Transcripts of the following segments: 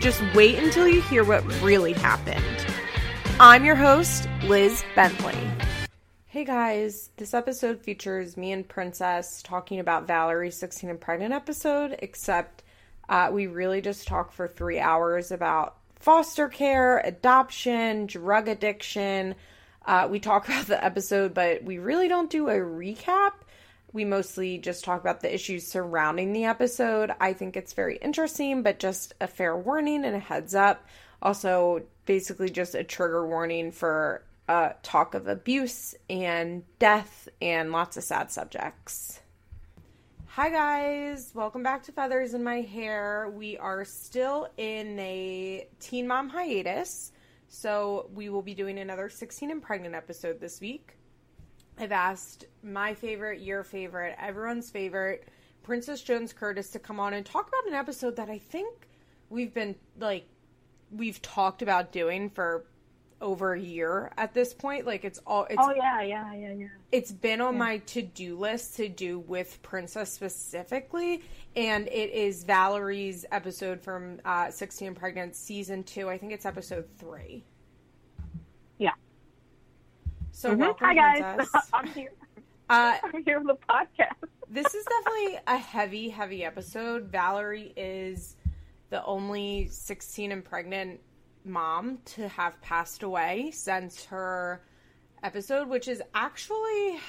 just wait until you hear what really happened. I'm your host, Liz Bentley. Hey guys, this episode features me and Princess talking about Valerie's 16 and Pregnant episode, except uh, we really just talk for three hours about foster care, adoption, drug addiction. Uh, we talk about the episode, but we really don't do a recap. We mostly just talk about the issues surrounding the episode. I think it's very interesting, but just a fair warning and a heads up. Also, basically, just a trigger warning for uh, talk of abuse and death and lots of sad subjects. Hi, guys. Welcome back to Feathers in My Hair. We are still in a Teen Mom hiatus, so we will be doing another 16 and Pregnant episode this week. I've asked my favorite, your favorite, everyone's favorite, Princess Jones Curtis to come on and talk about an episode that I think we've been like we've talked about doing for over a year at this point. Like it's all it's Oh yeah, yeah, yeah, yeah. it's been on Yeah. my to-do list to do with Princess specifically, and it is Valerie's episode from uh, 16 and Pregnant season 2. I think it's episode 3. Yeah. So Mhm. welcome Hi guys, Princess. I'm here. Uh, I'm here with the podcast. this is definitely a heavy, heavy episode. Valerie is the only 16 and pregnant mom to have passed away since her episode, which is actually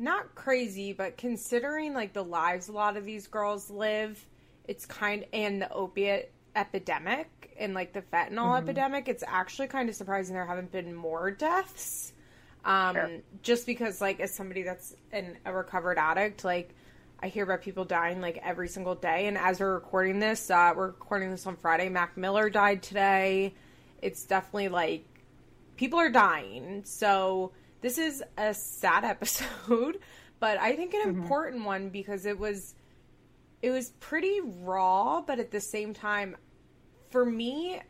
not crazy, but considering like the lives a lot of these girls live, it's kind and the opiate epidemic and like the fentanyl epidemic, it's actually kind of surprising there haven't been more deaths. Um, Sure. just because like as somebody that's an, a recovered addict, like I hear about people dying like every single day. And as we're recording this, uh, we're recording this on Friday. Mac Miller died today. It's definitely like people are dying. So this is a sad episode, but I think an important one because it was it was pretty raw, but at the same time, for me,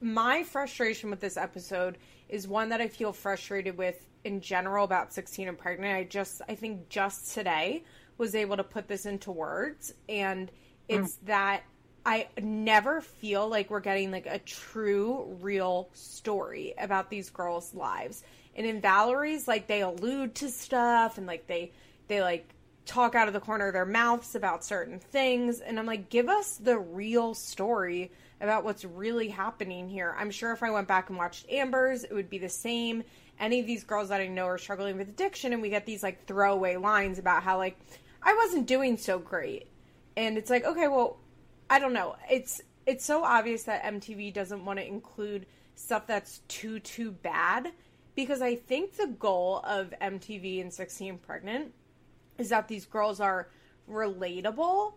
my frustration with this episode is one that I feel frustrated with in general about 16 and pregnant. I just I think just today was able to put this into words and it's mm. that I never feel like we're getting like a true real story about these girls' lives. And in Valerie's like they allude to stuff and like they they like talk out of the corner of their mouths about certain things and I'm like give us the real story about what's really happening here. I'm sure if I went back and watched Amber's it would be the same. Any of these girls that I know are struggling with addiction and we get these like throwaway lines about how like I wasn't doing so great. And it's like okay, well I don't know. It's it's so obvious that MTV doesn't want to include stuff that's too too bad because I think the goal of MTV and 16 Pregnant is that these girls are relatable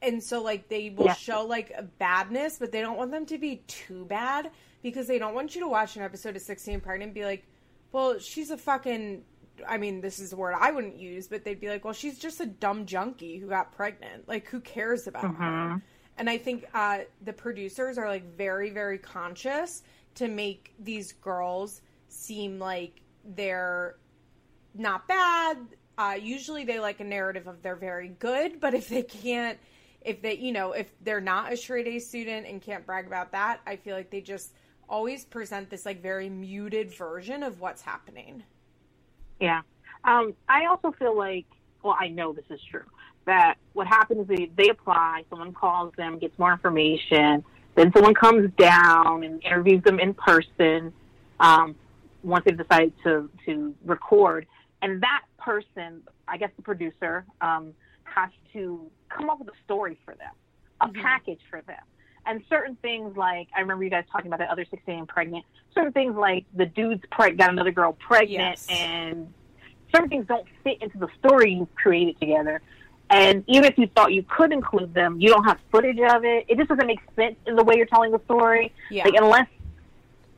and so like they will Yeah. show like badness but they don't want them to be too bad because they don't want you to watch an episode of 16 Pregnant and be like well she's a fucking I mean this is a word I wouldn't use but they'd be like well she's just a dumb junkie who got pregnant like who cares about her and I think uh, the producers are like very, very conscious to make these girls seem like they're not bad. Uh, usually they like a narrative of they're very good, but if they can't, if they, you know, if they're not a straight A student and can't brag about that, I feel like they just always present this like very muted version of what's happening. Yeah. Um, I also feel like, well, I know this is true, that what happens is they, apply, someone calls them, gets more information, then someone comes down and interviews them in person um, once they've decided to, to record. And that person, I guess the producer, um, has to come up with a story for them, a Mhm. package for them. And certain things like, I remember you guys talking about the other 16 pregnant, certain things like the dude's preg- got another girl pregnant Yes. and certain things don't fit into the story you created together. And even if you thought you could include them, you don't have footage of it. It just doesn't make sense in the way you're telling the story. Yeah. Like unless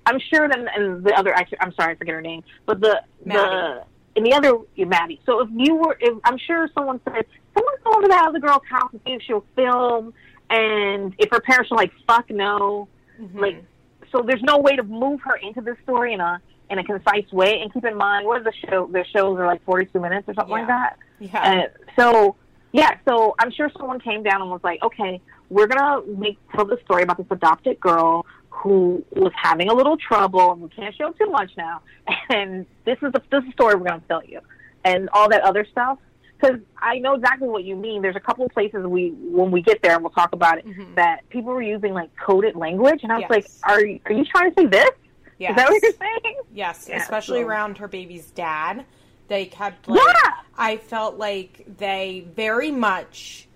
I'm sure that and the other actor, I'm sorry, I forget her name, but the Maddie. the in the other Maddie. So if you were, if I'm sure someone said someone's going to that other girl's house and see if she'll film, and if her parents are like, fuck no, Mhm. like so there's no way to move her into this story in a in a concise way. And keep in mind, what are the show? Their shows are like 42 minutes or something like that. yeah. Uh, so yeah, so I'm sure someone came down and was like, okay, we're gonna make tell the story about this adopted girl who was having a little trouble, and we can't show too much now. And this is the this is the story we're gonna tell you, and all that other stuff. Because I know exactly what you mean. There's a couple of places we when we get there and we'll talk about it Mhm. that people were using like coded language, and I was Yes. like, are you- are you trying to say this? yes. Is that what you're saying? Yes, Yeah, especially so- around her baby's dad. They kept like Yeah. I felt like they very much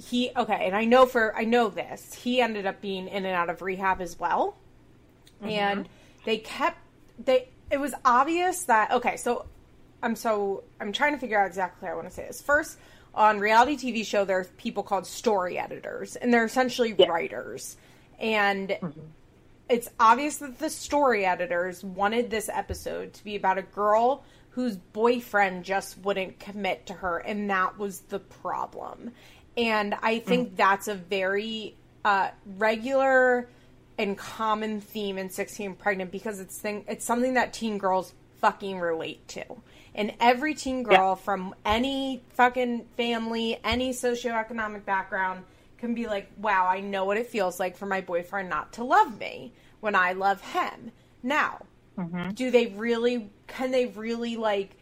he okay, and I know for I know this. He ended up being in and out of rehab as well. Mm-hmm. And they kept they it was obvious that okay, so I'm so I'm trying to figure out exactly how I want to say this. First, on reality TV show there are people called story editors and they're essentially Yeah. writers. And Mm-hmm. it's obvious that the story editors wanted this episode to be about a girl whose boyfriend just wouldn't commit to her and that was the problem and i think that's a very uh, regular and common theme in 16 pregnant because it's thing it's something that teen girls fucking relate to. And every teen girl from any fucking family any socioeconomic background can be like wow i know what it feels like for my boyfriend not to love me when i love him. Now do they really can they really like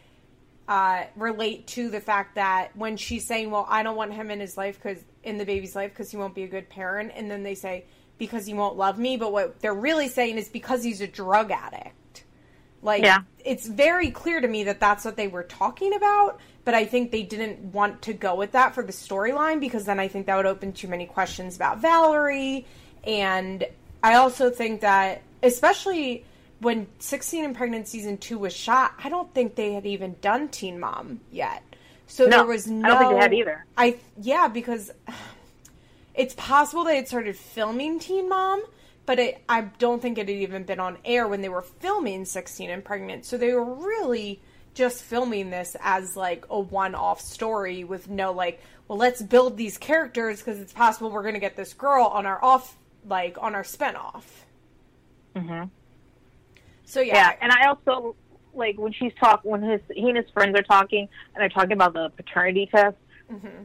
uh, relate to the fact that when she's saying, "Well, I don't want him in his life because in the baby's life because he won't be a good parent," and then they say because he won't love me, but what they're really saying is because he's a drug addict. Like, Yeah. it's very clear to me that that's what they were talking about, but I think they didn't want to go with that for the storyline because then I think that would open too many questions about Valerie. And I also think that, especially when 16 and Pregnant season two was shot, I don't think they had even done Teen Mom yet. So No, there was no. I don't think they had either. I yeah, because it's possible they had started filming Teen Mom, but it, I don't think it had even been on air when they were filming 16 and Pregnant. So they were really just filming this as like a one-off story with no like, well, let's build these characters because it's possible we're going to get this girl on our off like on our spinoff. Mm-hmm. So yeah, Yeah, and I also like when she's talk when his he and his friends are talking and they're talking about the paternity test. Mm-hmm.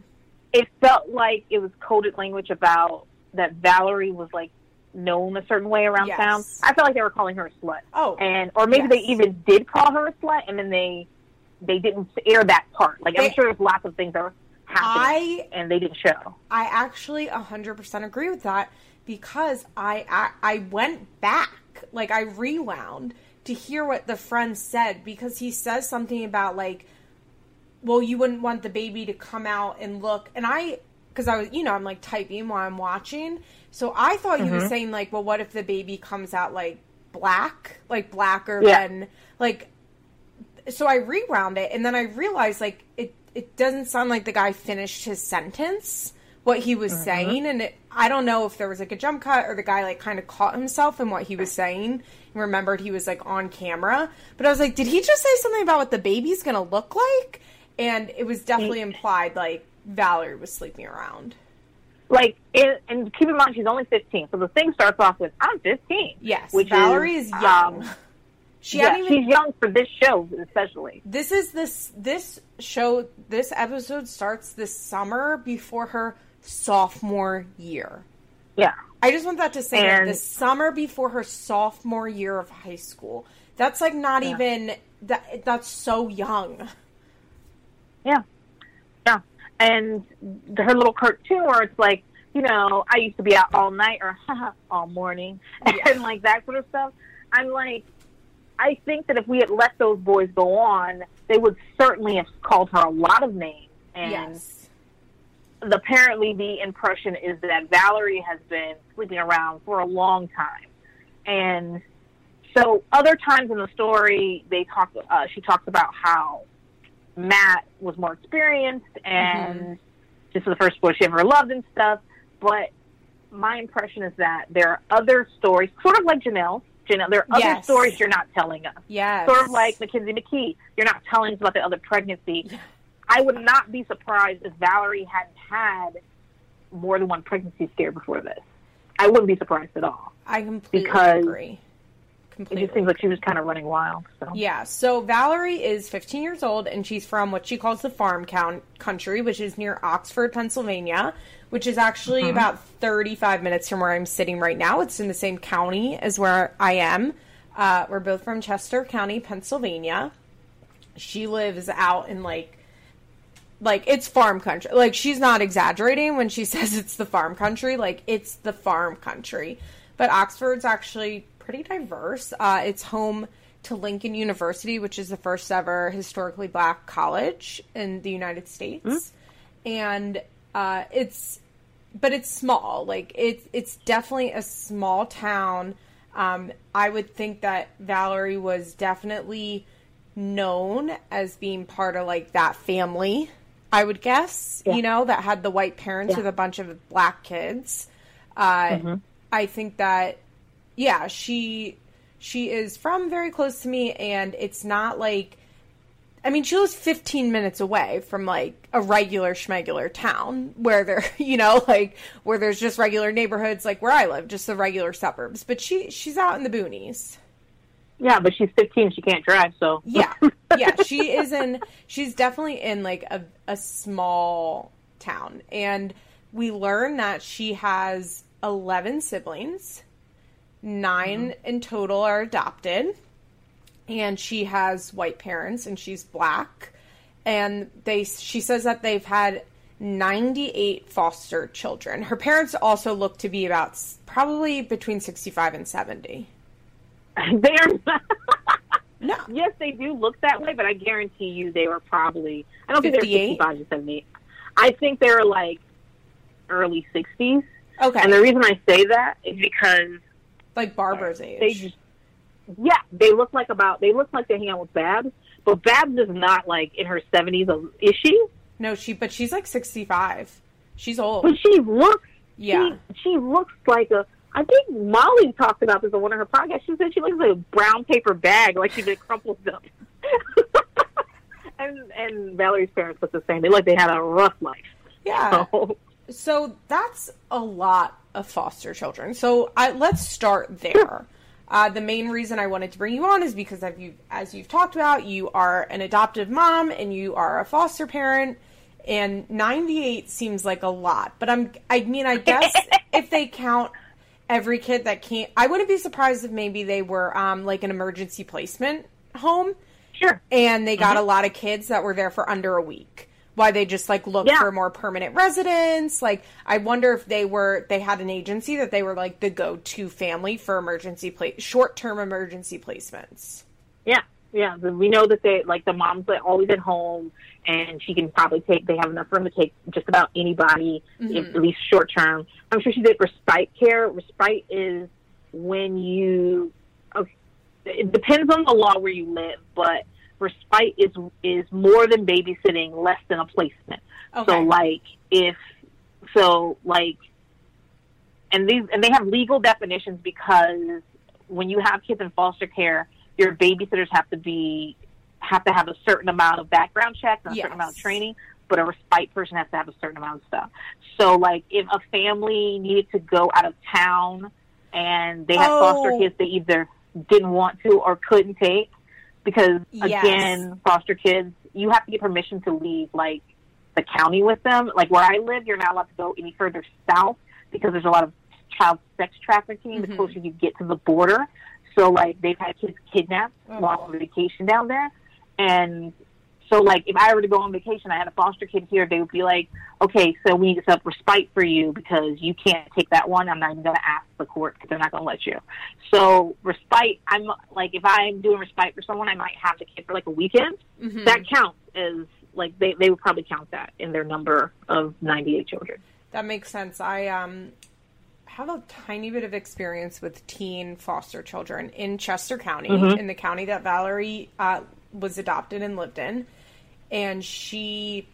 It felt like it was coded language about that Valerie was like known a certain way around Yes. town. I felt like they were calling her a slut, oh, and or maybe they even did call her a slut, and then they they didn't air that part. Like They- I'm sure there's lots of things that were happening I and they didn't show. I actually 100% agree with that because I, I I went back, like I rewound to hear what the friend said because he says something about like well, you wouldn't want the baby to come out and look and I cuz I was, you know, I'm like typing while I'm watching. So I thought he was mm-hmm. saying like, well, what if the baby comes out like black, like blacker Yeah. than like so I rewound it and then I realized like it it doesn't sound like the guy finished his sentence what he was saying and it, I don't know if there was like a jump cut or the guy like kind of caught himself in what he was saying and remembered he was like on camera. But I was like did he just say something about what the baby's going to look like? And it was definitely implied like Valerie was sleeping around. Like, it, and keep in mind she's only 15, so the thing starts off with "I'm 15." yes which Valerie is, is, young. Um, she yeah, even she's young for this show, especially. this is this this show this episode starts this summer before her sophomore year Yeah, i just want that to say And- the summer before her sophomore year of high school that's like not Yeah. even that that's so young yeah, yeah. And her little cartoon where it's like, you know, I used to be out all night or all morning, Yeah. and like that sort of stuff. I'm like, I think that if we had let those boys go on, they would certainly have called her a lot of names. And yes apparently, the impression is that Valerie has been sleeping around for a long time, and so other times in the story, they talk. Uh, she talks about how Matt was more experienced, and this is the first boy she ever loved and stuff. But my impression is that there are other stories, sort of like Jenelle. Jenelle, there are other Yes. stories you're not telling us. Yes. Sort of like Mackenzie McKee, you're not telling us about the other pregnancy. I would not be surprised if Valerie hadn't had more than one pregnancy scare before this. I wouldn't be surprised at all. I completely because agree. It just seems like she was kind of running wild. So Yeah, so Valerie is 15 years old and she's from what she calls the farm count country, which is near Oxford, Pennsylvania, which is actually about 35 minutes from where I'm sitting right now. It's in the same county as where I am. Uh, we're both from Chester County, Pennsylvania. She lives out in like like it's farm country. Like she's not exaggerating when she says it's the farm country. Like it's the farm country. But Oxford's actually pretty diverse. Uh, it's home to Lincoln University, which is the first ever historically black college in the United States, and uh, it's but it's small. Like it's it's definitely a small town. Um, I would think that Valerie was definitely known as being part of like that family. I would guess, Yeah. you know, that had the white parents Yeah. with a bunch of black kids. Uh, I think that, yeah, she she is from very close to me, and it's not like I mean, she lives 15 minutes away from like a regular schmegular town where there, you know, like where there's just regular neighborhoods like where I live, just the regular suburbs. But she she's out in the boonies. Yeah, but she's 15, she can't drive, so Yeah. Yeah, she is in she's definitely in like a a small town. And we learn that she has 11 siblings. 9 mm-hmm. in total are adopted. And she has white parents and she's black. And they she says that they've had 98 foster children. Her parents also look to be about probably between 65 and 70. they're not. No. yes, they do look that way, but I guarantee you they were probably I don't think they're 58? 65 to 78. I think they're like early 60s. Okay. And the reason I say that is because like Barbara's age. they just yeah, they look like about they look like they hang out with Babs, but Babs is not like in her 70s. Is she? No, she but she's like 65. She's old. But she looks Yeah. she, she looks like a I think Molly talked about this on one of her podcasts. She said she looks like a brown paper bag, like she's been crumpled up. and and Valerie's parents look the same. They look like they had a rough life. Yeah. So, So that's a lot of foster children. So I, let's start there. Uh, the main reason I wanted to bring you on is because as you've, as you've talked about, you are an adoptive mom and you are a foster parent, and 98 seems like a lot. But I'm, I mean, I guess if they count every kid that can't, I wouldn't be surprised if maybe they were um, like an emergency placement home sure. and they got a lot of kids that were there for under a week why they just like looked Yeah. for more permanent residence. like i wonder if they were they had an agency that they were like the go-to family for emergency place short-term emergency placements Yeah, yeah. We know that they like the mom's like always at home, and she can probably take. They have enough room to take just about anybody, if, mm-hmm. at least short term. I'm sure she did respite care. Respite is when you. Okay, it depends on the law where you live, but respite is is more than babysitting, less than a placement. So like if so like and these and they have legal definitions because when you have kids in foster care, your babysitters have to be have to have a certain amount of background checks and a certain amount of training, but a respite person has to have a certain amount of stuff. So like if a family needed to go out of town and they had Oh. foster kids they either didn't want to or couldn't take because Yes. again, foster kids you have to get permission to leave like the county with them. Like where I live, you're not allowed to go any further south because there's a lot of child sex trafficking the Mhm. closer you get to the border. So like they've had kids kidnapped Oh. while on vacation down there. And so like if I were to go on vacation, I had a foster kid here, they would be like, Okay, so we need to set up respite for you because you can't take that one. I'm not even gonna ask the court because they're not gonna let you. So respite I'm like if I'm doing respite for someone I might have the kid for like a weekend Mhm. that counts as like they, they would probably count that in their number of 98 children. That makes sense. I um have a tiny bit of experience with teen foster children in Chester County, Mhm. in the county that Valerie uh, was adopted and lived in. And she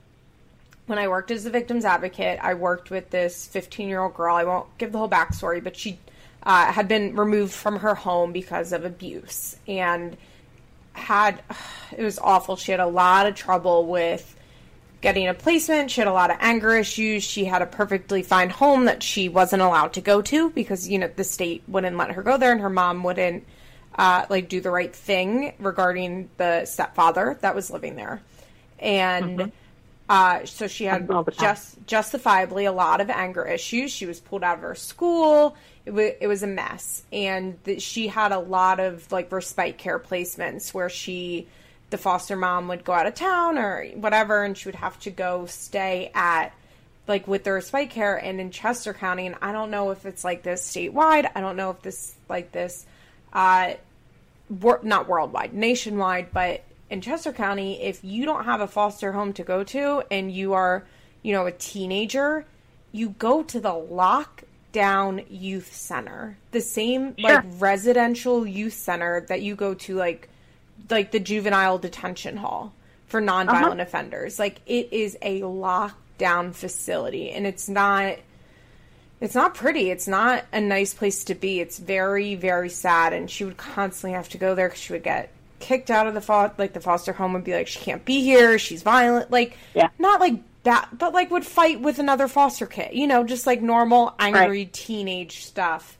when I worked as a victim's advocate, I worked with this 15 year old girl. I won't give the whole backstory, but she uh, had been removed from her home because of abuse and had it was awful. She had a lot of trouble with getting a placement. She had a lot of anger issues. She had a perfectly fine home that she wasn't allowed to go to because you know the state wouldn't let her go there, and her mom wouldn't uh, like do the right thing regarding the stepfather that was living there, and. Mm-hmm. Uh, so she had just justifiably a lot of anger issues. She was pulled out of her school. It, w- it was a mess, and th- she had a lot of like respite care placements where she, the foster mom, would go out of town or whatever, and she would have to go stay at like with the respite care and in Chester County. And I don't know if it's like this statewide. I don't know if this like this, uh, wor- not worldwide, nationwide, but in Chester County, if you don't have a foster home to go to and you are, you know, a teenager, you go to the lockdown youth center. The same sure. like residential youth center that you go to like like the juvenile detention hall for nonviolent uh-huh. offenders. Like it is a lockdown facility and it's not it's not pretty. It's not a nice place to be. It's very, very sad. And she would constantly have to go there because she would get kicked out of the fo- like the foster home would be like she can't be here she's violent like yeah. not like that but like would fight with another foster kid you know just like normal angry right. teenage stuff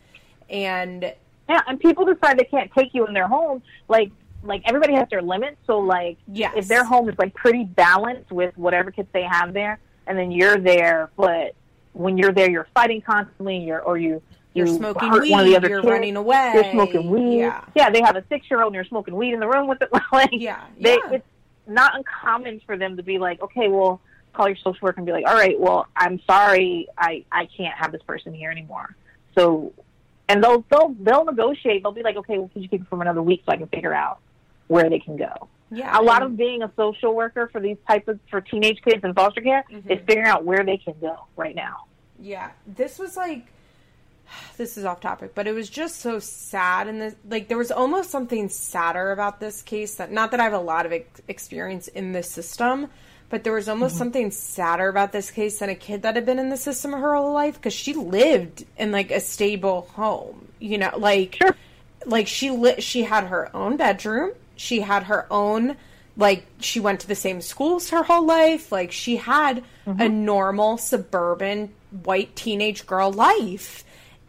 and yeah and people decide they can't take you in their home like like everybody has their limits so like yes. if their home is like pretty balanced with whatever kids they have there and then you're there but when you're there you're fighting constantly you're or you you're smoking weed, one of the other you're kids, running away. You're smoking weed. Yeah, yeah they have a six year old and you're smoking weed in the room with it. like, yeah, they, yeah. It's not uncommon for them to be like, okay, well, call your social worker and be like, all right, well, I'm sorry, I I can't have this person here anymore. So, and they'll they'll they'll negotiate. They'll be like, okay, well, could you keep it for another week so I can figure out where they can go. Yeah, a lot of being a social worker for these type of for teenage kids in foster care mm-hmm. is figuring out where they can go right now. Yeah, this was like this is off topic, but it was just so sad. And the, like, there was almost something sadder about this case that, not that I have a lot of ex- experience in this system, but there was almost mm-hmm. something sadder about this case than a kid that had been in the system her whole life because she lived in like a stable home, you know, like, sure. like she lit, she had her own bedroom, she had her own, like, she went to the same schools her whole life, like, she had mm-hmm. a normal suburban white teenage girl life.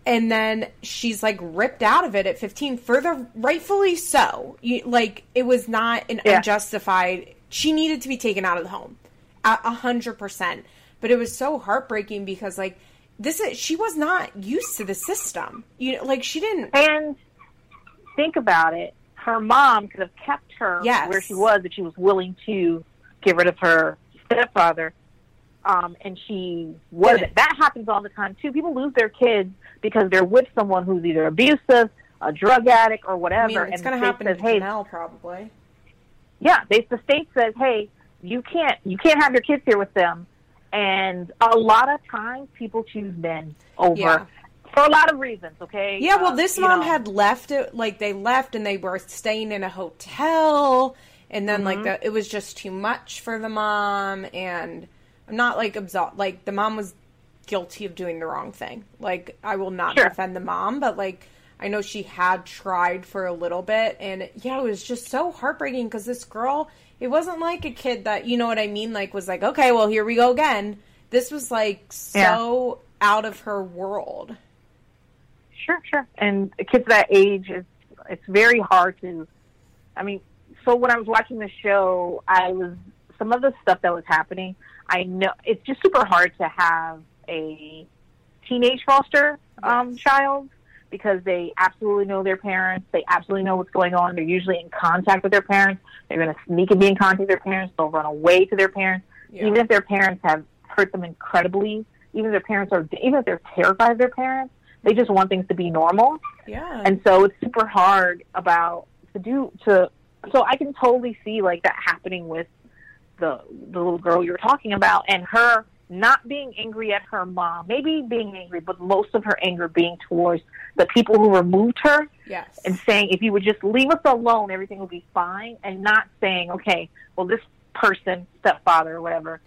And then she's like ripped out of it at 15 further rightfully so. You, like it was not an yeah. unjustified she needed to be taken out of the home. A hundred percent. But it was so heartbreaking because like this is she was not used to the system. You know like she didn't and think about it her mom could have kept her yes. where she was if she was willing to get rid of her stepfather um, and she was that happens all the time too. People lose their kids because they're with someone who's either abusive, a drug addict, or whatever. I mean, it's going to happen says, to hey, Jenelle probably. Yeah, they, the state says, "Hey, you can't you can't have your kids here with them," and a lot of times people choose men over. Yeah. For a lot of reasons, okay. Yeah, well, uh, this mom know. had left it. Like they left, and they were staying in a hotel, and then mm-hmm. like the, it was just too much for the mom, and I'm not like absolved. Like the mom was guilty of doing the wrong thing. Like I will not sure. defend the mom, but like I know she had tried for a little bit, and yeah, it was just so heartbreaking because this girl. It wasn't like a kid that you know what I mean. Like was like, okay, well here we go again. This was like so yeah. out of her world. Sure, sure. And kids that age, it's it's very hard to. I mean, so when I was watching the show, I was some of the stuff that was happening. I know it's just super hard to have a teenage foster um, yes. child because they absolutely know their parents. They absolutely know what's going on. They're usually in contact with their parents. They're going to sneak and be in contact with their parents. They'll run away to their parents, yeah. even if their parents have hurt them incredibly. Even if their parents are, even if they're terrified of their parents, they just want things to be normal. Yeah. And so it's super hard about to do to. So I can totally see like that happening with the the little girl you were talking about, and her not being angry at her mom, maybe being angry, but most of her anger being towards the people who removed her. Yes. And saying, if you would just leave us alone, everything will be fine. And not saying, okay, well, this person, stepfather or whatever,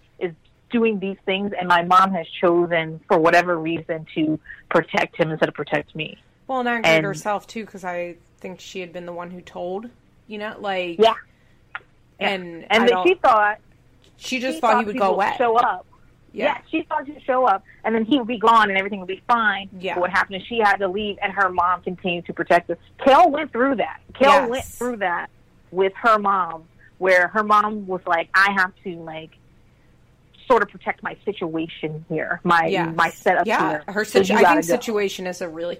doing these things, and my mom has chosen for whatever reason to protect him instead of protect me. Well, and angered And- herself too because I think she had been the one who told. You know, like Yeah. and And I that she thought she just she thought he would go away. show up. Yeah. Yeah. she thought he'd show up, and then he would be gone, and everything would be fine. Yeah. But what happened is she had to leave, and her mom continued to protect her. Kel went through that. Kel Yes. went through that with her mom, where her mom was like, "I have to like." Sort of protect my situation here, my my setup Yeah, here. her So situ- I think go. situation is a really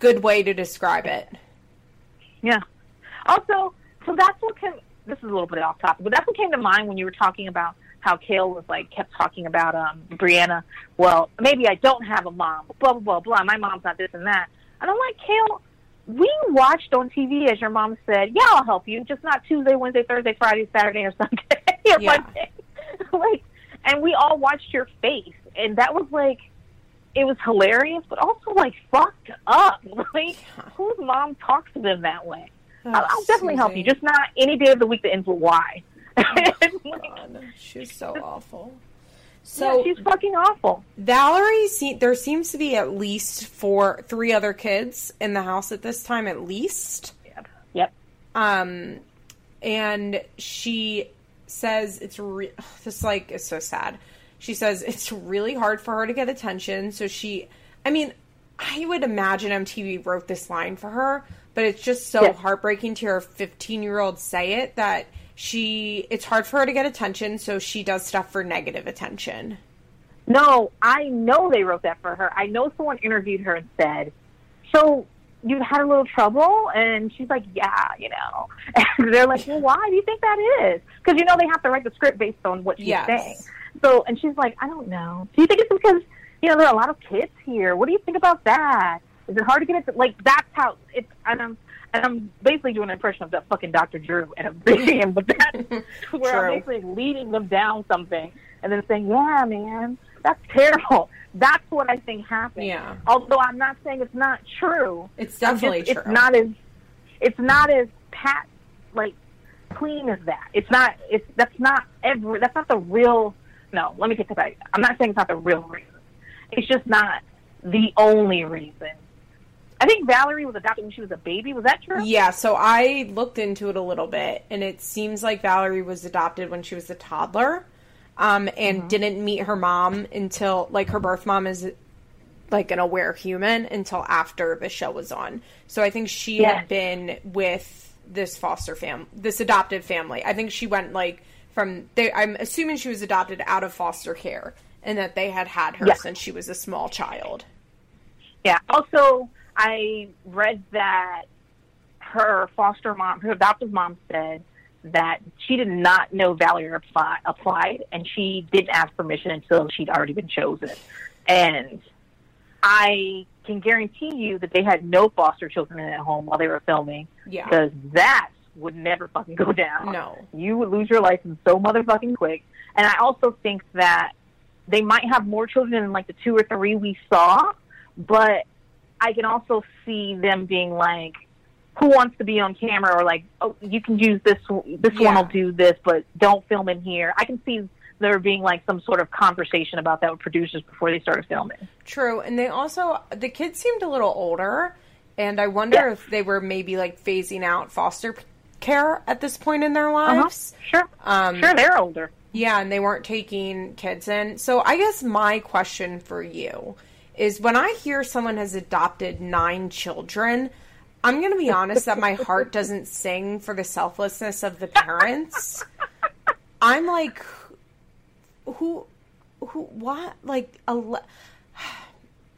good way to describe it. Yeah. Also, so that's what came. This is a little bit off topic, but that's what came to mind when you were talking about how Kail was like kept talking about um Briana. Well, maybe I don't have a mom. Blah blah blah blah. My mom's not this and that. And I'm like, Kail, we watched on TV as your mom said, "Yeah, I'll help you, just not Tuesday, Wednesday, Thursday, Friday, Saturday, or Sunday or Yeah. Monday." like, and we all watched your face, and that was like. It was hilarious, but also like fucked up. Like, whose mom talks to them that way? I'll, I'll definitely help you. Just not any day of the week that ends with Y. God, she's so awful. So yeah, she's fucking awful. Valerie, se- there seems to be at least four, three other kids in the house at this time, at least. Yep. Yep. Um, and she says it's re- this like is so sad. She says it's really hard for her to get attention. So she, I mean, I would imagine MTV wrote this line for her, but it's just so Yes. heartbreaking to hear a 15 year old say it that she it's hard for her to get attention, so she does stuff for negative attention. No, I know they wrote that for her. I know someone interviewed her and said, "So you had a little trouble?" And she's like, "Yeah, you know." And they're like, "Well, why do you think that is?" Because you know they have to write the script based on what she's Yes. saying. So, and she's like, "I don't know. Do you think it's because you know there are a lot of kids here? What do you think about that? Is it hard to get it? Like that's how it's." And I'm and I'm basically doing an impression of that fucking Dr. Drew and I'm bringing but that's where True. I'm basically leading them down something and then saying, "Yeah, man, that's terrible." That's what I think happened. Yeah. Although I'm not saying it's not true. It's definitely just- true. It's not as it's not as pat like clean as that. It's not. It's that's not every. That's not the real. No, let me take that back. I'm not saying it's not the real reason. It's just not the only reason. I think Valerie was adopted when she was a baby. Was that true? Yeah, so I looked into it a little bit, and it seems like Valerie was adopted when she was a toddler, um, and Mm-hmm. didn't meet her mom until like her birth mom is like an aware human until after the show was on. So I think she Yeah. had been with this foster fam, this adopted family. I think she went like from. They, I'm assuming she was adopted out of foster care, and that they had had her Yeah. since she was a small child. Yeah. Also, I read that her foster mom, her adoptive mom, said that she did not know Valerie apply, applied, and she didn't ask permission until she'd already been chosen. And I can guarantee you that they had no foster children in that home while they were filming, Yeah. because that would never fucking go down. No. You would lose your license so motherfucking quick. And I also think that they might have more children than like the two or three we saw, but I can also see them being like, who wants to be on camera or like, oh, you can use this, this Yeah. one will do this, but don't film in here. I can see there being like some sort of conversation about that with producers before they started filming. True, and they also the kids seemed a little older, and I wonder Yeah. if they were maybe like phasing out foster care at this point in their Uh-huh. lives. Sure. Um, sure, they're older. Yeah, and they weren't taking kids in. So I guess my question for you is when I hear someone has adopted nine children, I'm going to be honest that my heart doesn't sing for the selflessness of the parents. I'm like, who, who, what? Like, a, le-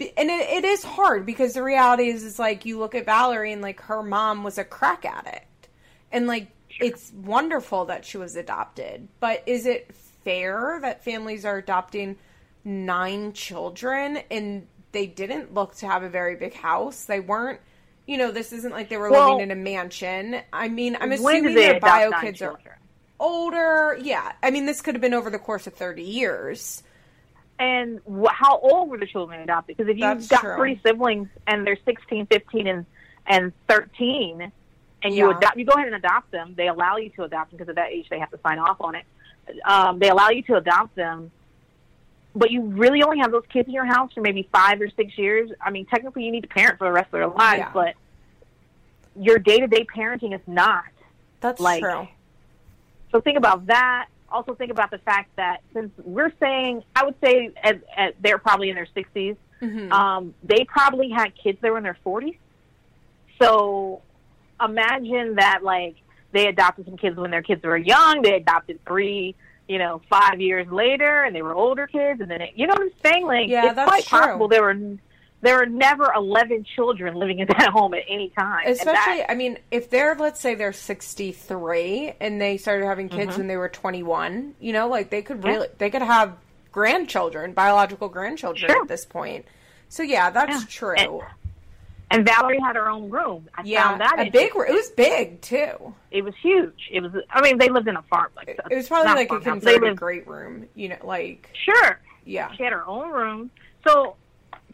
and it, it is hard because the reality is, is like you look at Valerie and like her mom was a crack addict, and like it's wonderful that she was adopted, but is it fair that families are adopting nine children and they didn't look to have a very big house? They weren't. You know, this isn't like they were Well, living in a mansion. I mean, I'm assuming their bio kids are older. Yeah, I mean, this could have been over the course of 30 years. and wh- how old were the children adopted? Because if you've That's got true. three siblings and they're 16, 15, and and 13, and you Yeah. adopt, you go ahead and adopt them. They allow you to adopt them because at that age they have to sign off on it. Um, they allow you to adopt them. but you really only have those kids in your house for maybe five or six years. I mean, technically, you need to parent for the rest of their lives, Yeah. but your day to day parenting is not. That's Like- true. So think about that. Also think about the fact that since we're saying, I would say at, at, they're probably in their 60s, Mhm. um, they probably had kids that were in their 40s. So imagine that, like, they adopted some kids when their kids were young. They adopted three, you know, five years later, and they were older kids. And then, it, you know what I'm saying? Like, Yeah, it's that's quite true. possible there were there were never 11 children living in that home at any time. And that- Especially, I mean, if they're let's say they're sixty three and they started having kids when they were twenty one, you know, like they could Mm-hmm. Yeah. really they could have grandchildren, biological grandchildren Sure. at this point. So yeah, that's Yeah. true. And- and Valerie had her own room. I yeah, found that a big. interesting. It was big too. It was huge. It was. I mean, they lived in a farm. Like It, it was probably like a converted lived- great room. You know, like Sure. yeah, She had her own room. So,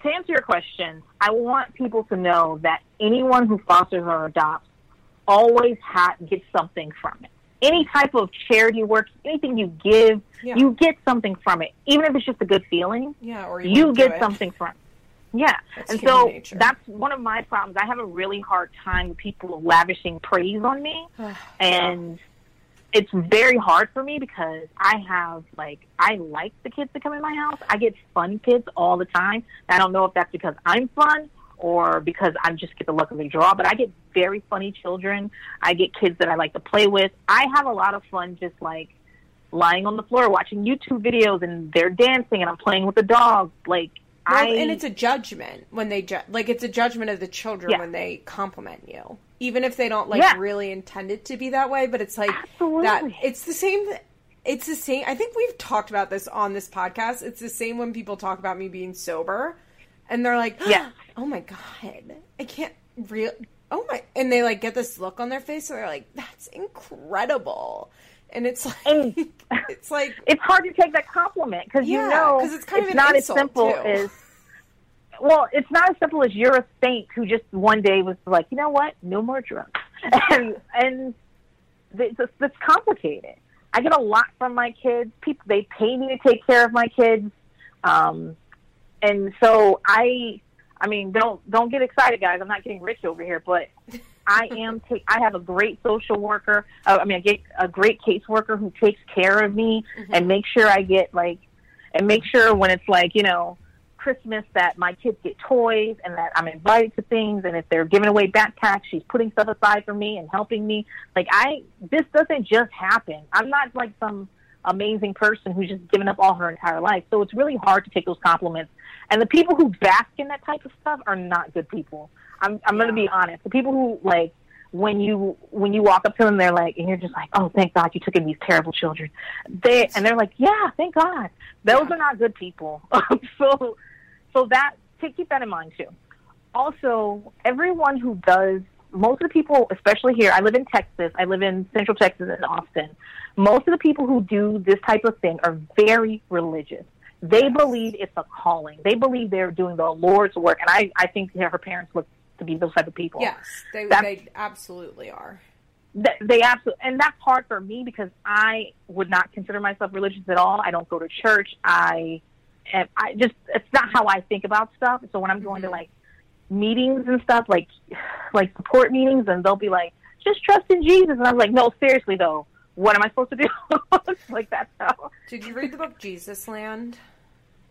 to answer your question, I want people to know that anyone who fosters or adopts always ha- gets something from it. Any type of charity work, anything you give, Yeah. you get something from it. Even if it's just a good feeling, yeah, or you wouldn't get something from it. Yeah. That's and so nature. that's one of my problems. I have a really hard time with people lavishing praise on me and it's very hard for me because I have like I like the kids that come in my house. I get fun kids all the time. I don't know if that's because I'm fun or because I just get the luck of the draw, but I get very funny children. I get kids that I like to play with. I have a lot of fun just like lying on the floor watching YouTube videos and they're dancing and I'm playing with the dog. Like Well, I and it's a judgment when they ju- like it's a judgment of the children Yeah. when they compliment you, even if they don't like Yeah. really intend it to be that way. But it's like Absolutely. that. It's the same. It's the same. I think we've talked about this on this podcast. It's the same when people talk about me being sober, and they're like, Yes. "Oh my god, I can't real." Oh my! And they like get this look on their face, and they're like, "That's incredible." And it's like, And- it's like it's hard to take that compliment because Yeah, you know 'cause it's kind of an not insult, as simple too. as well it's not as simple as you're a saint who just one day was like you know what? No more drugs. And and it's, it's complicated. I get a lot from my kids. People they pay me to take care of my kids. Um and so i i mean don't don't get excited guys. I'm not getting rich over here but I am. Ta- I have a great social worker. Uh, I mean, I get a great caseworker who takes care of me and makes sure I get like, and make sure when it's like you know, Christmas that my kids get toys and that I'm invited to things. And if they're giving away backpacks, she's putting stuff aside for me and helping me. Like I, this doesn't just happen. I'm not like some amazing person who's just given up all her entire life. So it's really hard to take those compliments. And the people who bask in that type of stuff are not good people. I'm I'm going to be honest. The people who like when you when you walk up to them, they're like, and you're just like, oh, thank God you took in these terrible children. They and they're like, yeah, thank God. Those Yeah. are not good people. so so that take keep that in mind too. Also, everyone who does most of the people, especially here, I live in Texas. I live in Central Texas in Austin. Most of the people who do this type of thing are very religious. They believe it's a calling. They believe they're doing the Lord's work, and I, I think that her parents look to be those type of people. yes, they That's- they absolutely are. Th- they absolutely, and that's hard for me because I would not consider myself religious at all. I don't go to church. I, I just it's not how I think about stuff. So when I'm going to Mhm. like meetings and stuff, like like support meetings, and they'll be like, "Just trust in Jesus," and I'm like, "No, seriously though, what am I supposed to do?" Like that's how. Did you read the book Jesusland?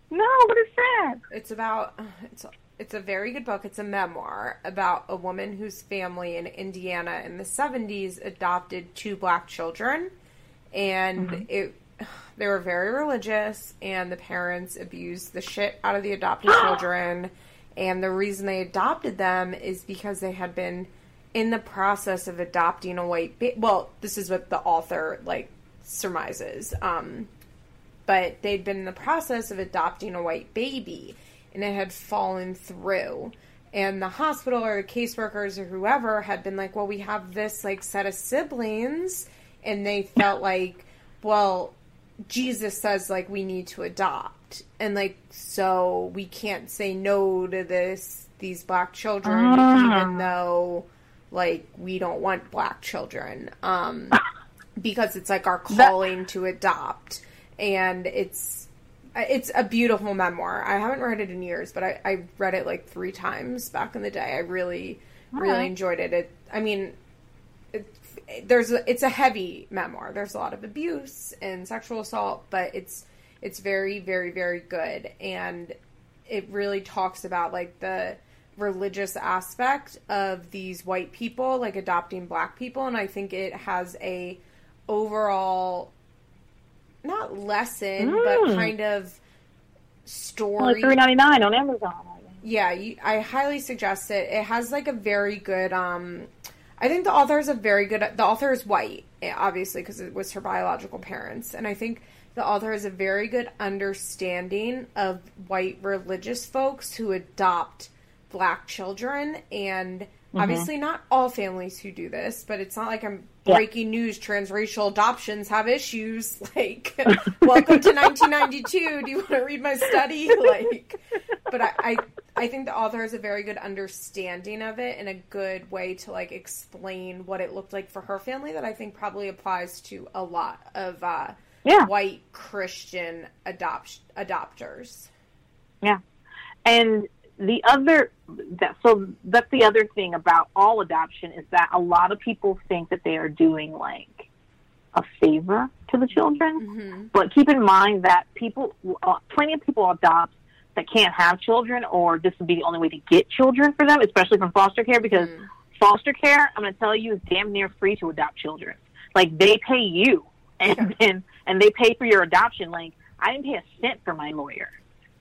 No, what is that? It's about it's it's a very good book. It's a memoir about a woman whose family in Indiana in the 70s adopted two black children and it they were very religious and the parents abused the shit out of the adopted children. And the reason they adopted them is because they had been in the process of adopting a white ba- well this is what the author like surmises. Um but they'd been in the process of adopting a white baby and it had fallen through. And the hospital or the caseworkers or whoever had been like well we have this like set of siblings and they felt like well jesus says like we need to adopt and like so we can't say no to this these black children Ah. even though like we don't want black children um because it's like our calling to adopt and it's It's a beautiful memoir. I haven't read it in years, but I, I read it like three times back in the day. I really, really right. enjoyed it. It, I mean, it, there's a, it's a heavy memoir. There's a lot of abuse and sexual assault, but it's it's very, very, very good, and it really talks about like the religious aspect of these white people like adopting black people, and I think it has a overall not lesson, but Mm. kind of story. Ninety nine on Amazon. Yeah, you, I highly suggest it. It has like a very good. um I think the author is a very good. The author is white, obviously, because it was her biological parents, and I think the author has a very good understanding of white religious folks who adopt black children, and mm-hmm. obviously not all families who do this, but it's not like I'm. Breaking news. Transracial adoptions have issues. Like, welcome to 1992. Do you want to read my study? Like, but I, I I think the author has a very good understanding of it and a good way to like explain what it looked like for her family that I think probably applies to a lot of uh, Yeah. white Christian adopt adopters. Yeah. And the other that so that's the other thing about all adoption is that a lot of people think that they are doing like a favor to the children. But keep in mind that people, uh, plenty of people adopt that can't have children, or this would be the only way to get children for them, especially from foster care, because foster care, I'm going to tell you, is damn near free to adopt children. Like they pay you, and and, and they pay for your adoption. Like I didn't pay a cent for my lawyer.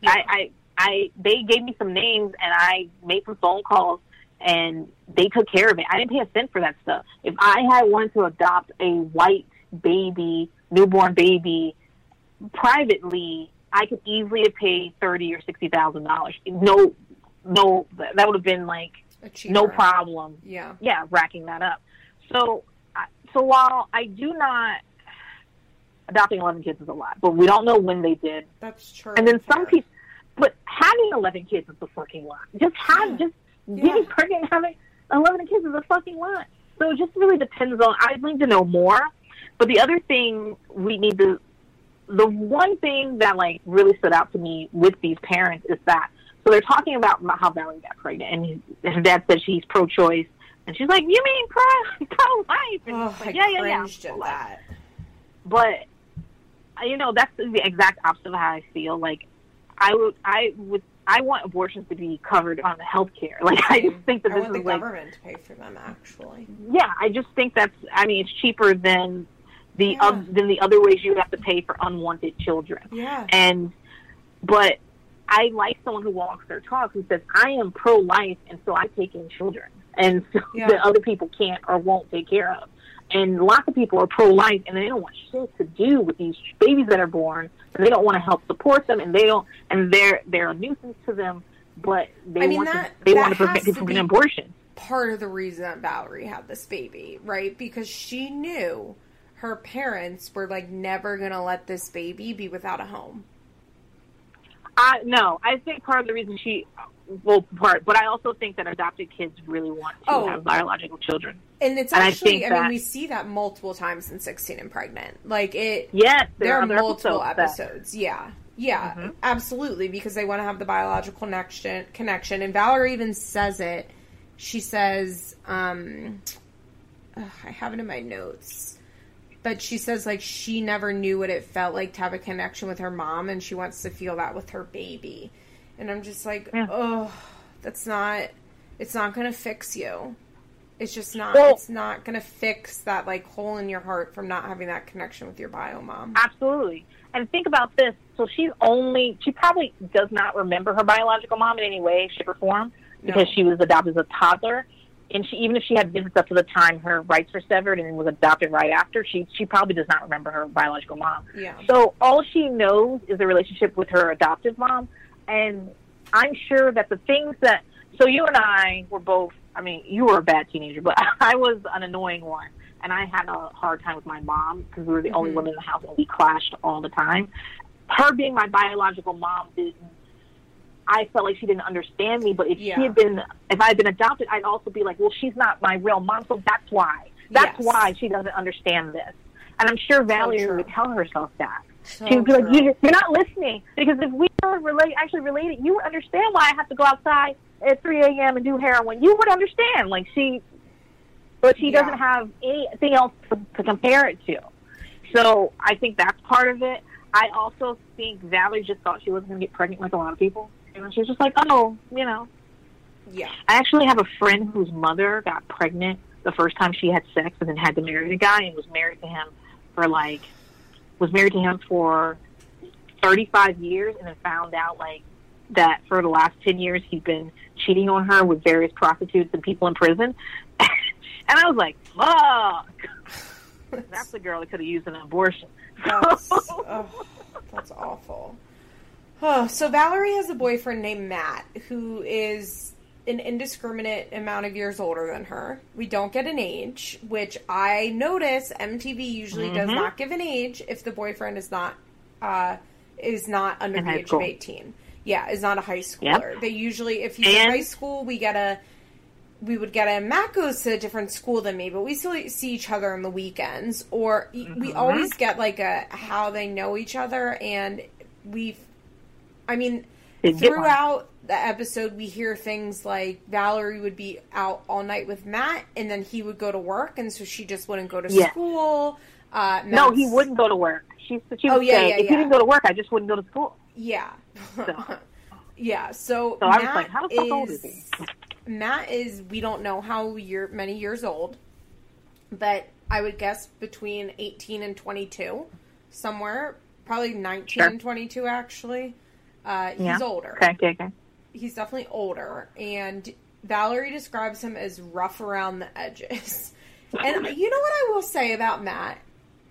I, I I they gave me some names, and I made some phone calls, and they took care of it. I didn't pay a cent for that stuff. If I had wanted to adopt a white baby, newborn baby, privately, I could easily have paid thirty or sixty thousand dollars. No, no, that would have been like no problem. Yeah. Yeah, racking that up. So, I- so while I do not adopting eleven kids is a lot, but we don't know when they did. That's true. And then some people, but having eleven kids is a fucking lot. Just have Yeah. just Yeah. getting pregnant, and having eleven kids is a fucking lot. So it just really depends on. I'd like to know more. But the other thing we need to, the one thing that like really stood out to me with these parents is that so they're talking about how Valerie got pregnant, and her dad said she's pro-choice, and she's like, "You mean pro pro-life?" And Oh, like, yeah, yeah, yeah, pro-life." that. but you know that's the exact opposite of how I feel. Like I would, I would, I want abortions to be covered on the health care. Like I just think that I this want the like, government to pay for them. Actually, yeah, I just think that's. I mean, it's cheaper than the Yeah. than the other ways you have to pay for unwanted children. yeah. And but I like someone who walks their talk who says I am pro life and so I take in children and so Yeah. that other people can't or won't take care of. And lots of people are pro life and they don't want shit to do with these babies that are born and they don't want to help support them and they don't and they're they're a nuisance to them but they I mean, want that- to they want to prevent people from getting abortion. part of the reason that Valerie had this baby, right? Because she knew her parents were like never gonna let this baby be without a home. I no, I think part of the reason she well part but I also think that adopted kids really want to Oh. have biological children. And it's And I actually, think I, mean, we see that multiple times in 16 and Pregnant. Like it, Yes, there are other multiple episodes. Yeah. Yeah, Mhm. absolutely, because they want to have the biological connection. Connection, and Valerie even says it. She says, um, ugh, "I have it in my notes," but she says like she never knew what it felt like to have a connection with her mom, and she wants to feel that with her baby. And I'm just like, Yeah. oh, that's not. It's not going to fix you. It's just not. Well- it's not going to fix that like hole in your heart from not having that connection with your bio mom. Absolutely. And think about this. So she's only, she probably does not remember her biological mom in any way, shape, or form because No. she was adopted as a toddler. And she, even if she had visits up to the time her rights were severed and was adopted right after, she, she probably does not remember her biological mom. Yeah. So all she knows is the relationship with her adoptive mom. And I'm sure that the things that, so you and I were both, I mean, you were a bad teenager, but I was an annoying one. And I had a hard time with my mom because we were the only Mhm. women in the house and we clashed all the time. Her being my biological mom didn't, I felt like she didn't understand me. But if Yeah. she had been, if I had been adopted, I'd also be like, well, she's not my real mom, so that's why. That's Yes. why she doesn't understand this. And I'm sure Valerie would tell herself that. So she would be like, you, "You're not listening because if we were relate, actually related, you would understand why I have to go outside at 3 a.m. and do heroin. You would understand." Like she, but she Yeah. doesn't have anything else to, to compare it to. So I think that's part of it. I also think Valerie just thought she wasn't going to get pregnant like a lot of people. And she was just like, "Oh, you know." Yeah. I actually have a friend whose mother got pregnant the first time she had sex and then had to marry the guy and was married to him for like was married to him for 35 years and then found out like that for the last 10 years he'd been cheating on her with various prostitutes and people in prison. and I was like, fuck. That's the girl that could have used an abortion. That's, oh, that's awful. Oh, so Valerie has a boyfriend named Matt who is an indiscriminate amount of years older than her. We don't get an age, which I notice MTV usually does Mhm. not give an age if the boyfriend is not uh, is not under In the age school. of eighteen. Yeah, is not a high schooler. They usually, if he's in And- high school, we get a we would get a Matt goes to a different school than me, but we still see each other on the weekends, or we Mhm. always get like a how they know each other, and we've. I mean, throughout the episode, we hear things like Valerie would be out all night with Matt, and then he would go to work, and so she just wouldn't go to Yes. school. Uh, No, he wouldn't go to work. She, she Oh, would yeah, say, yeah, if yeah. he didn't go to work, I just wouldn't go to school. Yeah. So- yeah. So, So I was Matt like, how the fuck old is he? Matt is we don't know how year many years old, but I would guess between eighteen and twenty two, somewhere probably nineteen Sure. and twenty two actually. Uh, he's Yeah. older. Okay, okay, okay. He's definitely older, and Valerie describes him as rough around the edges. and you know what I will say about Matt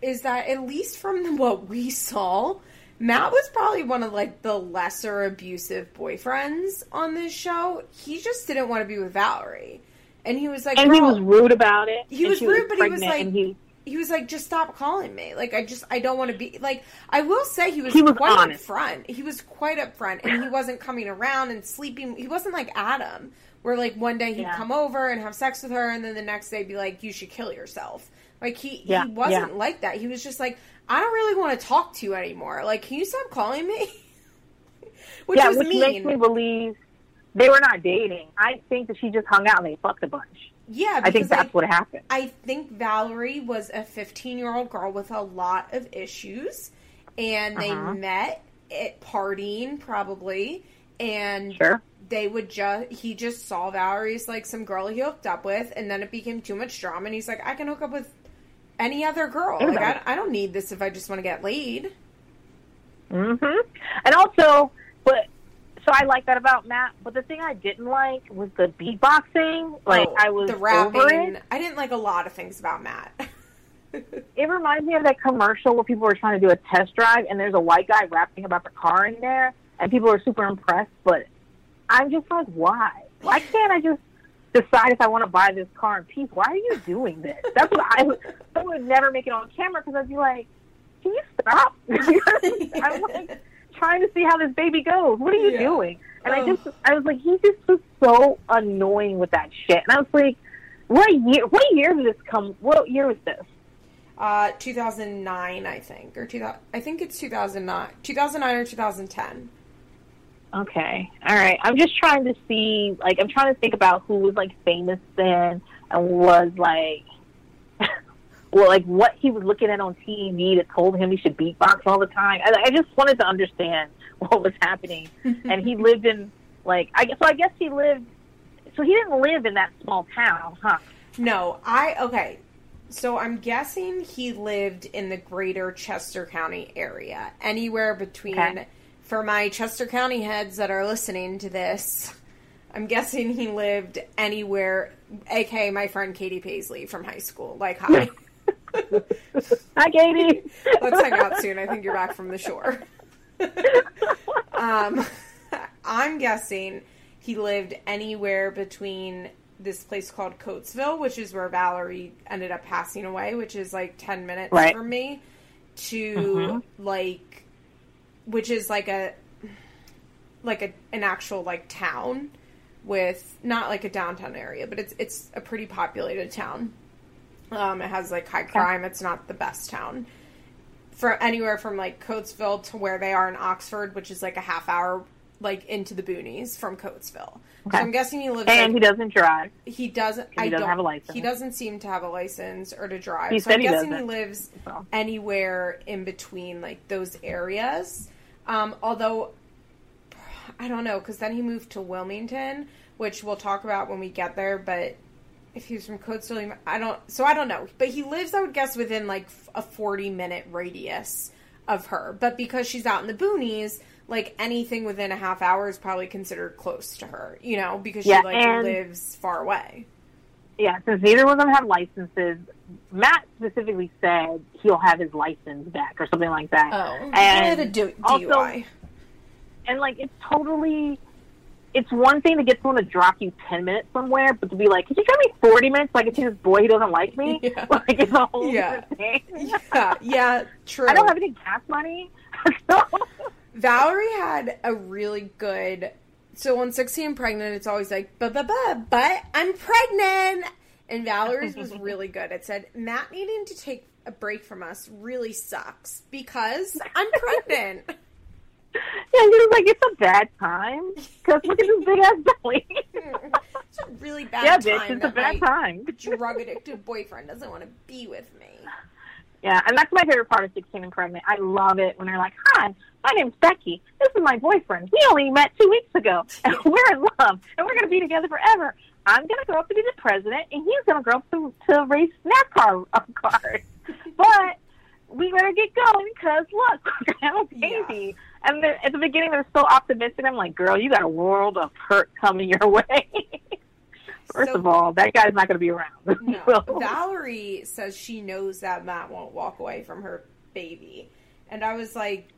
is that at least from what we saw, Matt was probably one of like the lesser abusive boyfriends on this show. He just didn't want to be with Valerie, and he was like, And he was rude about it. He was rude, but he was like- he, he was like, just stop calling me. Like, I just, I don't want to be like. I will say he was, He was quite honest. upfront. He was quite upfront, and he wasn't coming around and sleeping. He wasn't like Adam, where like one day he'd Yeah. come over and have sex with her, and then the next day be like, you should kill yourself. Like he, Yeah, he wasn't yeah. like that. He was just like, I don't really want to talk to you anymore. Like, can you stop calling me? which yeah, was which mean. makes me believe they were not dating. I think that she just hung out and they fucked a bunch. Yeah, I think that's what happened. I think Valerie was a 15 year old girl with a lot of issues, and they Uh-huh. met at partying probably, and Sure. they would just he just saw Valerie's like some girl he hooked up with, and then it became too much drama, and he's like, I can hook up with any other girl. Like I, I don't need this if I just want to get laid. Mm-hmm. And also, but so I like that about Matt. But the thing I didn't like was the beatboxing. Like Oh, I was the over rapping. it. I didn't like a lot of things about Matt. It reminds me of that commercial where people were trying to do a test drive, and there's a white guy rapping about the car in there, and people are super impressed. But I'm just like, why? Why can't I just decide if I want to buy this car in peace? Why are you doing this? That's what I would. I would never make it on camera because I'd be like, can you stop? I'm like trying to see how this baby goes. What are you Yeah. doing? And I just, I was like, he just was so annoying with that shit. And I was like, what year? What year did this come? What year was this? Uh, 2009, I think, or 2000. I think it's 2009, 2009 or 2010. Okay. All right. I'm just trying to see, like, I'm trying to think about who was, like, famous then and was, like, well, like, what he was looking at on TV that told him he should beatbox all the time. I, I just wanted to understand what was happening. and he lived in, like, I guess, so I guess he lived, so he didn't live in that small town, huh? No, I okay. So I'm guessing he lived in the greater Chester County area. Anywhere between Okay. for my Chester County heads that are listening to this, I'm guessing he lived anywhere aka my friend Katie Paisley from high school. Like hi. Hi, Katie. Let's hang out soon. I think you're back from the shore. um I'm guessing he lived anywhere between this place called Coatesville, which is where Valerie ended up passing away, which is like 10 minutes Right. from me, to Mhm. like, which is like a, like a, an actual like town with not like a downtown area, but it's, it's a pretty populated town. Um, it has like high crime. It's not the best town. from anywhere from like Coatesville to where they are in Oxford, which is like a half hour like into the boonies from Coatesville. Okay. So I'm guessing he lives. And like, he doesn't drive. he doesn't. he I doesn't don't have a license. He doesn't seem to have a license or to drive. He so said I'm he guessing he doesn't. lives So. anywhere in between like those areas. Um, although I don't know because then he moved to Wilmington, which we'll talk about when we get there. But if he was from Coatesville, he, I don't. So I don't know. But he lives, I would guess, within like a forty minute radius of her. But because she's out in the boonies. Like anything within a half hour is probably considered close to her, you know, because Yeah, she like lives far away. Yeah, since neither of them have licenses, Matt specifically said he'll have his license back or something like that. Oh, and a du- also- DUI. and like it's totally it's one thing to get someone to drop you 10 minutes somewhere but to be like could you drive me 40 minutes so i can see this boy who doesn't like me Yeah. like it's a whole Yeah. thing yeah, yeah, true. i don't have any gas money so Valerie had a really good. So on 16 and pregnant, it's always like, but, but, but, but, I'm pregnant. And Valerie's was really good. It said, Matt needing to take a break from us really sucks because I'm pregnant. yeah he was like it's a bad time. Because look at this big ass belly. It's a really bad time. yeah time bitch it's a bad my time. drug addicted boyfriend doesn't want to be with me. yeah and that's my favorite part of 16 and pregnant. I love it when they're like hi my name's becky. This is my boyfriend. We only met two weeks ago. And we're in love and we're going to be together forever. I'm going to grow up to be the president and he's going to grow up to, to race nascar uh, cars but we better get going because look, we're gonna have a baby. And at the beginning, they're so optimistic. I'm like, girl, you got a world of hurt coming your way. First So- of all, that guy's not going to be around. No. So- Valerie says she knows that Matt won't walk away from her baby. And I was like,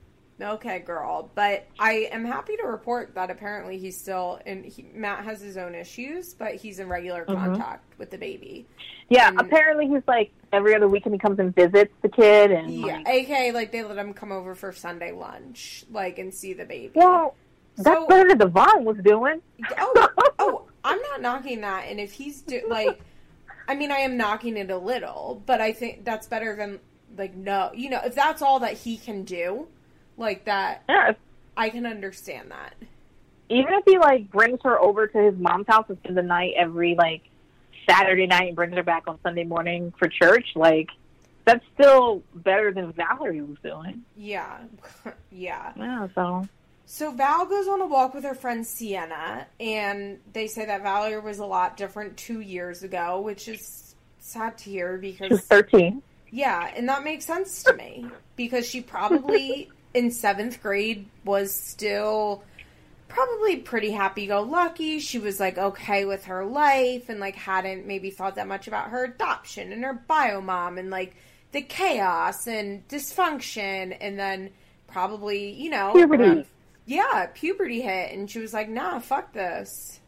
okay, girl. But I am happy to report that apparently he's still, and he, Matt has his own issues, but he's in regular Mhm. contact with the baby. yeah, and- apparently he's like every other weekend he comes and visits the kid, and Yeah. like, AK, like, they let him come over for Sunday lunch, like, and see the baby. well, that's So- better than Devon was doing. oh, oh, I'm not knocking that. And if he's do, like, I mean, I am knocking it a little, but I think that's better than like no, you know, if that's all that he can do, like that, if- I can understand that. even if he like brings her over to his mom's house and spends the night every like Saturday night and brings her back on Sunday morning for church, like that's still better than Valerie was doing. Yeah, yeah. Yeah, so So Val goes on a walk with her friend Sienna, and they say that Valerie was a lot different two years ago, which is sad to hear because thirteen. Yeah, and that makes sense to me because she probably in seventh grade was still probably pretty happy go lucky. She was like okay with her life and like hadn't maybe thought that much about her adoption and her bio mom and like the chaos and dysfunction and then probably, you know, Puberty. around- yeah, puberty hit and she was like, nah, fuck this.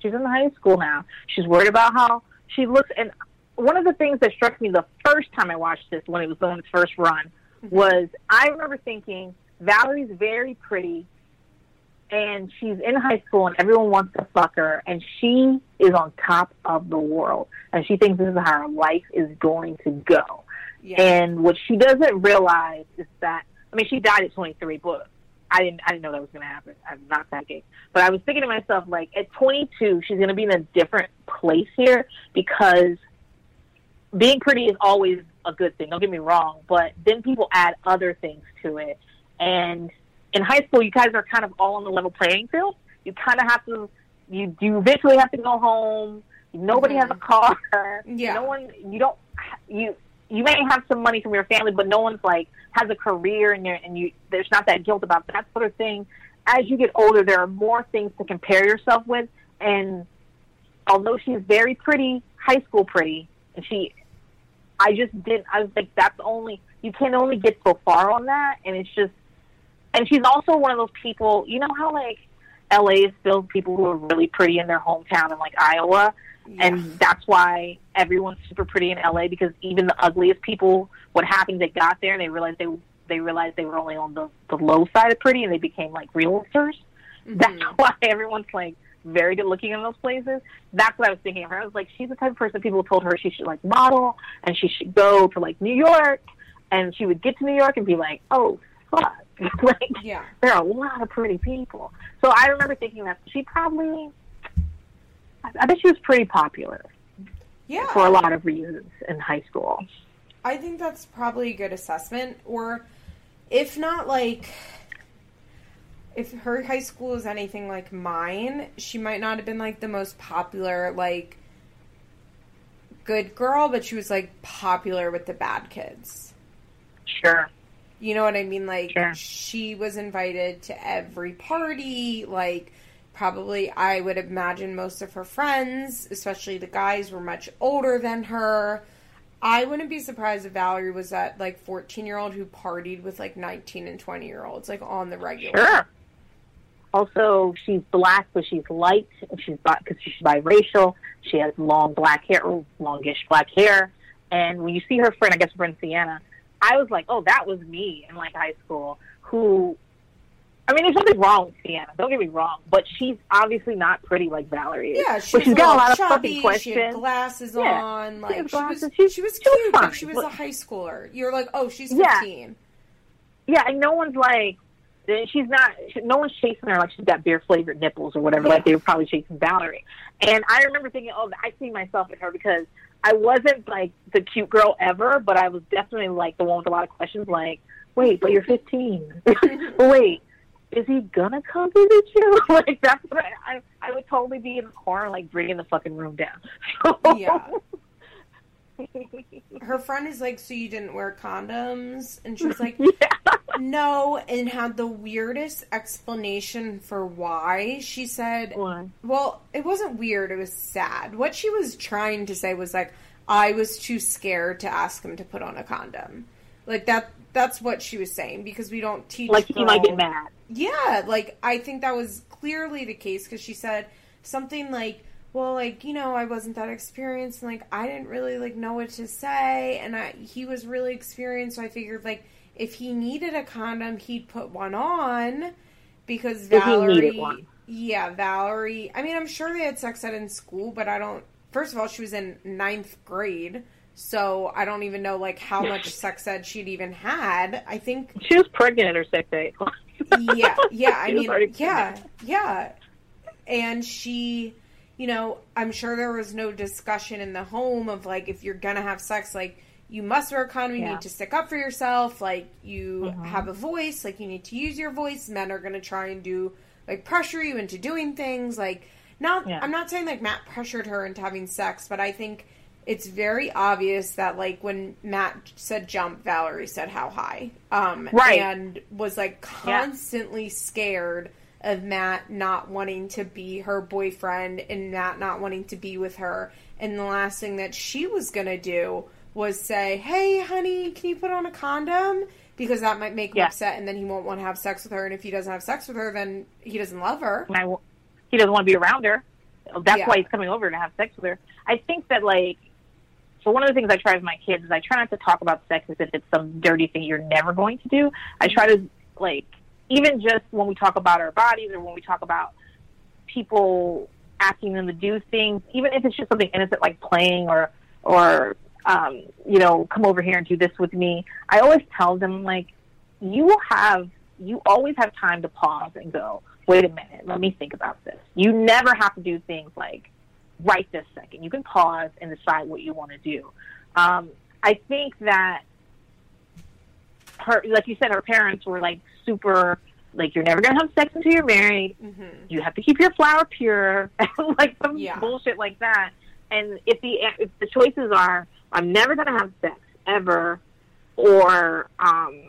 She's in high school now. She's worried about how she looks. And one of the things that struck me the first time I watched this, when it was on its first run, was I remember thinking Valerie's very pretty, and she's in high school, and everyone wants to fuck her, and she is on top of the world, and she thinks this is how her life is going to go. Yeah. And what she doesn't realize is that I mean, she died at 23, but I didn't I didn't know that was going to happen. I'm not that gay, but I was thinking to myself like, at 22, she's going to be in a different place here because being pretty is always a good thing. Don't get me wrong, but then people add other things to it, and in high school, you guys are kind of all on the level playing field. You kind of have to you you eventually have to go home. Nobody has a mm-hmm. car. Yeah. No one. You don't. You you may have some money from your family, but no one's like has a career, and you and you there's not that guilt about that sort of thing. As you get older, there are more things to compare yourself with, and although she's very pretty, high school pretty, and she, I just didn't. I was like, that's only you can only get so far on that, and it's just, and she's also one of those people. You know how like LA is filled with people who are really pretty in their hometown and like Iowa, Yeah. and that's why everyone's super pretty in LA because even the ugliest people, what happened? They got there and they realized they they realized they were only on the the low side of pretty, and they became like realtors. That's Mhm. why everyone's like very good looking in those places. That's what I was thinking of her. I was like, she's the type of person people told her she should like model and she should go to like New York and she would get to New York and be like, "Oh fuck." like Yeah. there are a lot of pretty people. So I remember thinking that she probably, I I bet she was pretty popular Yeah. for a lot of reasons in high school. I think that's probably a good assessment. Or if not, like, if her high school is anything like mine, she might not have been like the most popular, like, good girl, but she was like popular with the bad kids. Sure. You know what I mean? Like, Sure. she was invited to every party. Like, probably, I would imagine most of her friends, especially the guys, were much older than her. I wouldn't be surprised if Valerie was that, like, 14 year old who partied with, like, 19 and 20 year olds, like, on the regular. Sure. Also, she's black, but she's light. She's because she's biracial. She has long black hair, longish black hair. And when you see her friend, I guess her friend Sienna, I was like, oh, that was me in like high school. Who, I mean, there's nothing wrong with Sienna. Don't get me wrong, but she's obviously not pretty like Valerie is. Yeah, she but was she's got a lot of chubby, fucking She had questions. glasses Yeah, on. Like she was, glasses. she, She- was she was cute, but fine, she was a high schooler. You're like, oh, she's Yeah. 15. Yeah, and no one's like, she's not. No one's chasing her like she's got beer flavored nipples or whatever. Yeah. Like they were probably chasing Valerie. And I remember thinking, oh, I see myself in her because I wasn't like the cute girl ever, but I was definitely like the one with a lot of questions. Like, wait, but you're 15. wait, is he gonna come visit you? like that's what I, I. I would totally be in the corner, like bringing the fucking room down. Yeah. Her friend is like, so you didn't wear condoms? And she was like, yeah. no, and had the weirdest explanation for why. She said, Why? well, it wasn't weird, it was sad. What she was trying to say was like, I was too scared to ask him to put on a condom. Like that that's what she was saying because we don't teach Like he might get mad. Yeah, like I think that was clearly the case because she said something like, "Well, like you know, I wasn't that experienced, and like I didn't really like know what to say, and I he was really experienced, so I figured like if he needed a condom, he'd put one on because Valerie, yeah, Valerie. I mean, I'm sure they had sex ed in school, but I don't. First of all, she was in ninth grade. So I don't even know like how much sex ed she'd even had. I think She was pregnant at her sex ed. yeah, yeah. I mean, yeah, yeah. And she, you know, I'm sure there was no discussion in the home of like if you're gonna have sex, like you must wear a condom. You Yeah. need to stick up for yourself. Like you Mhm. have a voice. Like you need to use your voice. Men are gonna try and do like pressure you into doing things. Like not. Yeah. I'm not saying like Matt pressured her into having sex, but I think. It's very obvious that like when Matt said jump, Valerie said how high. Um Right. and was like Yeah. constantly scared of Matt not wanting to be her boyfriend and Matt not wanting to be with her. And the last thing that she was going to do was say, Hey, honey, can you put on a condom? Because that might make him Yeah. upset and then he won't want to have sex with her. And if he doesn't have sex with her, then he doesn't love her. and I, w- he doesn't want to be around her. That's Yeah. why he's coming over to have sex with her. I think that like, so one of the things I try with my kids is I try not to talk about sex as if it's some dirty thing you're never going to do. I mm-hmm. try to like, even just when we talk about our bodies or when we talk about people asking them to do things, even if it's just something innocent like playing or or um, you know, come over here and do this with me. I always tell them like, you will have you always have time to pause and go, wait a minute, let me think about this. You never have to do things like right this second. You can pause and decide what you want to do. Um, I think that her, like you said, her parents were like super, like you're never gonna have sex until you're married. hmm You have to keep your flower pure, like some Yeah. bullshit like that. And if the if the choices are, I'm never gonna have sex ever, or um,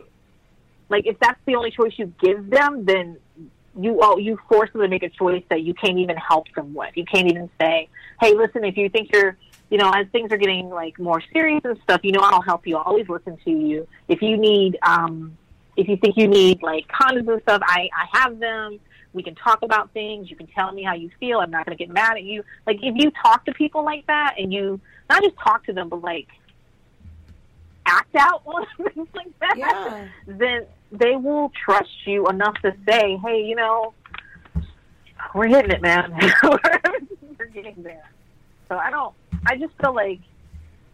like if that's the only choice you give them, then you oh, you force them to make a choice that you can't even help them with. You can't even say, "Hey, listen, if you think you're, you know, as things are getting like more serious and stuff, you know, I'll help you. I'll always listen to you. If you need, um, if you think you need like condoms and stuff, I I have them. We can talk about things. You can tell me how you feel. I'm not going to get mad at you. Like if you talk to people like that, and you not just talk to them, but like act out on things like that Yeah. then they will trust you enough to say, "Hey, you know, we're hitting it, man. we're getting there." So I don't. I just feel like,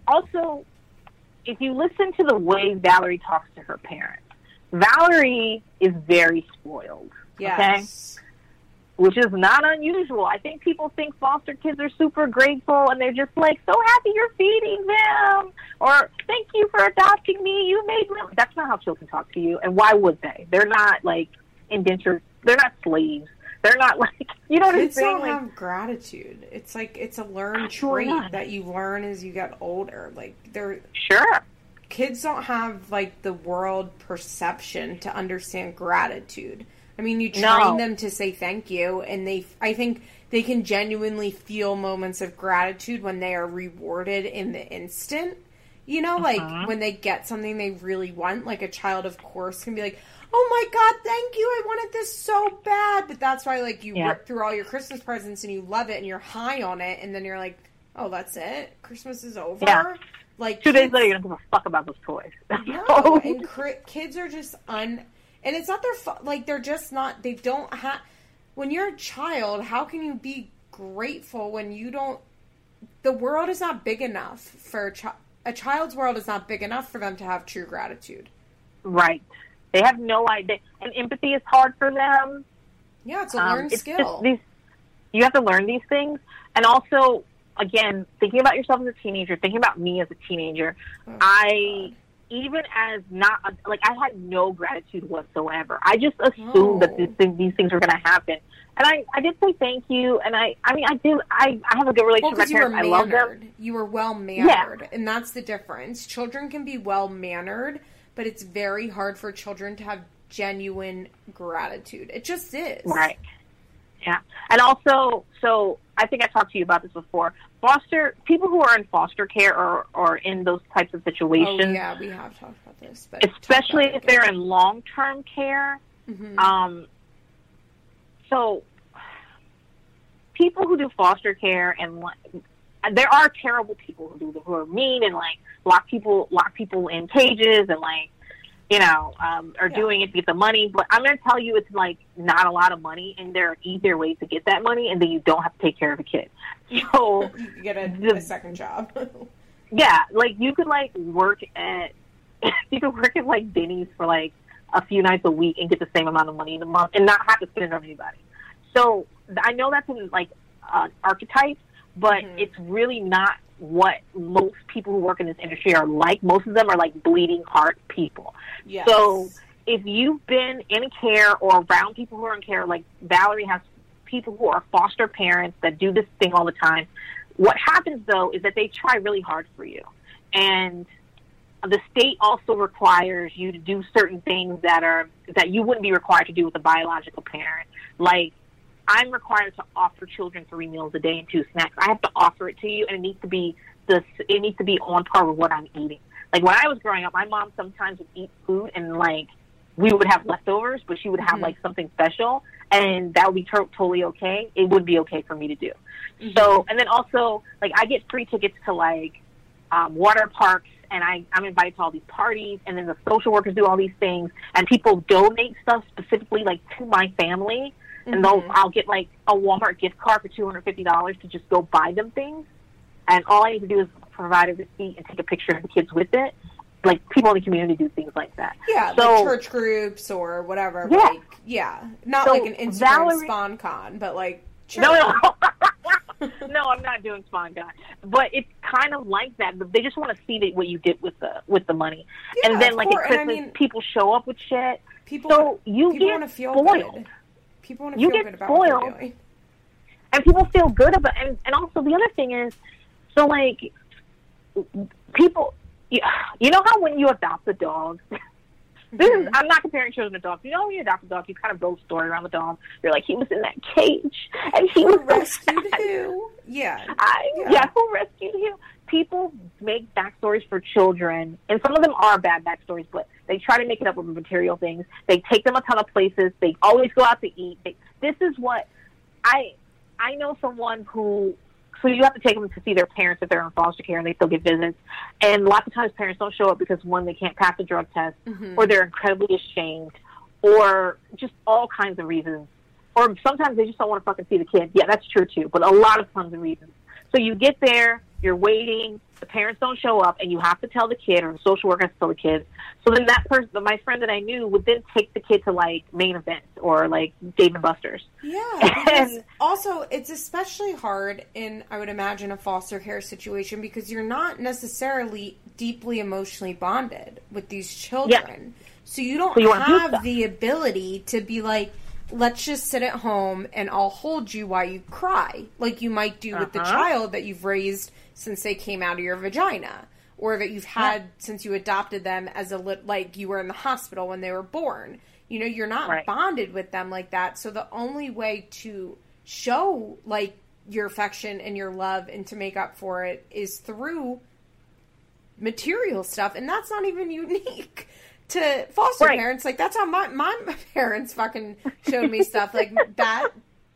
also, if you listen to the way Valerie talks to her parents, Valerie is very spoiled. Yes. Okay? Which is not unusual. I think people think foster kids are super grateful and they're just like so happy you're feeding them or thank you for adopting me. You made me. That's not how children talk to you. And why would they? They're not like indentured. They're not slaves. They're not like you know what Kids I'm saying. don't Like, have gratitude. It's like it's a learned trait not. that you learn as you get older. Like they're sure. kids don't have like the world perception to understand gratitude. I mean, you train No. them to say thank you, and they, I think they can genuinely feel moments of gratitude when they are rewarded in the instant. You know, like Uh-huh. when they get something they really want, like a child, of course, can be like, oh my God, thank you. I wanted this so bad. But that's why, like, you Yeah. rip through all your Christmas presents and you love it and you're high on it, and then you're like, oh, that's it? Christmas is over? Yeah. Like, Two days later, you don't give a fuck about those toys. no, and cri- kids are just un, and it's not their fault. Like they're just not. They don't have. When you're a child, how can you be grateful when you don't? The world is not big enough for a, chi- a child's world is not big enough for them to have true gratitude. right. They have no idea, and empathy is hard for them. Yeah, it's a Um, learned it's skill. These, you have to learn these things, and also, again, thinking about yourself as a teenager, thinking about me as a teenager. Oh, I even as not like I had no gratitude whatsoever. I just assumed that No. these things, these things were going to happen, and I I did say thank you, and I I mean I do I I have a good Well, relationship because with my parents. I love them. You were well mannered, and that's the difference. Children can be well mannered, but it's very hard for children to have genuine gratitude. It just is. Right. Yeah. And also, so I think I talked to you about this before. Foster people who are in foster care or or in those types of Oh situations, yeah, we have talked about this, but especially if they're in long term care. hmm Um, so people who do foster care and there are terrible people who do who are mean and like lock people lock people in cages and like you know um, are Yeah. doing it to get the money. But I'm going to tell you, it's like not a lot of money, and there are easier ways to get that money, and then you don't have to take care of a kid. So you get a, The- a second job. yeah, like you could like work at you could work at like Denny's for like a few nights a week and get the same amount of money in a month and not have to spend it on anybody. So I know that's in like uh, archetype, but Mhm. it's really not what most people who work in this industry are like. Most of them are like bleeding heart people. yes. So if you've been in care or around people who are in care, like Valerie has people who are foster parents that do this thing all the time. What happens though is that they try really hard for you. And the state also requires you to do certain things that are that you wouldn't be required to do with a biological parent. Like I'm required to offer children three meals a day and two snacks. I have to offer it to you, and it needs to be the it needs to be on par with what I'm eating. Like when I was growing up, my mom sometimes would eat food and like we would have leftovers, but she would have Mhm. like something special, and that would be to- totally okay. It would be okay for me to do. Mhm. So, and then also, like, I get free tickets to like um, water parks, and I I'm invited to all these parties, and then the social workers do all these things, and people donate stuff specifically like to my family, and they'll Mhm. I'll get like a Walmart gift card for two hundred fifty dollars to just go buy them things, and all I need to do is provide a receipt and take a picture of the kids with it. Like people in the community do things like that. yeah, so- like church groups or whatever. Yeah. Like, yeah, not So like an Instagram Valerie- sponcon, but like church. No, no, no, I'm not doing Spawn Guy. But it's kind of like that. They just want to see that what you did with the with the money, Yeah, and then like course. at And I mean- people show up with shit. People, So you people get want to feel spoiled. good. People want to You feel get good about what spoiled. they're doing. and people feel good about and, and also the other thing is so like people you, you know how when you adopt a dog this is Mhm. i'm not comparing children to dogs you know when you adopt a dog you kind of build a story around the dog you're like he was in that cage and he was Who rescued who? Yeah. I, Yeah. yeah. who rescued him? People make backstories for children, and some of them are bad backstories, but they try to make it up with material things. They take them a ton of places. They always go out to eat. They, this is what I I know someone who. So you have to take them to see their parents if they're in foster care, and they still get visits. And lots of times parents don't show up because one, they can't pass the drug test, Mhm. or they're incredibly ashamed, or just all kinds of reasons. Or sometimes they just don't want to fucking see the kid. Yeah, that's true too, but a lot of tons of reasons. So you get there, you're waiting, the parents don't show up, and you have to tell the kid, or the social worker has to tell the kid. So then that person, my friend that I knew, would then take the kid to like main events or like Dave and Buster's. Yeah. Because also, it's especially hard in, I would imagine, a foster care situation because you're not necessarily deeply emotionally bonded with these children. Yeah. So you don't so you have the ability to be like, let's just sit at home and I'll hold you while you cry, like you might do uh-huh. with the uh-huh. child that you've raised since they came out of your vagina or that you've had yeah. since you adopted them as a like you were in the hospital when they were born. You know, you're not right. bonded with them like that. So the only way to show like your affection and your love and to make up for it is through material stuff and that's not even unique to foster right. parents like that's how my my parents fucking showed me stuff like bad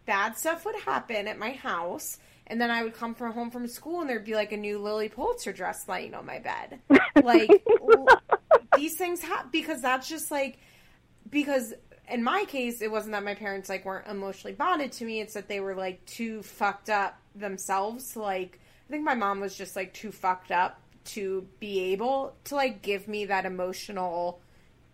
bad stuff would happen at my house and then I would come from home from school and there'd be like a new Lilly Pulitzer dress laying on my bed. Like these things happen because that's just like because in my case it wasn't that my parents like weren't emotionally bonded to me, it's that they were like too fucked up themselves like I think my mom was just like too fucked up to be able to like give me that emotional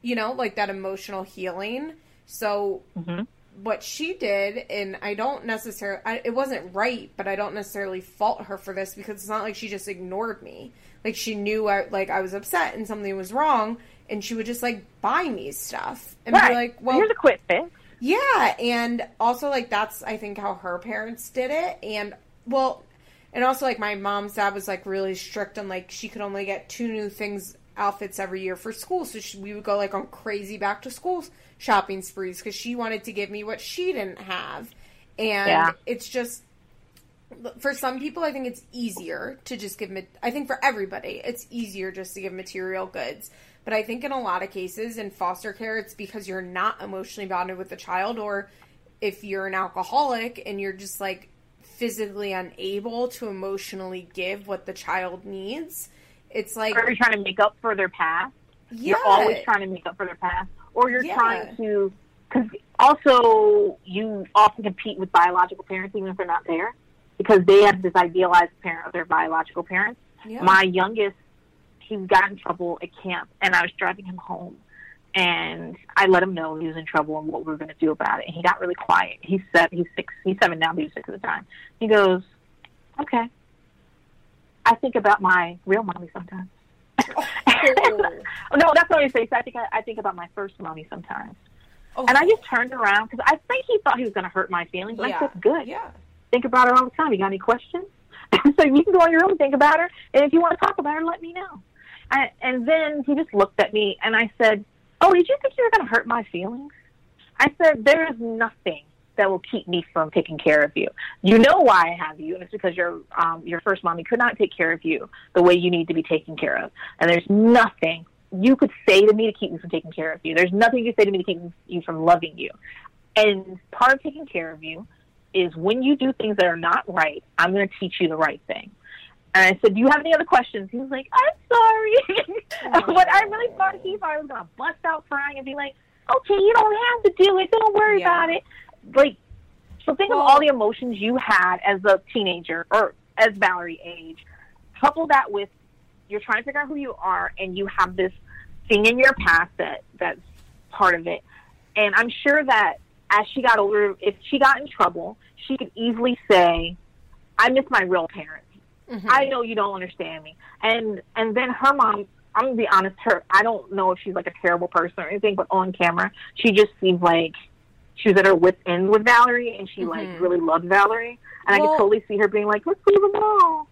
you know, like that emotional healing. So mm-hmm what she did, and I don't necessarily, I, it wasn't right, but I don't necessarily fault her for this because it's not like she just ignored me. Like she knew I, like I was upset and something was wrong, and she would just like buy me stuff and right. be like, "Well, here's a quick fix." Yeah, and also like that's I think how her parents did it, and well, and also like my mom's dad was like really strict on like she could only get two new things outfits every year for school, so she, we would go like on crazy back to school shopping sprees because she wanted to give me what she didn't have. And yeah. it's just for some people I think it's easier to just give I think for everybody it's easier just to give material goods. But I think in a lot of cases in foster care it's because you're not emotionally bonded with the child or if you're an alcoholic and you're just like physically unable to emotionally give what the child needs. It's like or you're trying to make up for their past. Yeah. You're always trying to make up for their past or you're yeah. trying to because also you often compete with biological parents even if they're not there because they have this idealized parent of their biological parents. Yeah. My youngest, he got in trouble at camp, and I was driving him home, and I let him know he was in trouble and what we were going to do about it. And he got really quiet. He's seven, he's six, he's seven now, but he was six at the time. He goes, "Okay, I think about my real mommy sometimes." Oh. no, that's what he says. I think I, I think about my first mommy sometimes. Oh. And I just turned around because I think he thought he was going to hurt my feelings. Yeah. I said, "Good. Yeah. Think about her all the time. You got any questions?" so you can go on your own, think about her, and if you want to talk about her, let me know. I, and then he just looked at me, and I said, "Oh, did you think you were going to hurt my feelings?" I said, "There is nothing that will keep me from taking care of you. You know why I have you, and it's because your um, your first mommy could not take care of you the way you need to be taken care of. And there's nothing you could say to me to keep me from taking care of you. There's nothing you could say to me to keep you from loving you. And part of taking care of you is when you do things that are not right, I'm going to teach you the right thing. And I said, "Do you have any other questions?" He was like, "I'm sorry," but I really thought he thought I was going to bust out crying and be like, "Okay, you don't have to do it. Don't worry yeah. about it." Like so think of all the emotions you had as a teenager or as Valerie age. Couple that with you're trying to figure out who you are and you have this thing in your past that that's part of it. And I'm sure that as she got older, if she got in trouble, she could easily say, I miss my real parents. Mm-hmm. I know you don't understand me. And and then her mom I'm gonna be honest, her I don't know if she's like a terrible person or anything, but on camera she just seems like she was at her wit's end with Valerie, and she mm-hmm. like really loved Valerie, and well, I could totally see her being like, "Let's leave them all."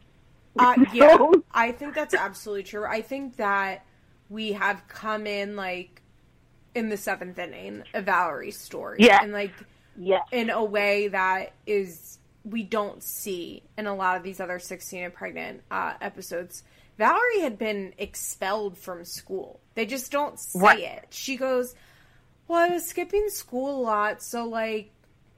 Uh, yeah, I think that's absolutely true. I think that we have come in like in the seventh inning of Valerie's story, yeah, and like yeah, in a way that is we don't see in a lot of these other sixteen and pregnant uh, episodes. Valerie had been expelled from school. They just don't say right. it. She goes, well, I was skipping school a lot, so like,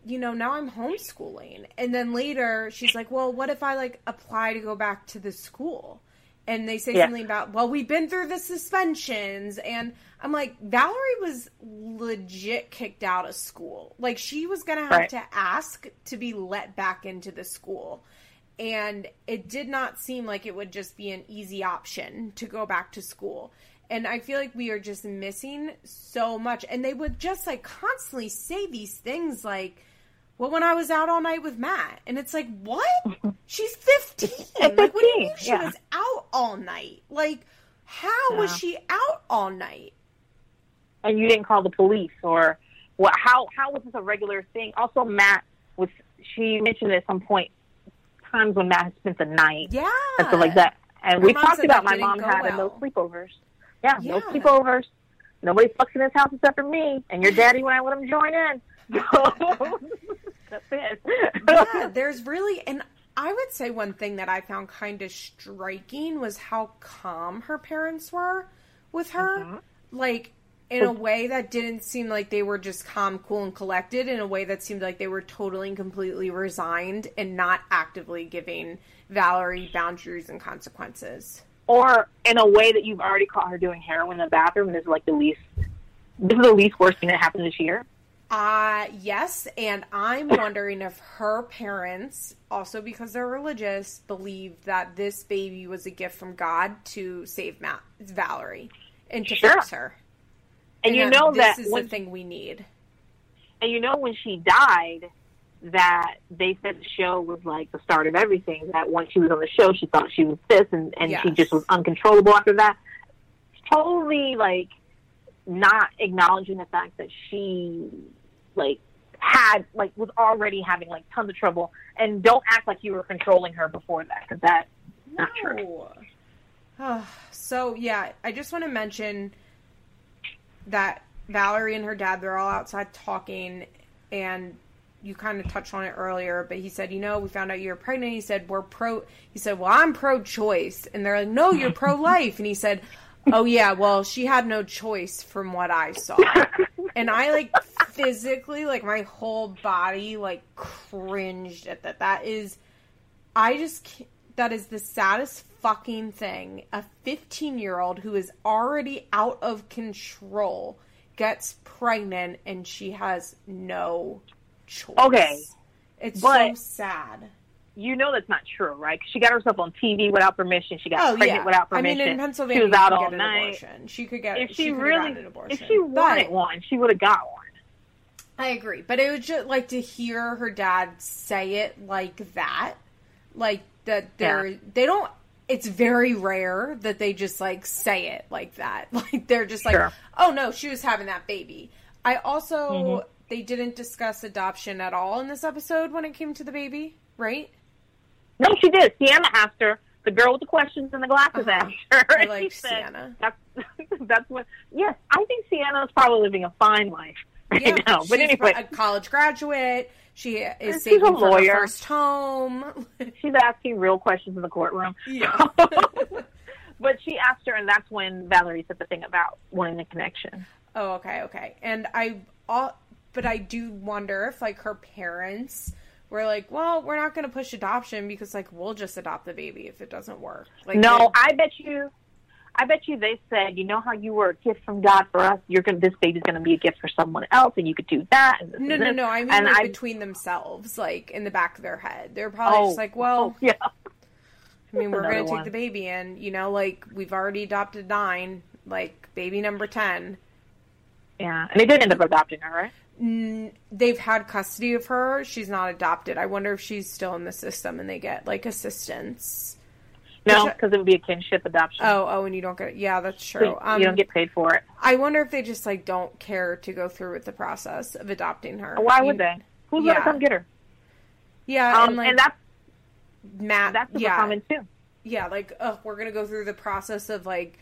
you know, now I'm homeschooling. And then later she's like, well, what if I like apply to go back to the school? And they say yeah. something about, well, we've been through the suspensions. And I'm like, Valerie was legit kicked out of school. Like, she was going to have right. to ask to be let back into the school. and it did not seem like it would just be an easy option to go back to school. And I feel like we are just missing so much. And they would just like constantly say these things like, well, when I was out all night with Matt. And it's like, what? She's 15. Like, what do you mean she yeah. was out all night? Like, how was she out all night? and you didn't call the police or what how how was this a regular thing also matt was she mentioned at some point times when matt had spent the night Yeah. and stuff like that and we talked about my mom having well. no sleepovers yeah, no Yeah. sleepovers nobody fucks in this house except for me and your daddy when i let him join in that's it yeah, there's really, and I would say one thing that I found kind of striking was how calm her parents were with her. Mhm. Like, in a way that didn't seem like they were just calm, cool, and collected, in a way that seemed like they were totally and completely resigned and not actively giving Valerie boundaries and consequences. Or in a way that you've already caught her doing heroin in the bathroom and this is like the least this is the least worst thing that happened this year Uh, yes, and I'm wondering if her parents, also because they're religious, believe that this baby was a gift from God to save Ma- Valerie and to Sure. fix her. and, you that know this that is when the thing we need. And you know when she died, that they said the show was like the start of everything. That once she was on the show, she thought she was this, and and she just was uncontrollable after that. Totally like not acknowledging the fact that she like had like was already having like tons of trouble. And don't act like you were controlling her before that, because that's not true. Oh, so yeah, I just want to mention that Valerie and her dad they're all outside talking and you kind of touched on it earlier, but he said, you know, we found out you were pregnant. He said, we're pro. He said, well, I'm pro choice. And they're like, no, you're pro life. And he said, oh, yeah, well, she had no choice from what I saw. And I like physically, like my whole body, like cringed at that. That is, I just, that is the saddest fucking thing. A 15 year old who is already out of control gets pregnant and she has no choice. Okay, It's but- so sad. You know that's not true, right? she got herself on TV without permission. She got Oh pregnant yeah, without I permission. mean in Pennsylvania, she was out all could get an night. abortion. She could get if she, she really, an abortion. if she wanted But- one, she would have got one. I agree, but it was just like to hear her dad say it like that, like that they're they don't. It's very rare that they just like say it like that. Like they're just like, Sure. oh no, she was having that baby. I also Mhm. They didn't discuss adoption at all in this episode when it came to the baby, right? No, she did. Sienna asked her. The girl with the questions and the glasses Uh-huh. asked her. I like she said, Sienna. That's that's what. Yes, I think Sienna's probably living a fine life right Yeah, now. But anyway, a college graduate. She is She's a for her lawyer. first home. she's asking real questions in the courtroom. Yeah. but she asked her, and that's when Valerie said the thing about wanting a connection. Oh, okay, okay. And I, all, but I do wonder if like her parents were like, well, we're not going to push adoption because like we'll just adopt the baby if it doesn't work. Like no, I bet you. I bet you they said, you know how you were a gift from God for us. You're gonna. This baby's gonna be a gift for someone else, and you could do that. No, no, no. I mean and like I, between themselves, like in the back of their head, they're probably oh, just like, well, oh, yeah. I mean, we're going to take the baby, and you know, like we've already adopted nine, like baby number ten. Yeah, and they did end up adopting her, right? Mm, they've had custody of her. She's not adopted. I wonder if she's still in the system and they get like assistance. No, because it would be a kinship adoption. Oh, oh, and you don't get. Yeah, that's true. Um, you don't get paid for it. I wonder if they just like don't care to go through with the process of adopting her. Why You- would they? Who's yeah. gonna come get her? Yeah, Um, and like and that's Matt. that's super yeah, common too. yeah, like we're gonna go through the process of like,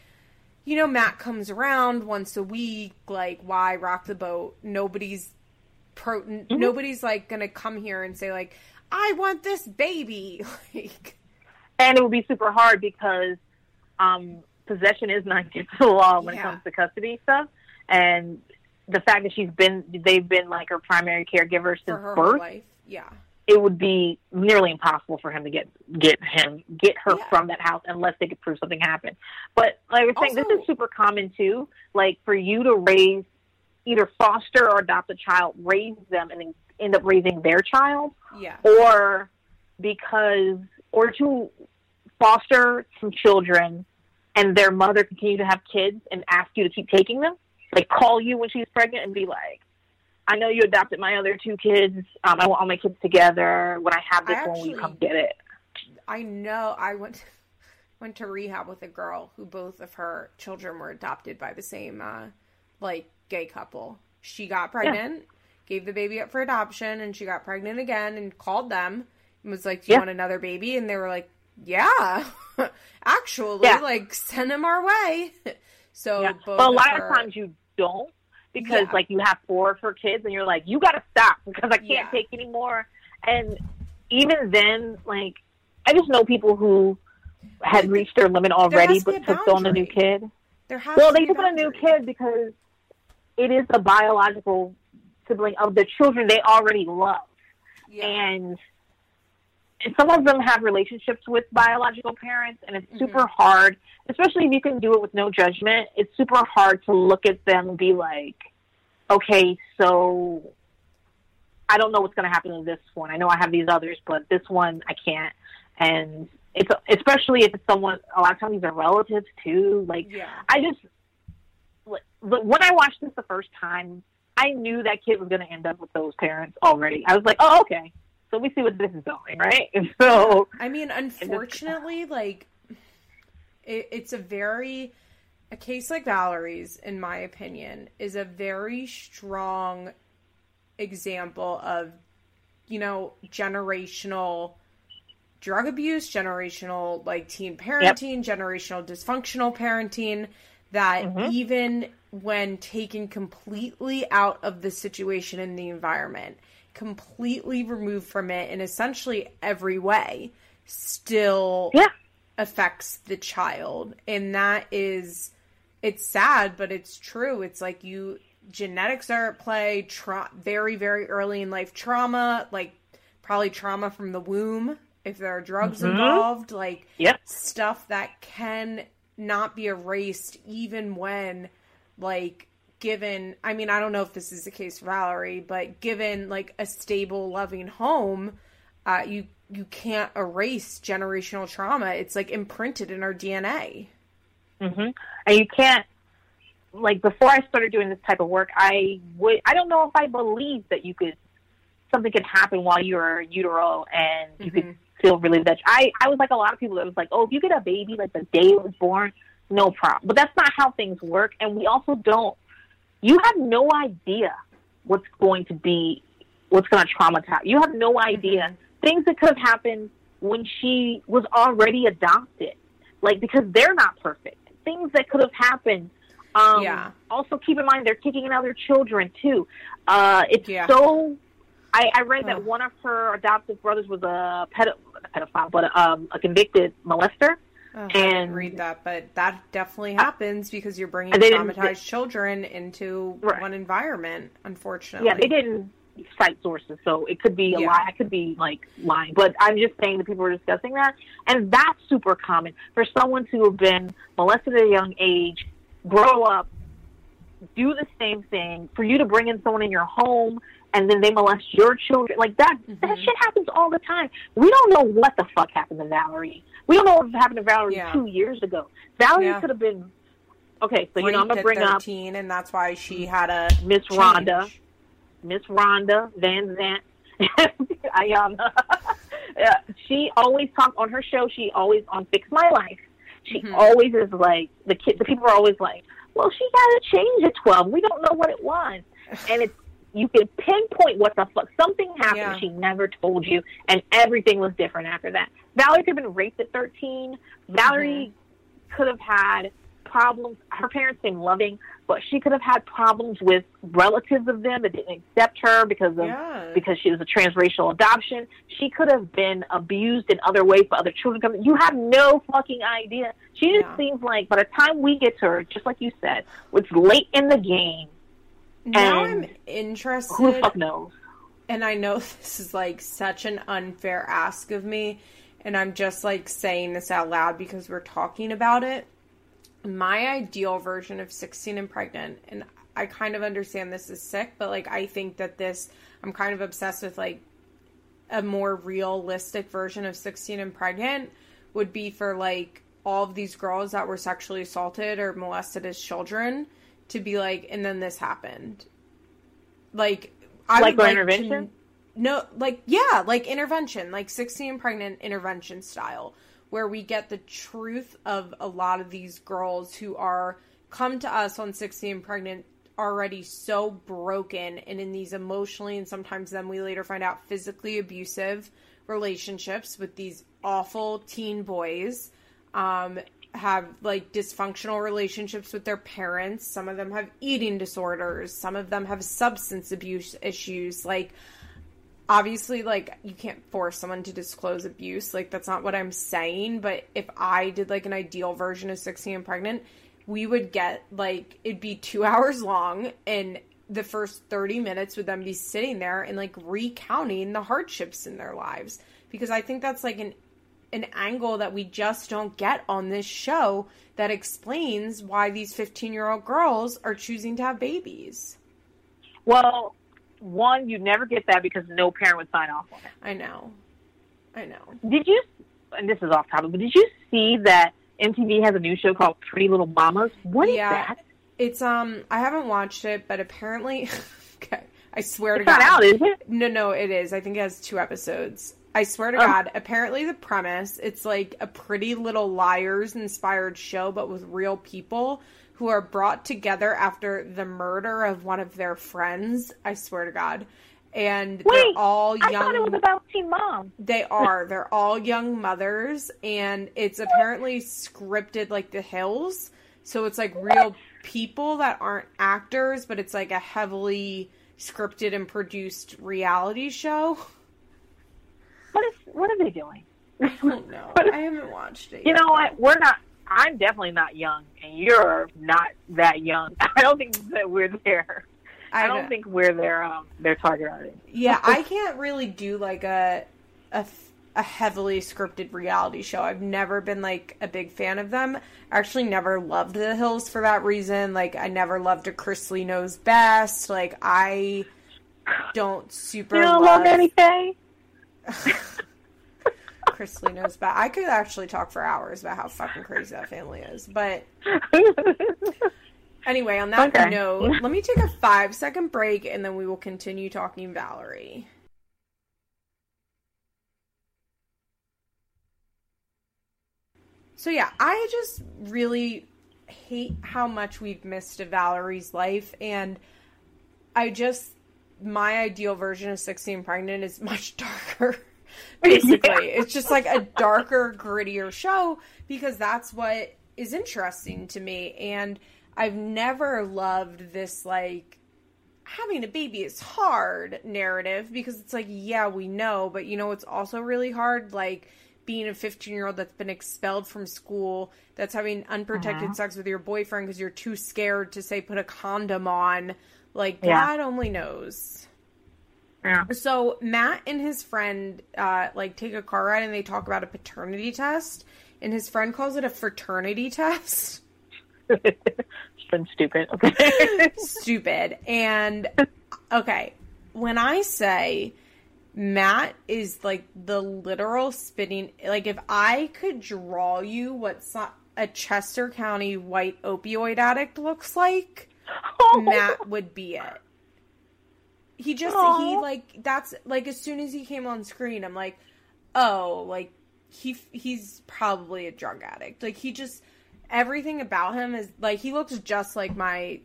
you know, Matt comes around once a week. Like, why rock the boat? Nobody's pro. Mm-hmm. Nobody's like gonna come here and say like, I want this baby. like, And it would be super hard because um, possession is not against the law when Yeah. it comes to custody stuff. And the fact that she's been, they've been like her primary caregiver since her birth. Yeah. It would be nearly impossible for him to get get him get her Yeah. from that house unless they could prove something happened. But like I was saying, this is super common too. Like for you to raise either foster or adopt a child, raise them, and then end up raising their child. Yeah. or because or to foster some children and their mother continue to have kids and ask you to keep taking them, like call you when she's pregnant and be like, I know you adopted my other two kids. Um, I want all my kids together. When I have this I one, you come get it? I know I went went to rehab with a girl who both of her children were adopted by the same uh like gay couple. She got pregnant, gave the baby up for adoption, and she got pregnant again and called them and was like, Do you Yeah. want another baby? And they were like, Yeah. Actually, Yeah. like send them our way. So Yeah. both But a lot her- of times you don't because Yeah. like you have four of her kids and you're like, you got to stop because I can't Yeah. take anymore. And even then, like, I just know people who had reached their limit already, has to be but took on a new kid. Well, they took on a new kid because it is the biological sibling of the children they already love. Yeah. and some of them have relationships with biological parents and it's Mm-hmm. super hard especially if you can do it with no judgment it's super hard to look at them and be like okay so i don't know what's going to happen to this one i know i have these others but this one i can't and it's especially if it's someone a lot of times these are relatives too like yeah. I just when I watched this the first time, I knew that kid was going to end up with those parents already. I was like, oh, okay. So we see what this is going, right? And so I mean, unfortunately, like it, it's a very a case like Valerie's, in my opinion, is a very strong example of you know generational drug abuse, generational like teen parenting, generational dysfunctional parenting. That Mhm. even when taken completely out of the situation and the environment, completely removed from it in essentially every way, still yeah, affects the child. And that is, it's sad, but it's true. It's like you, genetics are at play, tra- very, very early in life trauma, like probably trauma from the womb, if there are drugs Mhm. involved, like yep, stuff that can not be erased even when like given i mean i don't know if this is the case for valerie but given like a stable loving home uh you you can't erase generational trauma it's like imprinted in our dna hmm and you can't. Like before I started doing this type of work, I would. I don't know if I believed that you could something could happen while you're in utero and you could Mhm. feel really that. I I was like a lot of people that was like, oh, if you get a baby like the day it was born, no problem. But that's not how things work, and we also don't. You have no idea what's going to be, what's going to traumatize. You have no idea things that could have happened when she was already adopted, like because they're not perfect. Things that could have happened. Um, Yeah. Also, keep in mind they're taking in other children too. Uh, it's Yeah. so. I, I read that one of her adoptive brothers was a, pedo, a pedophile, but um, a convicted molester. Oh, I didn't And- read that but that definitely happens because you're bringing traumatized children into Right. one environment unfortunately Yeah, they didn't cite sources, so it could be a Yeah. lie. I could be like lying, but I'm just saying that people are discussing that, and that's super common for someone to have been molested at a young age, grow up, do the same thing, for you to bring in someone in your home. And then they molest your children like that. That Mhm. shit happens all the time. We don't know what the fuck happened to Valerie. We don't know what happened to Valerie Yeah. two years ago. Valerie Yeah. could have been okay. So you know, I'm gonna bring up 13 and that's why she had a Miss. Iyanla. Miss Iyanla Vanzant, Iyanla. Yeah, she always talks on her show. She always on Fix My Life. She Mhm. always is like the kid. The people are always like, "Well, she got a change at twelve. We don't know what it was." And it's you can pinpoint what the fuck something happened. Yeah. She never told you, and everything was different after that. Valerie could have been raped at thirteen. Valerie Mm-hmm. could have had problems. Her parents seemed loving, but she could have had problems with relatives of them that didn't accept her because of Yeah. because she was a transracial adoption. She could have been abused in other ways by other children. coming. You have no fucking idea. She just Yeah. seems like by the time we get to her, just like you said, it's late in the game. Now and I'm interested Who the fuck knows? and I know this is like such an unfair ask of me, and I'm just like saying this out loud because we're talking about it. My ideal version of 16 and pregnant, and I kind of understand this is sick, but like I think that this, I'm kind of obsessed with like a more realistic version of 16 and pregnant would be for like all of these girls that were sexually assaulted or molested as children to be like and then this happened like I Like would for like intervention? to- no like yeah like intervention like 16 and pregnant intervention style where we get the truth of a lot of these girls who are come to us on 16 and pregnant already so broken and in these emotionally and sometimes then we later find out physically abusive relationships with these awful teen boys um, have like dysfunctional relationships with their parents. Some of them have eating disorders. Some of them have substance abuse issues. Like obviously like you can't force someone to disclose abuse. Like that's not what i'm saying. But if i did like an ideal version of 16 and pregnant we would get like it'd be two hours long and the first 30 minutes would then be sitting there and like recounting the hardships in their lives. Because i think that's like an an angle that we just don't get on this show that explains why these 15 year old girls are choosing to have babies Well, one, you never get that because no parent would sign off on it. i know i know Did you? And this is off topic, but did you see that MTV has a new show called Pretty Little Mamas? What is Yeah. that? It's um I haven't watched it, but apparently okay. I swear It's to not God. out, is it? No, no, it is. I think it has two episodes. I swear to Oh. God, apparently the premise, it's like a pretty little liars inspired show, but with real people who are brought together after the murder of one of their friends. I swear to God. And Wait, they're all young. I thought it was about Teen Mom. they are. They're all young mothers, and it's apparently scripted like The Hills. So it's like real people that aren't actors, but it's like a heavily scripted and produced reality show. What is? What are they doing? I don't know. I haven't watched it. You yet, know what? We're not. I'm definitely not young, and you're not that young. I don't think that we're there. though. I don't think we're their um their target audience. Yeah, I can't really do like a a a heavily scripted reality show. I've never been like a big fan of them. I actually never loved The Hills for that reason. Like I never loved a Chrisley Knows Best. Like I don't super You don't love love anything. Chrisley Knows Best. I could actually talk for hours about how fucking crazy that family is. But anyway, on that Okay. note, let me take a five second break and then we will continue talking Valerie. So yeah, I just really hate how much we've missed of Valerie's life and I just my ideal version of 16 pregnant is much darker. Basically, it's just like a darker, grittier show because that's what is interesting to me and I've never loved this like having a baby is hard narrative because it's like yeah we know but you know it's also really hard like being a 15 year old that's been expelled from school that's having unprotected Uh-huh. sex with your boyfriend because you're too scared to say put a condom on like Yeah. god only knows yeah. so matt and his friend uh like take a car ride and they talk about a paternity test and his friend calls it a fraternity test it's been stupid. Okay. stupid. And okay, when I say Matt is like the literal spitting, like if I could draw you what so- a Chester County white opioid addict looks like, Matt oh. would be it. He just he like that's like as soon as he came on screen, I'm like, oh, like he he's probably a drug addict. Like he just everything about him is like he looks just like my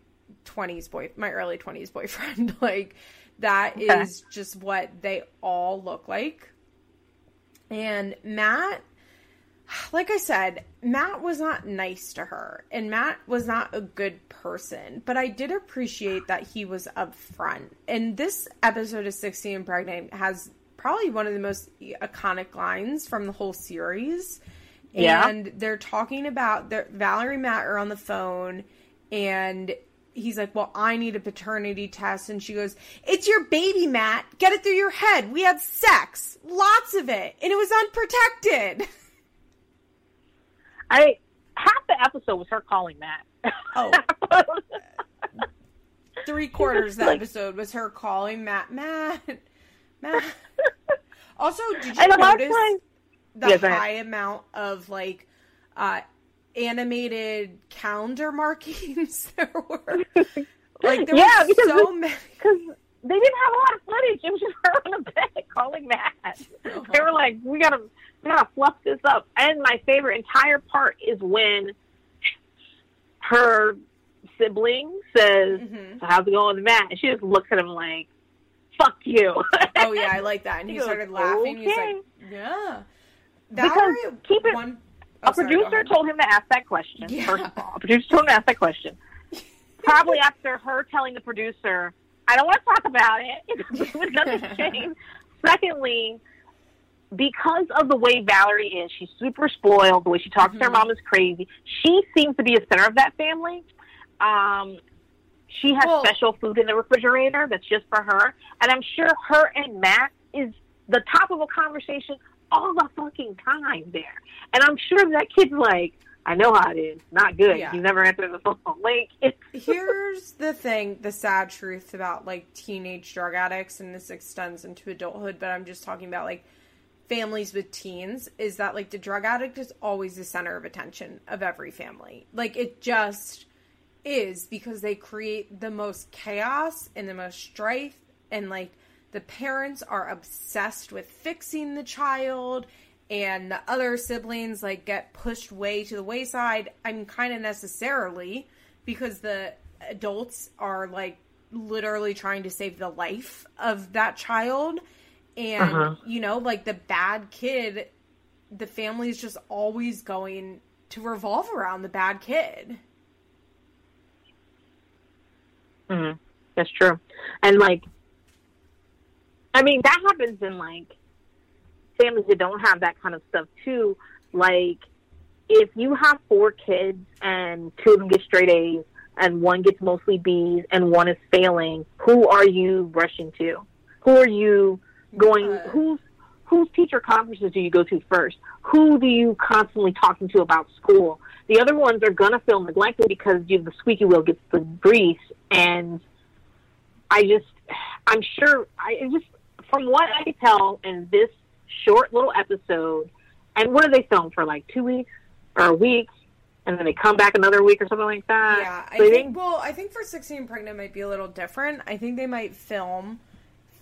20s boy my early 20s boyfriend. Like that is just what they all look like. And matt like i said matt was not nice to her and matt was not a good person but i did appreciate that he was upfront and this episode of 16 and pregnant has probably one of the most iconic lines from the whole series Yeah. and they're talking about their Valerie and Matt are on the phone and he's like, Well, I need a paternity test and she goes, It's your baby, Matt. Get it through your head. We had sex. Lots of it. And it was unprotected. I half the episode was her calling Matt. Oh. Three quarters of the Like- episode was her calling Matt Matt Matt Also, did you And a lot of notice times- the ahead. high amount of like uh animated calendar markings there were? Like there Yeah, were so many. because they didn't have a lot of footage. It was just her on the bed calling Matt. They were like, "We gotta, we gotta fluff this up." And my favorite entire part is when her sibling says, Mhm. so "How's it going with Matt?" And she just looks at him like, "Fuck you." Oh yeah, I like that. And he He goes, started laughing. He's like, "Yeah." Because Valerie, keep it- one. a oh, sorry, producer told him to ask that question. Yeah. First of all, a producer told him to ask that question. Probably after her telling the producer, "I don't want to talk about it. Nothing's changed." Secondly, because of the way Valerie is, she's super spoiled. The way she talks to her Mhm. mom is crazy. She seems to be a center of that family. Um, she has Well- special food in the refrigerator that's just for her, and I'm sure her and Matt is the top of a conversation all the fucking time there. And I'm sure that kid's like, I know how it is. Not good. Yeah. You never answer the phone. Like, it's Here's the thing, the sad truth about like teenage drug addicts, and this extends into adulthood, but I'm just talking about like families with teens, is that like the drug addict is always the center of attention of every family. Like it just is because they create the most chaos and the most strife, and like the parents are obsessed with fixing the child and the other siblings like get pushed way to the wayside i mean kind of necessarily because the adults are like literally trying to save the life of that child and Uh-huh. you know like the bad kid the family is just always going to revolve around the bad kid Mhm. That's true. And like, I mean, that happens in like families that don't have that kind of stuff too. Like, if you have four kids and two of them get straight A's and one gets mostly B's and one is failing, who are you rushing to? Who are you going? Yeah. Who's whose teacher conferences do you go to first? Who do you constantly talking to about school? The other ones are gonna feel neglected because you the squeaky wheel gets the grease, and I just, I'm sure, I just from what I can tell and this short little episode, and what do they film for like two weeks or a week, and then they come back another week or something like that. Yeah, I So they think. Well, I think for sixteen pregnant might be a little different. I think they might film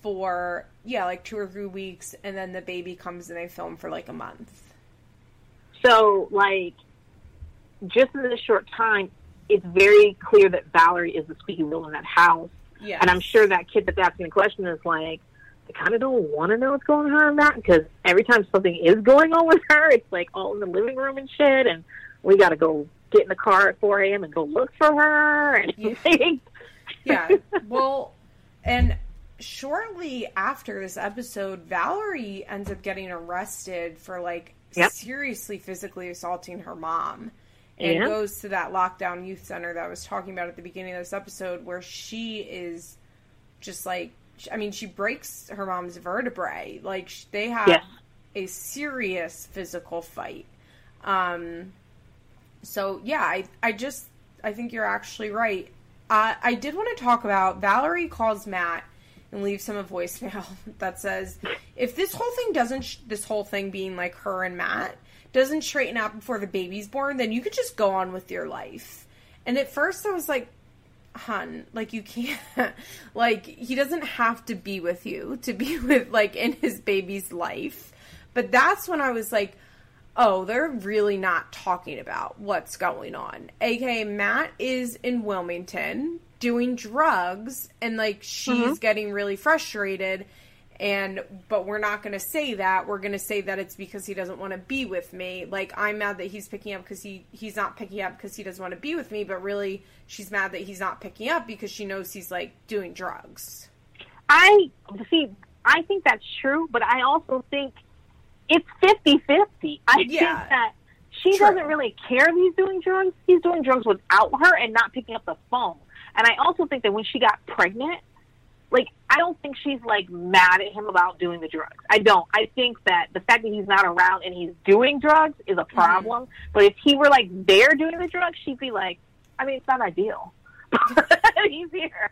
for yeah, like two or three weeks, and then the baby comes and they film for like a month. So, like, just in this short time, it's very clear that Valerie is the squeaky wheel in that house. Yeah, And I'm sure that kid that's asking the question is like, I kind of don't want to know what's going on in that because every time something is going on with her, it's like all in the living room and shit, and we got to go get in the car at 4 a.m. and go look for her. And Yeah. yeah. Well, and shortly after this episode, Valerie ends up getting arrested for like Yep. seriously physically assaulting her mom. And Yeah. goes to that lockdown youth center that I was talking about at the beginning of this episode, where she is just like, I mean, she breaks her mom's vertebrae. Like they have Yes. a serious physical fight. Um, so yeah, I I just I think you're actually right. Uh, I did want to talk about Valerie calls Matt and leaves him a voicemail that says, "If this whole thing doesn't, sh- this whole thing being like her and Matt doesn't straighten out before the baby's born, then you could just go on with your life." And at first, I was like, "Hun, like you can't, like he doesn't have to be with you to be with like in his baby's life." But that's when I was like, oh, they're really not talking about what's going on. AKA, Matt is in Wilmington doing drugs, and like she's mm-hmm. getting really frustrated. And but we're not going to say that. We're going to say that it's because he doesn't want to be with me. Like I'm mad that he's picking up because he he's not picking up because he doesn't want to be with me. But really, she's mad that he's not picking up because she knows he's like doing drugs. I see. I think that's true, but I also think it's 50-50. I Yeah. think that she True. doesn't really care if he's doing drugs. He's doing drugs without her and not picking up the phone. And I also think that when she got pregnant, like I don't think she's like mad at him about doing the drugs. I don't. I think that the fact that he's not around and he's doing drugs is a mm-hmm. problem. But if he were like there doing the drugs, she'd be like, I mean, it's not ideal. he's here.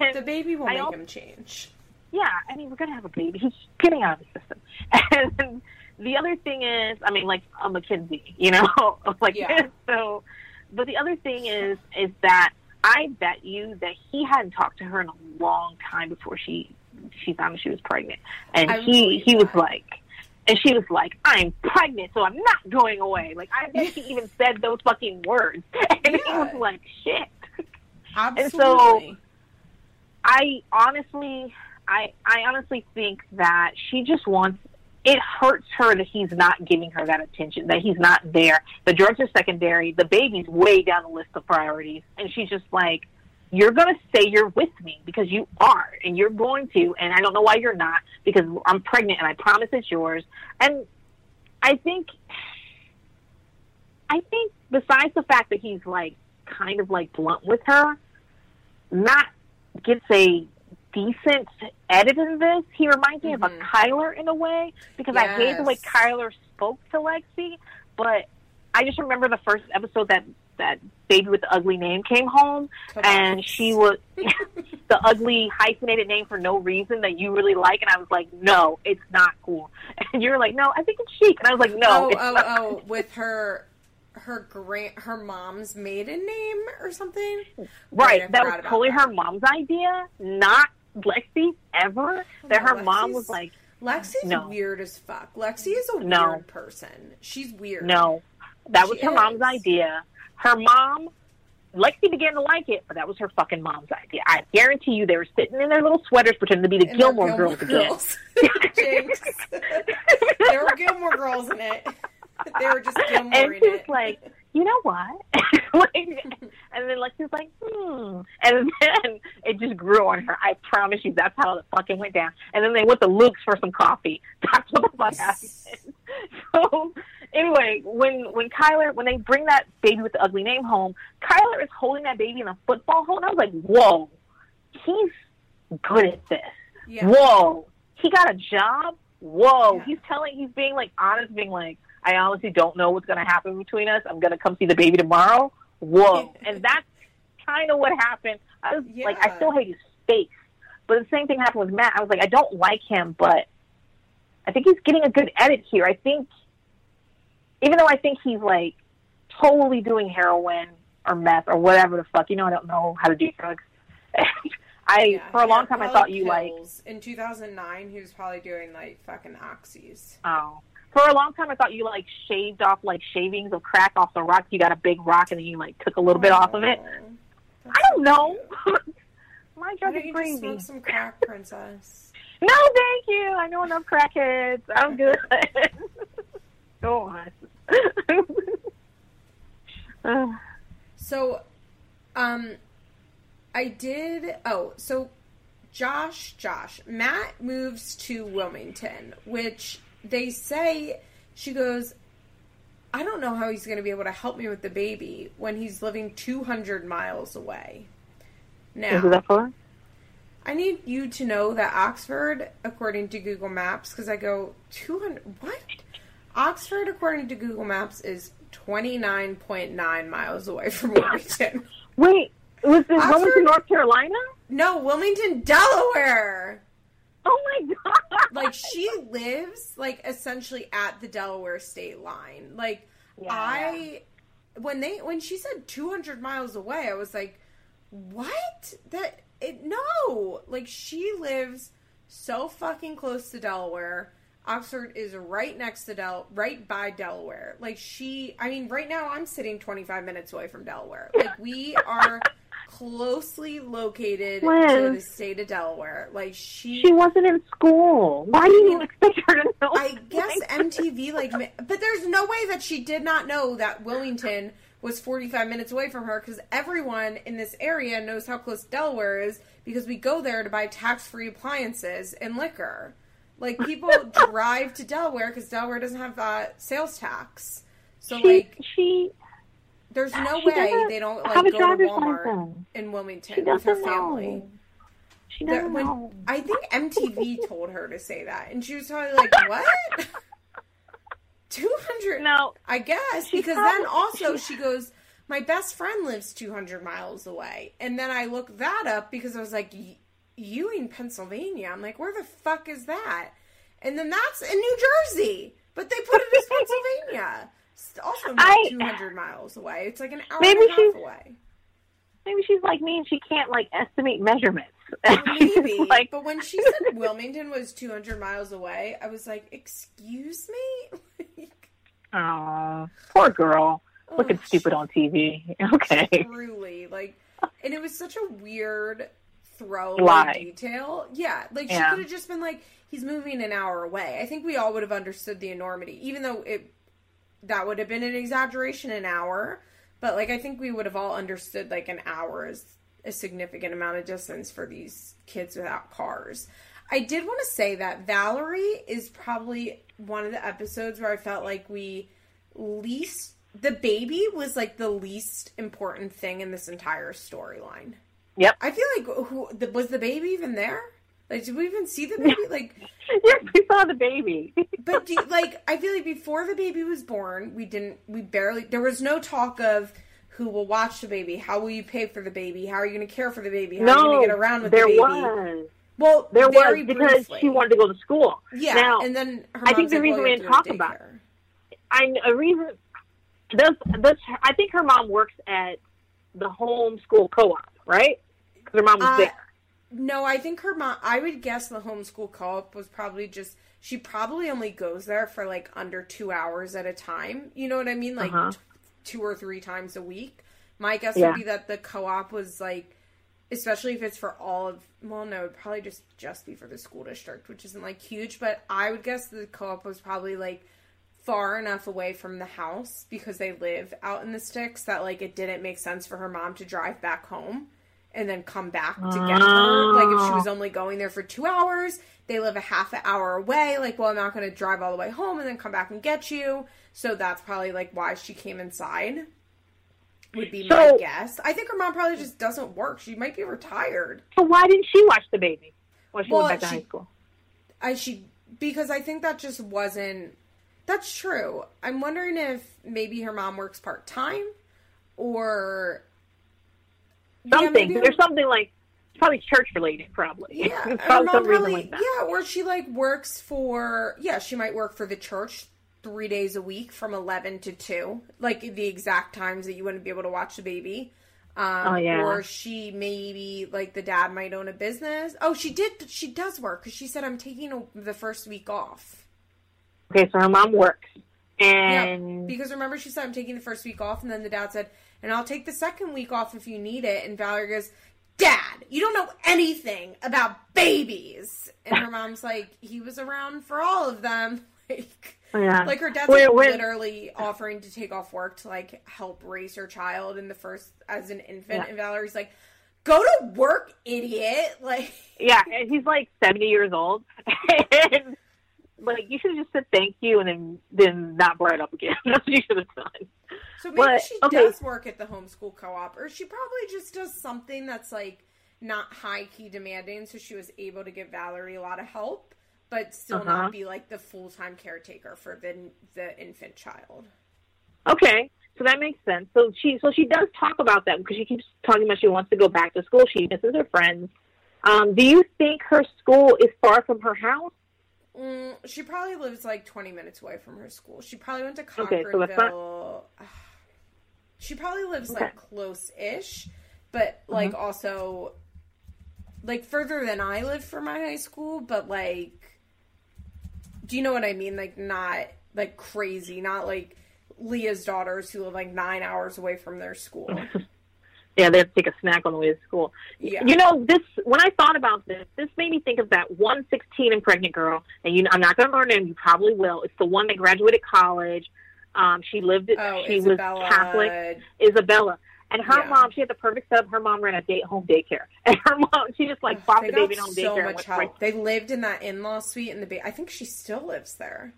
And The baby will I make him change. yeah, I mean, we're gonna have a baby. He's getting out of the system. And the other thing is, I mean, like a Mackenzie, you know, like Yeah. so. But the other thing is, is that I bet you that he hadn't talked to her in a long time before she she found out she was pregnant, and I he he was like. And she was like, "I'm pregnant, so I'm not going away." Like I bet she even said those fucking words, and he was like, "Shit." Absolutely. And so, I honestly, I I honestly think that she just wants. It hurts her that he's not giving her that attention, that he's not there. The drugs are secondary. The baby's way down the list of priorities, and she's just like, "You're gonna say you're with me because you are, and you're going to, and I don't know why you're not because I'm pregnant, and I promise it's yours." And I think, I think besides the fact that he's like kind of like blunt with her, not gets a decent edit in this. He reminds me of a Mhm. Kyler in a way because I hate the way Yes. Kyler spoke to Lexi, but I just remember the first episode that that baby with the ugly name came home and she was the ugly hyphenated name for no reason that you really like and I was like, No, it's not cool. And you were like, No, I think it's chic and I was like, No, oh, it's oh, oh, with her her grand her mom's maiden name or something. Right. I that was totally that. her mom's idea, not Lexi's ever. That her mom was like, Lexi's No. weird as fuck. Lexi is a No. weird person. She's weird. No, that was She her mom's idea. Her mom, Lexi began to like it, but that was her fucking mom's idea. I guarantee you, they were sitting in their little sweaters pretending to be the they're Gilmore, Girls again. Girls. Jinx. there were Gilmore Girls in it. They were just Gilmore and in was it. like, you know what? like, and then Lexi was like, hmm. And then it just grew on her. I promise you, that's how it fucking went down. And then they went to Luke's for some coffee. That's what the fuck happened. So anyway, when when Kyler when they bring that baby with the ugly name home, Kyler is holding that baby in a football hole, and I was like, whoa, he's good at this. yeah. Whoa, he got a job. Whoa, Yeah. he's telling, he's being like honest, being like, I honestly don't know what's going to happen between us. I'm going to come see the baby tomorrow. Whoa, and that's kind of what happened. I was like, I still hate his face, but the same thing happened with Matt. I was like, I don't like him, but I think he's getting a good edit here. I think, even though I think he's like totally doing heroin or meth or whatever the fuck, you know, I don't know how to do drugs. I Yeah. for a long time I thought you like in 2009 he was probably doing like fucking oxys. Oh. For a long time, I thought you like shaved off like shavings of crack off the rock. You got a big rock and then you like took a little bit off of it. Oh, I don't know. My drug is you just smoke some crack, princess? No, thank you. I know enough crackheads. I'm good. Go on. Uh, So, um, I did. Oh, so Josh, Josh, Matt moves to Wilmington, which they say she goes. I don't know how he's going to be able to help me with the baby when he's living 200 miles away. Now, is that for? I need you to know that Oxford, according to Google Maps, because I go 200. What? Oxford, according to Google Maps, is 29.9 miles away from Wilmington. Wait, was this Oxford? Wilmington, North Carolina? no, Wilmington, Delaware. Oh my god! Like she lives like essentially at the Delaware state line. Like Yeah. I when they when she said 200 miles away, I was like, "What? That it no. Like she lives so fucking close to Delaware. Oxford is right next to Del right by Delaware. Like she I mean right now I'm sitting 25 minutes away from Delaware. Like we are closely located to the state of Delaware. Like she She wasn't in school. Why do you expect her to know? I guess MTV like, but there's no way that she did not know that Wilmington was 45 minutes away from her because everyone in this area knows how close Delaware is because we go there to buy tax-free appliances and liquor. Like people drive to Delaware because Delaware doesn't have uh, sales tax. So she, like, she there's no she way they don't have like a go to Walmart license. in She Wilmington with her family. know. She doesn't when- know. I think MTV told her to say that, and she was probably like, "What? Two hundred? No, I guess because probably- then also she- she goes, my best friend lives two hundred miles away, and then I looked that up because I was like, y- Ewing, Pennsylvania. I'm like, where the fuck is that? And then that's in New Jersey, but they put it as Pennsylvania. It's also not I- 200 miles away. It's like an hour Maybe and a half away. Maybe she's like me and she can't like estimate measurements. Maybe. Like, but when she said Wilmington was 200 miles away, I was like, excuse me? like, oh, poor girl, looking oh, stupid on TV. Okay. Truly. Like, and it was such a weird throw Lie. detail. Yeah. Like, she Yeah. could have just been like, he's moving an hour away. I think we all would have understood the enormity, even though it that would have been an exaggeration an hour. But like I think we would have all understood like an hour is a significant amount of distance for these kids without cars. I did want to say that Valerie is probably one of the episodes where I felt like we least the baby was like the least important thing in this entire storyline. Yep. I feel like who the, was the baby even there? Like, did we even see the baby? Like, yes, we saw the baby. but do, like I feel like before the baby was born, we didn't we barely there was no talk of who will watch the baby, how will you pay for the baby, how are you going to care for the baby, how are you going to get around with the baby. was. Well, There very was because briefly. she wanted to go to school. Yeah, Now, and then her I think the like, reason well, we didn't talk about daycare. I a reason. Does this? I think her mom works at the homeschool co-op, right? Because her mom was Uh, there. No, I think her mom. I would guess the homeschool co-op was probably just. She probably only goes there for like under two hours at a time. You know what I mean? Like Uh-huh. t- two or three times a week. My guess Yeah. would be that the co-op was like, especially if it's for all of. Well, no, it'd probably just just be for the school district, which isn't like huge. But I would guess the co-op was probably like far enough away from the house because they live out in the sticks that like it didn't make sense for her mom to drive back home and then come back to get her. Like if she was ah. only going there for two hours, they live a half an hour away. Like, well, I'm not going to drive all the way home and then come back and get you. So that's probably like why she came inside. Would be my guess. I think her mom probably just doesn't work. She might be retired. So why didn't she watch the baby when she Well, went back to high school? I she because I think that just wasn't. That's true. I'm wondering if maybe her mom works part time, or Yeah, Something. her- There's something like probably church related, probably. Yeah, probably some like that. yeah, or she like works for yeah, she might work for the church three days a week from eleven to two, like the exact times that you wouldn't be able to watch the baby. Um, Oh, yeah. Or she maybe like the dad might own a business. Oh, she did. She does work because she said I'm taking a, the first week off. Okay, so her mom works, Yeah, because remember she said I'm taking the first week off, and then the dad said, and I'll take the second week off if you need it. And Valerie goes, Dad, you don't know anything about babies. And her mom's like, he was around for all of them. Like, yeah, like her dad's Wait, like, wait. literally offering to take off work to like help raise her child in the first as an infant. Yeah. And Valerie's like, go to work, idiot. Like, yeah, and he's like 70 years old, and like you should have just said thank you and then then not brought it up again. That's what you should have done. So maybe But, she okay. does work at the homeschool co-op, or she probably just does something that's like not high key demanding, so she was able to give Valerie a lot of help, but still Uh-huh. not be like the full time caretaker for the the infant child. Okay, so that makes sense. So she so she does talk about that because she keeps talking about she wants to go back to school. She misses her friends. Um, do you think her school is far from her house? Mm, she probably lives like twenty minutes away from her school. She probably went to Okay, Concordville. so that's not- She probably lives Okay. like close-ish, but like Mm-hmm. also like further than I live for my high school, but like do you know what I mean? Like not like crazy, not like Leah's daughters who live like nine hours away from their school. Yeah, they have to take a snack on the way to school. Yeah. You know, this when I thought about this, this made me think of that one sixteen and pregnant girl. And you, I'm not going to learn name. You probably will. It's the one that graduated college. Um, she lived. Oh, she Isabella. was Catholic. Isabella. And her Yeah. mom, she had the perfect setup. Her mom ran a day home daycare, and her mom, she just like Ugh, bought the baby home so daycare. much help. right- They lived in that in-law suite, in the ba- I think she still lives there.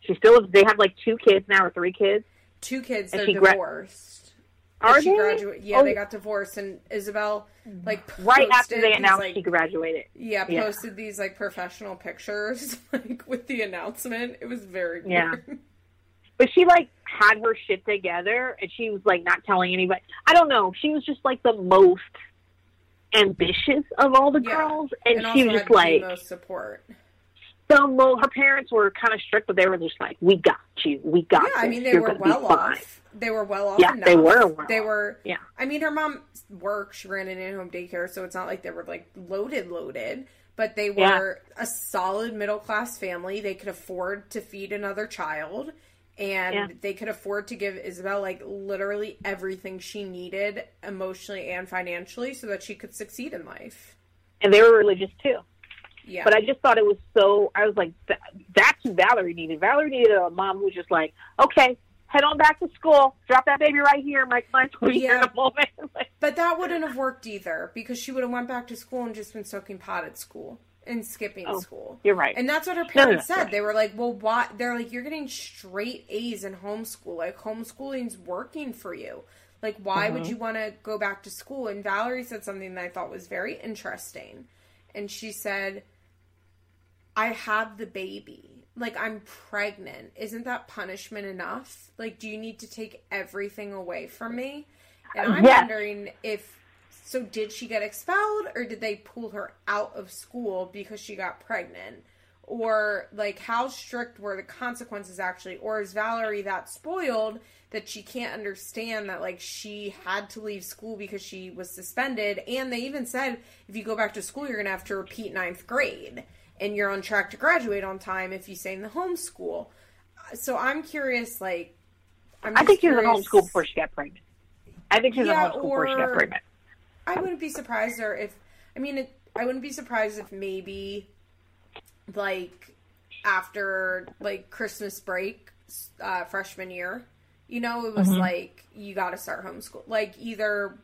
She still, lives. they have like two kids now or three kids. Two kids, And they're she gra- divorced. Are she they? graduate- yeah, Oh. they got divorced, and Isabel like Right after posted they these, announced like, she graduated. yeah, Yeah. posted these like professional pictures like with the announcement. It was very Yeah. weird. But she like had her shit together and she was like not telling anybody. I don't know. She was just like the most ambitious of all the Yeah. girls, and, And she was just like, the most support. so well, her parents were kind of strict, but they were just like, "We got you, we got." You. Yeah, I mean they You're were well fine." off. They were well off. Yeah, enough. they were well They off. were. Yeah. I mean, her mom worked. She ran an in-home daycare, so it's not like they were like loaded, loaded. But they Yeah. were a solid middle class family. They could afford to feed another child, and Yeah. they could afford to give Isabel like literally everything she needed emotionally and financially, so that she could succeed in life. and they were religious too. Yeah, But I just thought it was so. I was like, that, that's who Valerie needed. Valerie needed a mom who was just like, okay, head on back to school. Drop that baby right here. My clients will be here in a moment. Like, But that wouldn't have worked either because she would have went back to school and just been soaking pot at school and skipping Oh, school. you're right. And that's what her parents no, said. right. They were like, "Well, why?" They're like, "You're getting straight A's in homeschool. Like homeschooling's working for you. Like why would Mhm. you want to go back to school?" And Valerie said something that I thought was very interesting. And she said, "I have the baby. Like I'm pregnant. Isn't that punishment enough? Like do you need to take everything away from me?" And I'm Yes. wondering if so did she get expelled or did they pull her out of school because she got pregnant? Or like how strict were the consequences actually? Or is Valerie that spoiled that she can't understand that like she had to leave school because she was suspended and they even said if you go back to school you're gonna have to repeat ninth grade and you're on track to graduate on time if you stay in the homeschool. So I'm curious like I'm I think she was in homeschool before she got pregnant. I think she was Yeah, in homeschool before she got pregnant. I wouldn't be surprised or if I mean it, I wouldn't be surprised if maybe like after like Christmas break uh freshman year you know it was Mhm. like you got to start homeschool like either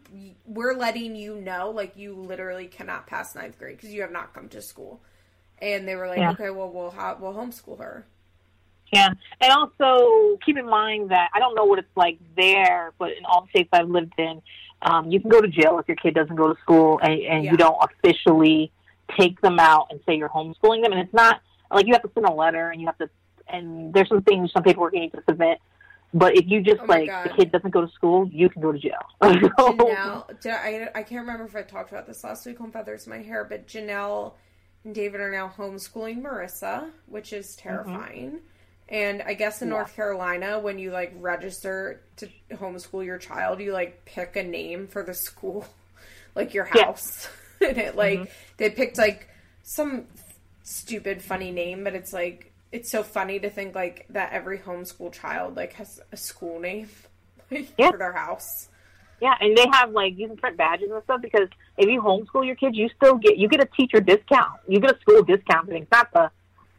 we're letting you know like you literally cannot pass ninth grade because you have not come to school and they were like Yeah. okay well we'll ha- we'll homeschool her Yeah, and also keep in mind that I don't know what it's like there, but in all the states I've lived in, um, you can go to jail if your kid doesn't go to school and, and Yeah. you don't officially take them out and say you're homeschooling them. And it's not like you have to send a letter and you have to, and there's some things, some paperwork you need to submit. But if you just Oh like God. the kid doesn't go to school, you can go to jail. Jenelle, I, I can't remember if I talked about this last week on Feathers My Hair, but Jenelle and David are now homeschooling Maryssa, which is terrifying. And I guess in Yeah. North Carolina, when you like register to homeschool your child, you like pick a name for the school, like your Yeah. house. and it like mm-hmm. they picked like some stupid funny name, but it's like it's so funny to think like that every homeschool child like has a school name like, Yeah. for their house. Yeah, and they have like you can print badges and stuff because if you homeschool your kids, you still get you get a teacher discount. You get a school discount things, not the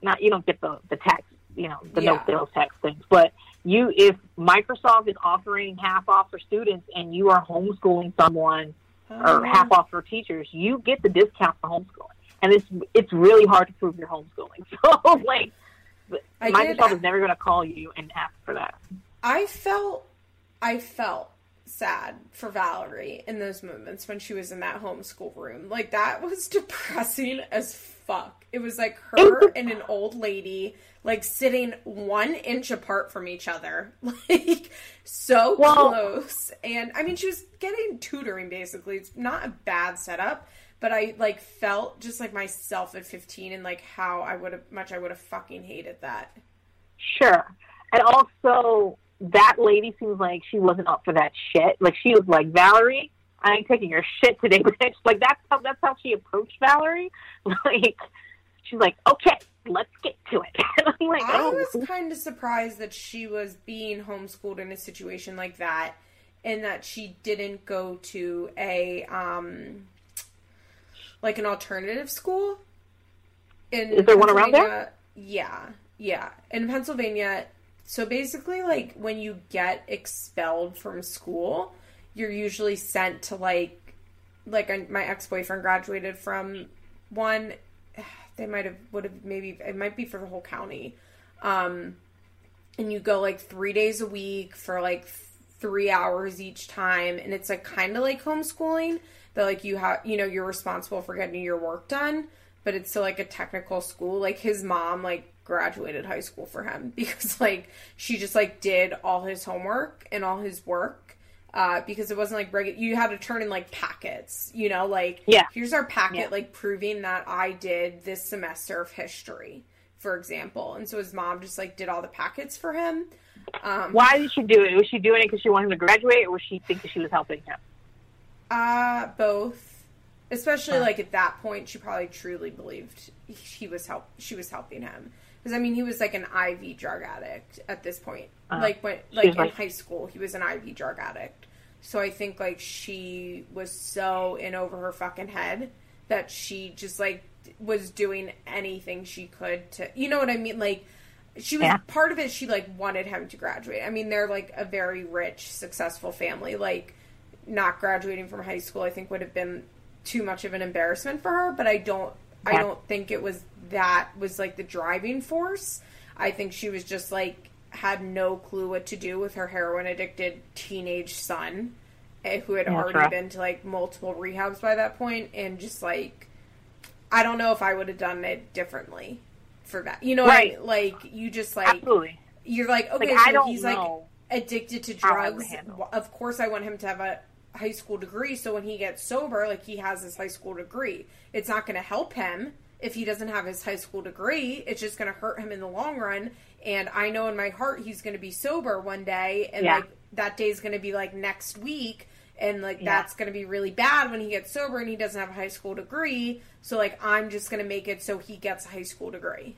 not you don't get the the tax you know the no sales tax things, but you if Microsoft is offering half off for students and you are homeschooling someone or Oh. half off for teachers, you get the discount for homeschooling, and it's it's really hard to prove you're homeschooling. So like I Microsoft did- is never going to call you and ask for that. I felt I felt sad for Valerie in those moments when she was in that homeschool room. Like that was depressing as fuck. It was like her and an old lady like sitting one inch apart from each other. Like so Well- close. And I mean she was getting tutoring basically. It's not a bad setup. But I like felt just like myself at 15 and like how I would have much I would have fucking hated that. Sure. And also, that lady seems like she wasn't up for that shit. Like she was like, Valerie, I ain't taking your shit today, bitch. Like that's how that's how she approached Valerie. Like she's like, okay, let's get to it. I'm like, I oh, was kind of surprised that she was being homeschooled in a situation like that, and that she didn't go to a um, like an alternative school. In Is there one around there? Yeah, yeah. In Pennsylvania, so basically, like when you get expelled from school, you're usually sent to like, like my ex boyfriend graduated from one. They might have would have maybe it might be for the whole county, um, and you go like three days a week for like three hours each time, and it's like kind of like homeschooling. That like you have you know you're responsible for getting your work done, but it's still like a technical school. Like his mom like graduated high school for him because like she just like did all his homework and all his work uh, because it wasn't like regular. You had to turn in like packets, you know, like Yeah. here's our packet, Yeah. like proving that I did this semester of history, for example. And so his mom just like did all the packets for him. Um, Why did she do it? Was she doing it because she wanted him to graduate, or was she thinking she was helping him? Uh, both. Especially Huh. like at that point, she probably truly believed he was help. She was helping him because I mean he was like an IV drug addict at this point. Uh-huh. like when like in like- high school, he was an IV drug addict. So I think like she was so in over her fucking head that she just like was doing anything she could to you know what I mean like she was Yeah. part of it she like wanted him to graduate. I mean they're like a very rich successful family like not graduating from high school I think would have been too much of an embarrassment for her, but I don't I don't think it was that was like the driving force. I think she was just like had no clue what to do with her heroin addicted teenage son eh, who had already rough. been to like multiple rehabs by that point and just like I don't know if I would have done it differently for that. You know what I Right. mean? Like you just like Absolutely. you're like okay, Like, so he's like addicted to how I would drugs. Of course, I want him to have a high school degree. So when he gets sober, like he has his high school degree, it's not going to help him if he doesn't have his high school degree. It's just going to hurt him in the long run. And I know in my heart he's going to be sober one day, and Yeah. like that day's going to be like next week. And like Yeah. that's gonna be really bad when he gets sober and he doesn't have a high school degree. So like I'm just gonna make it so he gets a high school degree.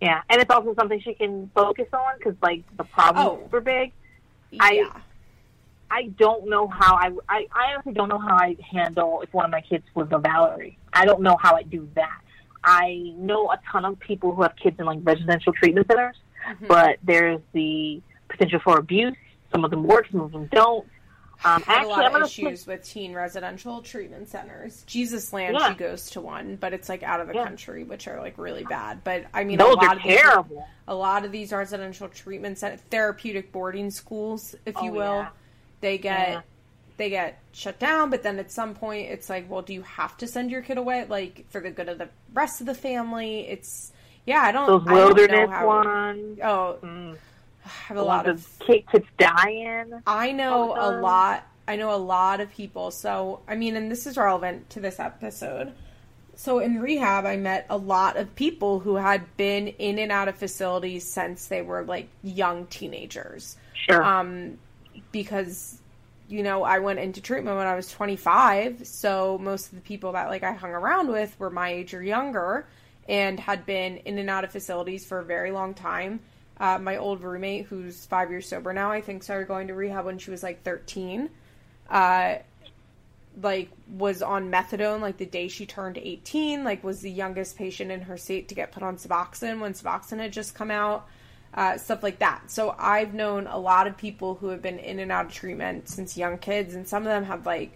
Yeah, and it's also something she can focus on because like the problem Oh. is super big. I- I don't know how I, I I honestly don't know how I handle if one of my kids was a Valerie. I don't know how I do that. I know a ton of people who have kids in like residential treatment centers, Mhm. but there's the potential for abuse. Some of them work, some of them don't. Um, had a actually, lot I'm of issues with teen residential treatment centers. Jesusland, Yeah. she goes to one, but it's like out of the Yeah. country, which are like really bad. But I mean, those a lot are of these, terrible. a lot of these residential treatment center, therapeutic boarding schools, if you Oh, will, yeah. they get. They get shut down. But then at some point, it's like, well, do you have to send your kid away, like for the good of the rest of the family? It's yeah, I don't. Those I don't know wilderness how, ones. Oh, Mm. I have a The lot of kids dying. I know a lot. I know a lot of people. So, I mean, and this is relevant to this episode. So, in rehab, I met a lot of people who had been in and out of facilities since they were like young teenagers. Sure. Um, because, you know, I went into treatment when I was 25. So, most of the people that like I hung around with were my age or younger and had been in and out of facilities for a very long time. Uh, my old roommate, who's five years sober now, I think started going to rehab when she was like 13. Uh, like was on methadone like the day she turned 18 like was the youngest patient in her state to get put on suboxone when suboxone had just come out uh, stuff like that so i've known a lot of people who have been in and out of treatment since young kids and some of them have like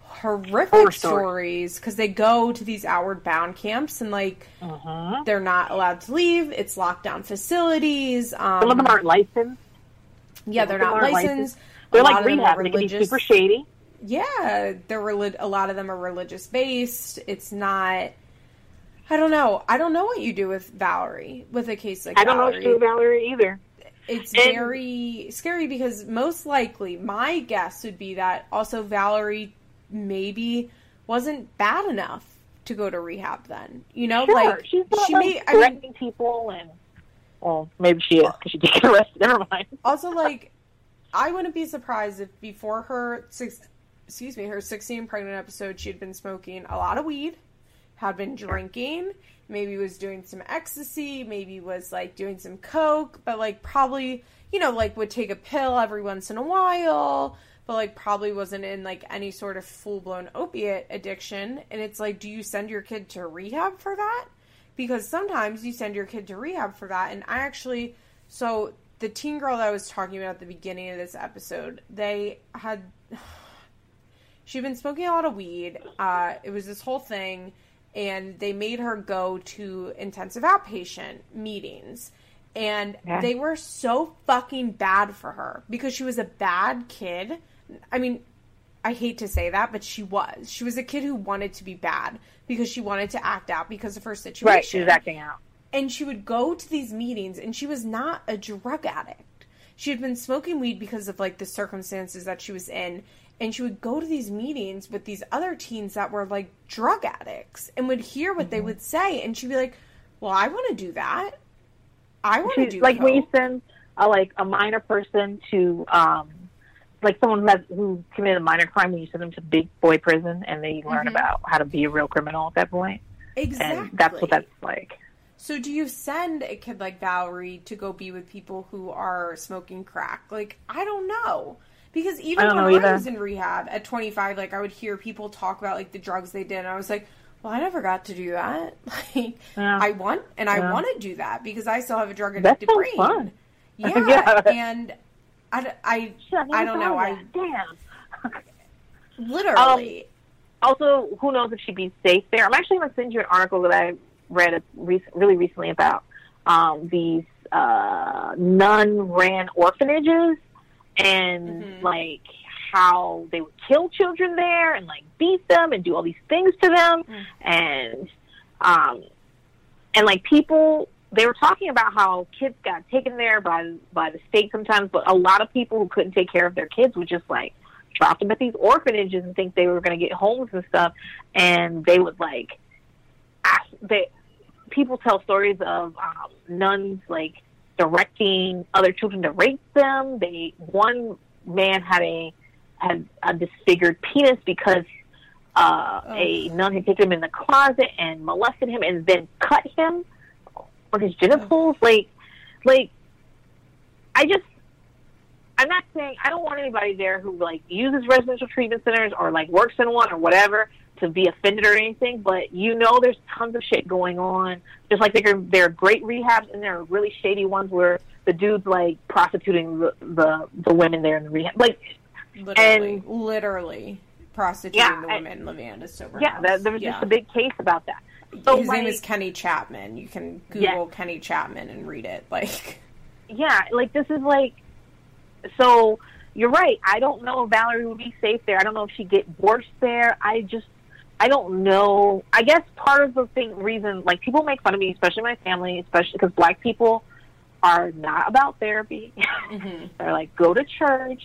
horrific Horror stories. because they go to these outward bound camps and like Mhm. they're not allowed to leave it's lockdown facilities um, Some of them aren't licensed. yeah they're not licensed licensed. They're A like of them are rehab. They can be super shady. yeah, they're relig- a lot of them are religious based. It's not. I don't know. I don't know what you do with Valerie with a case like I don't know Valerie. if she's Valerie either. It's And- very scary because most likely my guess would be that also Valerie maybe wasn't bad enough to go to rehab then. You know, Sure, like she's not she like, may I mean people and well, maybe she is because she did get arrested. Never mind. also like I wouldn't be surprised if before her six excuse me, her 16 pregnant episode she had been smoking a lot of weed, had been drinking, maybe was doing some ecstasy, maybe was like doing some coke, but like probably, you know, like would take a pill every once in a while, but like probably wasn't in like any sort of full-blown opiate addiction. And it's like do you send your kid to rehab for that? because sometimes you send your kid to rehab for that. And i actually so the teen girl that i was talking about at the beginning of this episode they had she'd been smoking a lot of weed. Uh, it was this whole thing and they made her go to intensive outpatient meetings and Yeah. they were so fucking bad for her because she was a bad kid i mean I hate to say that, but she was. She was a kid who wanted to be bad because she wanted to act out because of her situation. Right, she was acting out. And she would go to these meetings and she was not a drug addict. she had been smoking weed because of like the circumstances that she was in and she would go to these meetings with these other teens that were like drug addicts and would hear what mm-hmm. they would say and she'd be like well i want to do that. I want to do like when you send a like a minor person to um like someone who, has, who committed a minor crime when you send them to big boy prison and they learn mm-hmm. about how to be a real criminal at that point. Exactly and that's what that's like. So do you send a kid like valerie to go be with people who are smoking crack? Like i don't know because even when I was in rehab at 25, like I would hear people talk about like the drugs they did, and I was like, well, I never got to do that. Like, yeah. I want and I want to do that because I still have a drug addicted brain. Fun. Yeah, yeah, and I, I, I don't know. I damn. Literally. Um, also, who knows if she'd be safe there? I'm actually going to send you an article that I read a rec- really recently about um, these uh, nun ran orphanages and mm-hmm. like how they would kill children there and like beat them and do all these things to them mm. and um and like people they were talking about how kids got taken there by by the state sometimes but a lot of people who couldn't take care of their kids would just like drop them at these orphanages and think they were going to get homes and stuff and they would like ask they people tell stories of um, nuns like directing other children to rape them. They one man had a had a disfigured penis because uh, oh. a nun had taken him in the closet and molested him and then cut him on his genitals. Oh. Like, like I just I'm not saying I don't want anybody there who like uses residential treatment centers or like works in one or whatever to be offended or anything, but you know there's tons of shit going on. Just like there are, there are great rehabs and there are really shady ones where the dude's like prostituting the the, the women there in the rehab. Like literally, and, literally prostituting yeah, the women in Levanda's sober Yeah, that, there was yeah. just a big case about that. So, His like, name is Kenny Chapman. You can Google yeah. Kenny Chapman and read it. Like, yeah, like this is like so. You're right. I don't know if Valerie would be safe there. I don't know if she'd get worse there. I just I don't know. I guess part of the thing reason like people make fun of me, especially my family, especially because black people are not about therapy. Mm-hmm. They're like go to church,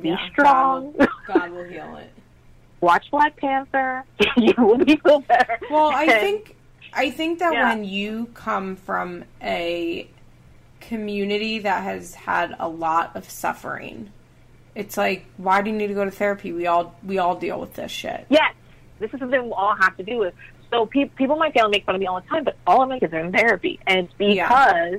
be yeah, strong. God will, God will heal it. Watch Black Panther. you will be feel better. Well, I think I think that yeah. when you come from a community that has had a lot of suffering, it's like why do you need to go to therapy? We all we all deal with this shit. Yes, this is something we all have to do with. So pe- people in my family make fun of me all the time, but all of my kids are in therapy, and it's because yeah.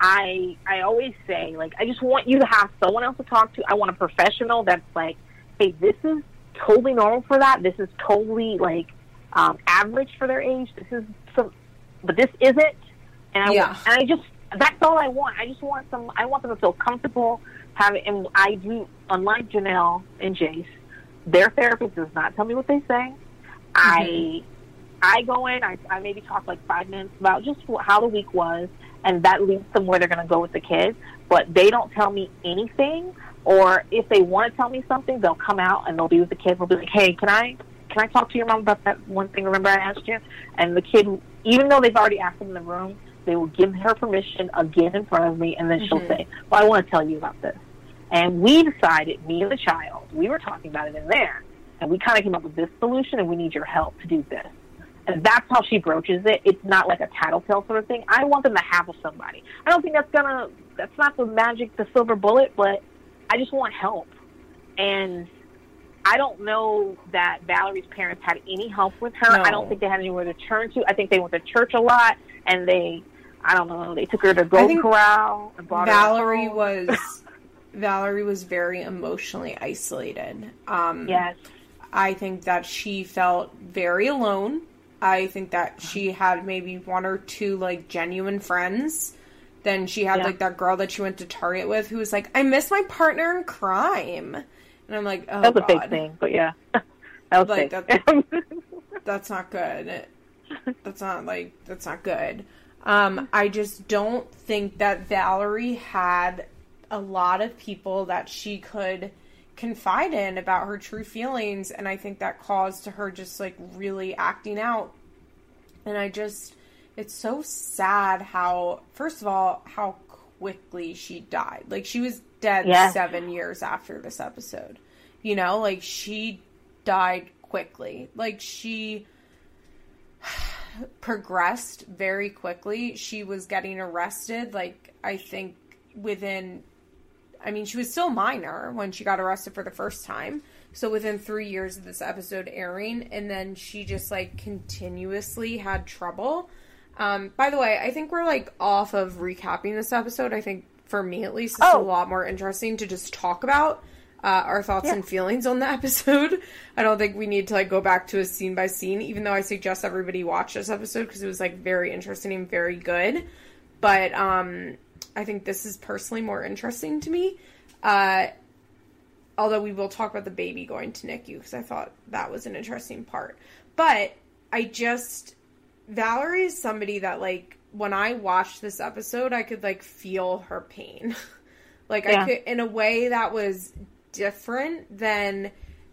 I I always say like I just want you to have someone else to talk to. I want a professional that's like, hey, this is totally normal for that. This is totally like um, average for their age. This is some, but this isn't. And I yeah. and I just that's all I want. I just want some. I want them to feel comfortable having. And I do unlike Jenelle and Jace their therapist does not tell me what they say. Mm-hmm. I I go in, I, I maybe talk like five minutes about just how the week was, and that leads them where they're going to go with the kids. But they don't tell me anything, or if they want to tell me something, they'll come out and they'll be with the kids. They'll be like, "Hey, can I can I talk to your mom about that one thing? Remember I asked you?" And the kid, even though they've already asked them in the room, they will give her permission again in front of me, and then mm-hmm. she'll say, "Well, I want to tell you about this." And we decided, me and the child, we were talking about it in there, and we kind of came up with this solution, and we need your help to do this. And that's how she broaches it. It's not like a tattletale sort of thing. I want them to have with somebody. I don't think that's gonna. That's not the magic, the silver bullet, but I just want help. And I don't know that Valerie's parents had any help with her. No. I don't think they had anywhere to turn to. I think they went to church a lot, and they, I don't know, they took her to Golden Corral and brought Valerie was Valerie was very emotionally isolated. Um, yes. I think that she felt very alone. I think that she had maybe one or two like genuine friends. Then she had yeah. like that girl that she went to Target with who was like, I miss my partner in crime. And I'm like, oh, That was God. a big thing, but yeah. that was like, that, that's not good. That's not like, that's not good. Um, I just don't think that Valerie had a lot of people that she could confide in about her true feelings and I think that caused to her just like really acting out. And I just it's so sad how first of all how quickly she died. Like she was dead Yeah. seven years after this episode. You know, like she died quickly. Like she progressed very quickly. She was getting arrested, like, I think within, I mean, she was still minor when she got arrested for the first time. So within three years of this episode airing, and then she just like continuously had trouble. Um, by the way, I think we're like off of recapping this episode. I think for me at least, it's Oh. a lot more interesting to just talk about uh, our thoughts Yeah. and feelings on the episode. I don't think we need to like go back to a scene by scene, even though I suggest everybody watch this episode because it was like very interesting and very good. But um, I think this is personally more interesting to me. Uh, although we will talk about the baby going to NICU because I thought that was an interesting part. But I just Valerie is somebody that like when I watched this episode, I could like feel her pain. like Yeah. I could in a way that was different than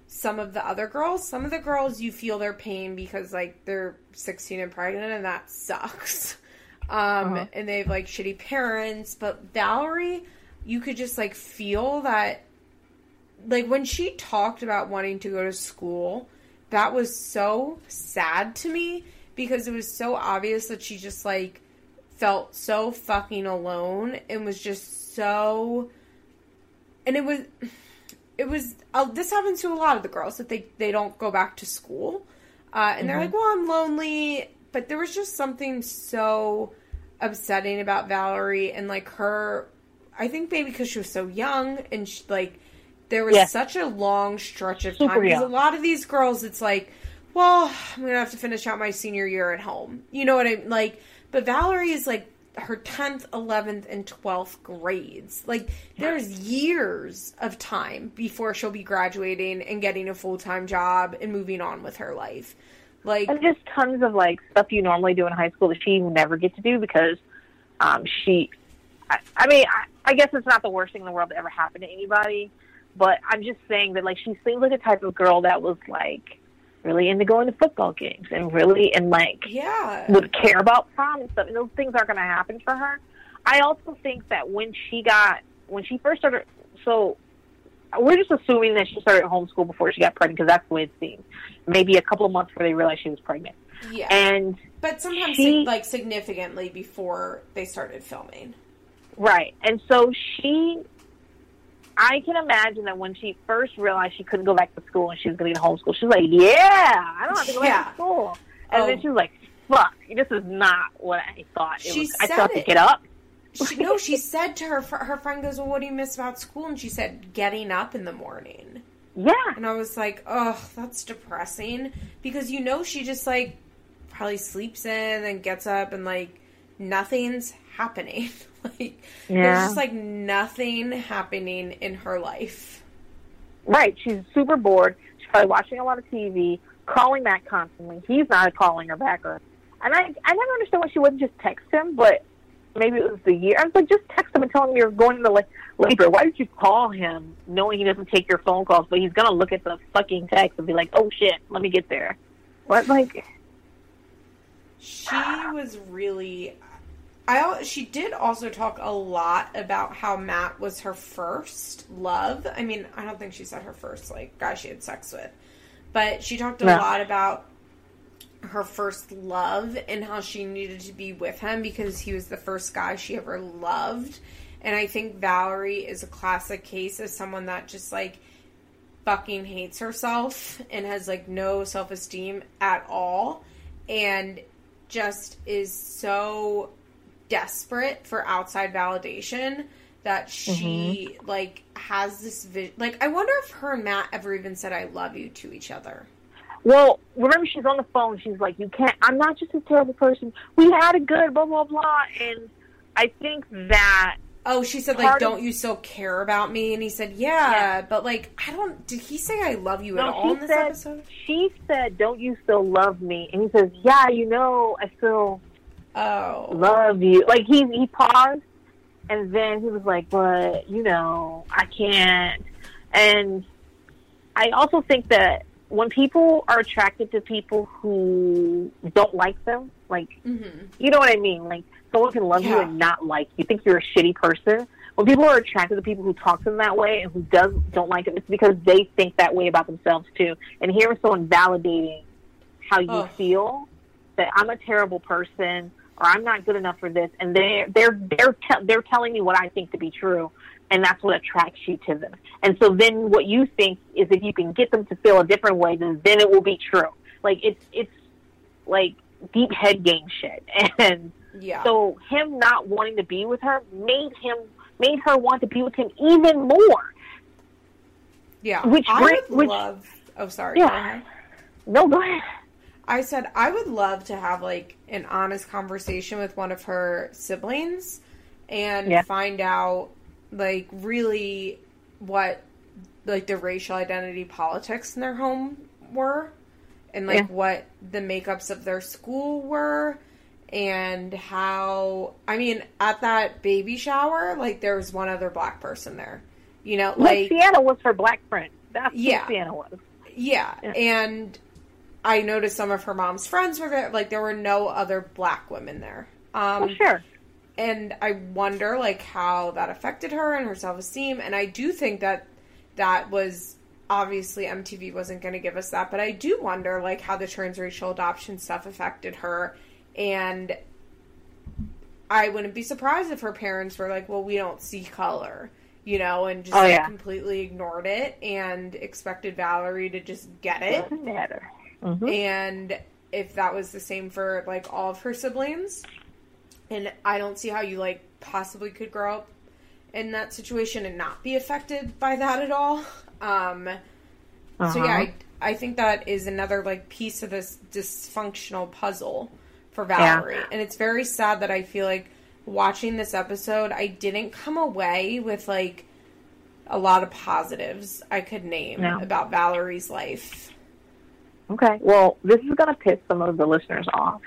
some of the other girls. Some of the girls you feel their pain because like they're 16 and pregnant and that sucks. Um Uh-huh. and they have like shitty parents, but Valerie you could just like feel that like when she talked about wanting to go to school, that was so sad to me because it was so obvious that she just like felt so fucking alone and was just so and it was it was uh, this happens to a lot of the girls that they they don't go back to school uh, and they're like well i'm lonely but there was just something so upsetting about valerie and like her i think maybe because she was so young and she, like there was Yeah. such a long stretch of time because a lot of these girls it's like well i'm gonna have to finish out my senior year at home. You know what i am like but valerie is like her 10th 11th and 12th grades. Like there's years of time before she'll be graduating and getting a full-time job and moving on with her life like and just tons of like stuff you normally do in high school that she never get to do because um she I, I mean I, I guess it's not the worst thing in the world that ever happened to anybody but i'm just saying that like she seemed like the type of girl that was like really into going to football games and really and like yeah. would care about prom and stuff and those things aren't going to happen for her. I also think that when she got when she first started so we're just assuming that she started homeschool before she got pregnant because that's the way it seems maybe a couple of months before they realized she was pregnant yeah and but sometimes she- like significantly before they started filming Right. And so she, I can imagine that when she first realized she couldn't go back to school and she was going to get homeschooled, she was like, yeah, I don't have to go back to school. And Oh. then she was like, fuck, this is not what I thought it She was. I still have to get up. She, no she said to her her friend goes well what do you miss about school and she said getting up in the morning Yeah. And I was like, oh, that's depressing. Because you know she just like probably sleeps in and gets up and like nothing's happening. like there's just like nothing happening in her life. Right. She's super bored. She's probably watching a lot of TV, calling Matt constantly. He's not calling her back. Or, and I, I never understood why she wouldn't just text him, but maybe it was the year. I was like, just text him and tell him you're going into la- labor. Why did you call him knowing he doesn't take your phone calls, but he's going to look at the fucking text and be like, oh shit, let me get there. What, like, She was really I she did also talk a lot about how Matt was her first love. I mean, I don't think she said her first like guy she had sex with. But she talked a No. lot about her first love and how she needed to be with him because he was the first guy she ever loved. And I think Valerie is a classic case of someone that just like fucking hates herself and has like no self esteem at all and just is so desperate for outside validation that she mm-hmm. like has this vision. like I wonder if her and Matt ever even said I love you to each other. Well, remember she's on the phone. She's like, you can't, I'm not just a terrible person. We had a good, blah, blah, blah. And I think that Oh, she said like don't you still care about me? And he said yeah, Yeah. but like I don't did he say I love you at all in this said- episode? she said, "Don't you still love me?" And he says, "Yeah, you know, I still Oh. love you." Like he he paused, and then he was like, "But you know, I can't." And I also think that when people are attracted to people who don't like them, like Mhm. you know what I mean, like someone can love you and not like you, think you're a shitty person. When people are attracted to people who talk to them that way and who does don't like them, it's because they think that way about themselves too. And hearing someone validating how you Oh. feel that I'm a terrible person or I'm not good enough for this, and they're they're they're te- they're telling me what I think to be true, and that's what attracts you to them. And so then what you think is if you can get them to feel a different way, then then it will be true. Like it's it's like deep head game shit, and Yeah. so him not wanting to be with her made him made her want to be with him even more. yeah. which I would which- love. Oh, sorry. Yeah. Go. No, go ahead. I said I would love to have like an honest conversation with one of her siblings and Yeah. find out like really what like the racial identity politics in their home were and like Yeah. what the makeups of their school were and how I mean at that baby shower like there was one other black person there. You know, Like, like Sienna was her black friend. That's Yeah. Sienna was. yeah, Yeah. and I noticed some of her mom's friends were there. Like there were no other black women there. Um, Well, sure. And I wonder like how that affected her and her self esteem. And I do think that that was obviously MTV wasn't going to give us that, but I do wonder like how the transracial adoption stuff affected her. And I wouldn't be surprised if her parents were like, "Well, we don't see color." You know, and just Oh, like, yeah. completely ignored it and expected Valerie to just get it. Doesn't matter. Mhm. And if that was the same for like all of her siblings, and I don't see how you like possibly could grow up in that situation and not be affected by that at all. Um, So Uh-huh. yeah, I, I think that is another like piece of this dysfunctional puzzle for Valerie, and it's very sad that I feel like watching this episode, I didn't come away with like a lot of positives I could name No. about Valerie's life. Okay. Well, this is going to piss some of the listeners off,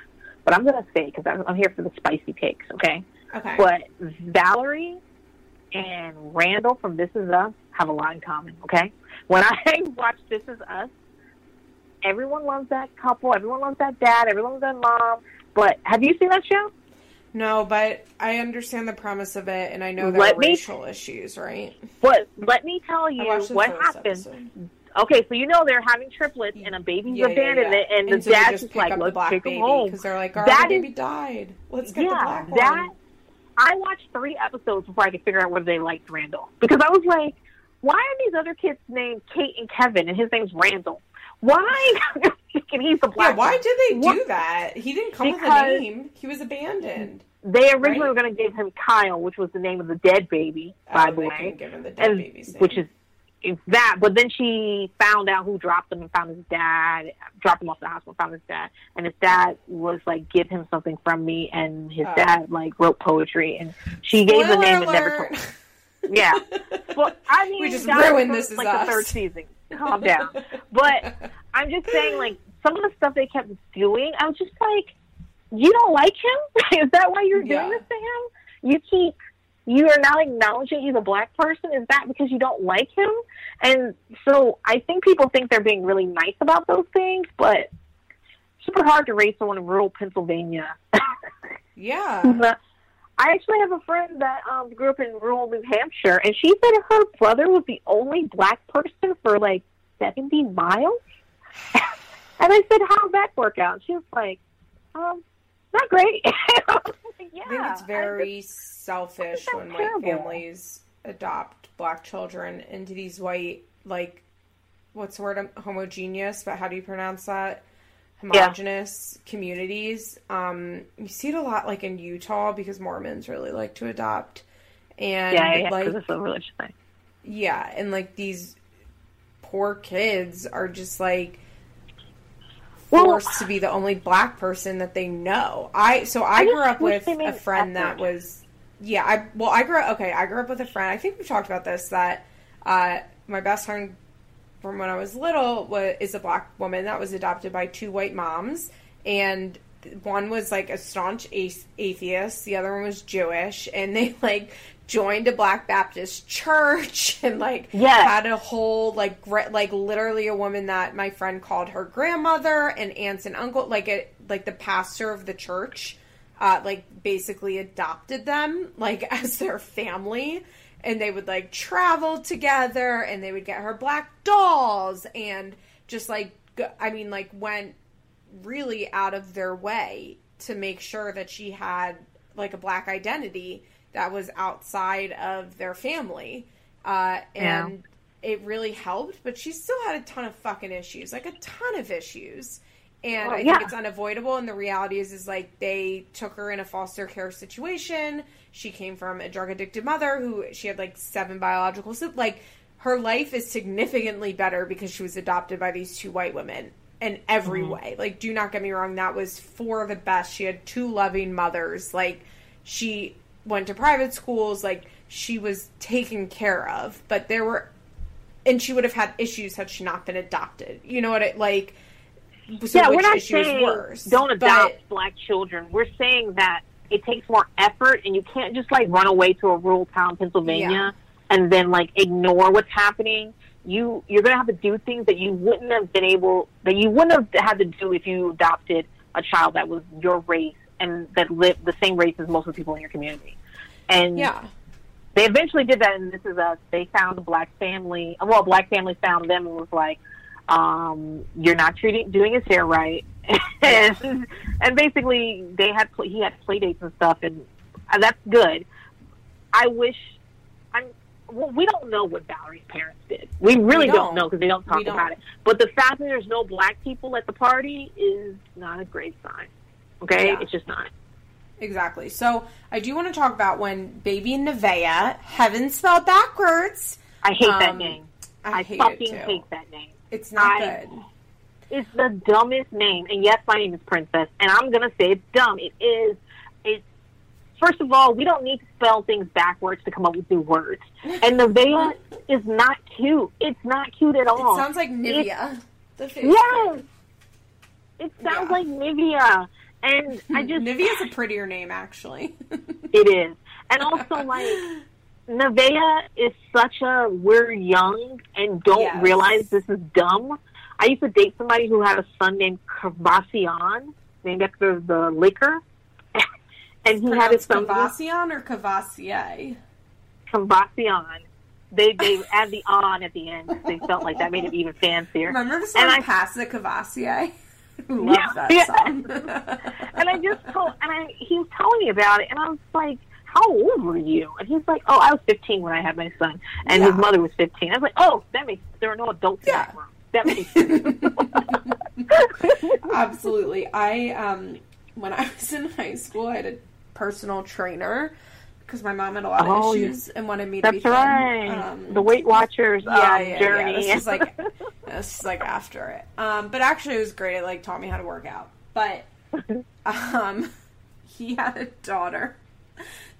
but I'm going to say because I'm, I'm here for the spicy takes. Okay. Okay. But Valerie and Randall from This Is Us have a lot in common. Okay. When I watch This Is Us, everyone loves that couple. Everyone loves that dad. Everyone loves that mom. But have you seen that show? No, but I understand the premise of it, and I know there Let are me- racial issues, right? But let me tell you what happened. episode. Okay, so you know they're having triplets and a baby's Yeah, yeah, abandoned, yeah. and the so dad's just like, the "Let's black take him baby home." because they're like, our That baby is- died. Let's get the yeah, black that. I watched three episodes before I could figure out whether they liked Randall because I was like, why are these other kids named Kate and Kevin and his name's Randall? Why? and he's the Yeah, black. why did they do What- that? He didn't come with a name. He was abandoned. They originally Right. were going to give him Kyle, which was the name of the dead baby, by Oh, the way. couldn't give him the dead and baby's name. which is that. But then she found out who dropped him and found his dad, dropped him off the hospital, found his dad, and his dad was like, "Give him something from me," and his Oh. dad like wrote poetry, and she gave the name and never told. Him. Yeah, well, I mean, We just ruined was, This Is like Us. the third season. Calm down. But I'm just saying, like some of the stuff they kept doing, I was just like, you don't like him? Is that why you're Yeah. doing this to him? You keep you are not acknowledging he's a black person. Is that because you don't like him? And so I think people think they're being really nice about those things, but super hard to raise someone in rural Pennsylvania. yeah. But I actually have a friend that um, grew up in rural New Hampshire, and she said her brother was the only black person for like 70 miles. and I said, How'd that work out? And she was like, um, not great. Yeah, I think it's very selfish that's when white terrible. families adopt black children into these white, like, what's the word? Homogeneous, but how do you pronounce that? Homogenous communities. Um, you see it a lot, like in Utah, because Mormons really like to adopt, and yeah, yeah, like because it's a religious thing. yeah, and like these poor kids are just like Well- forced to be the only black person that they know. I so I, I grew up with a friend that was yeah, I well I grew up okay, I grew up with a friend. I think we've talked about this that uh my best friend from when I was little was is a black woman that was adopted by two white moms and one was like a staunch atheist, the other one was Jewish, and they like joined a Black Baptist church and like Yes. had a whole like gr- like literally a woman that my friend called her grandmother and aunts and uncle like it like the pastor of the church uh, like basically adopted them like as their family and they would like travel together and they would get her black dolls and just like I mean like went really out of their way to make sure that she had like a black identity that was outside of their family uh, and yeah. it really helped but she still had a ton of fucking issues like a ton of issues and well, I yeah. think it's unavoidable. And the reality is, is like they took her in a foster care situation. She came from a drug addicted mother who she had like seven biological like her life is significantly better because she was adopted by these two white women in every mm-hmm. way. Like, do not get me wrong, that was for the best. She had two loving mothers. Like, she went to private schools. Like, she was taken care of. But there were, and she would have had issues had she not been adopted. You know what it like? So yeah, we're not saying worse, don't adopt but, black children. We're saying that it takes more effort, and you can't just like run away to a rural town, Pennsylvania, yeah. and then like ignore what's happening. You you're gonna have to do things that you wouldn't have been able that you wouldn't have had to do if you adopted a child that was your race and that live the same race as most of the people in your community. And yeah. They eventually did that, and this is us. They found a black family. Well, a black family found them and was like, um, you're not treating doing his hair right, and, and basically they had he had play dates and stuff, and uh, that's good. I wish I'm. Well, we don't know what Valerie's parents did. We really we don't. don't. know because they don't talk don't. about it. But the fact that there's no black people at the party is not a great sign. Okay, yeah. it's just not. Exactly. So I do want to talk about when baby Nevaeh, heaven spelled backwards. I hate um, that name. I, I fucking hate that name. It's not I, good. It's the dumbest name. And yes, my name is Princess, and I'm gonna say it's dumb. It is. It's first of all, we don't need to spell things backwards to come up with new words. And Nevaeh is not cute. It's not cute at all. It sounds like Nivea. yes. It sounds yeah. like Nivea. And I just Nivea's a prettier name actually. it is. And also like Nevaeh is such a we're young and don't yes. realize this is dumb. I used to date somebody who had a son named Cavassian, named after the liquor, and he had his son Cavassian or Courvoisier. Cavassian. They they add the on at the end. They felt like that made it even fancier. Remember the song and I, "Pass the Courvoisier"? Love yeah, that yeah. song. and I just told, and I he was telling me about it, and I was like how old were you? And he's like, oh, I was 15 when I had my son, and yeah. his mother was 15. I was like, oh, that makes there are no adults yeah. in that room. That makes Absolutely. I um when I was in high school, I had a personal trainer because my mom had a lot of oh, issues and wanted me to That's be thin. right. Um, the Weight Watchers yeah, um, yeah, journey. Yeah. This is like is like after it. Um, but actually, it was great. It like taught me how to work out. But um, he had a daughter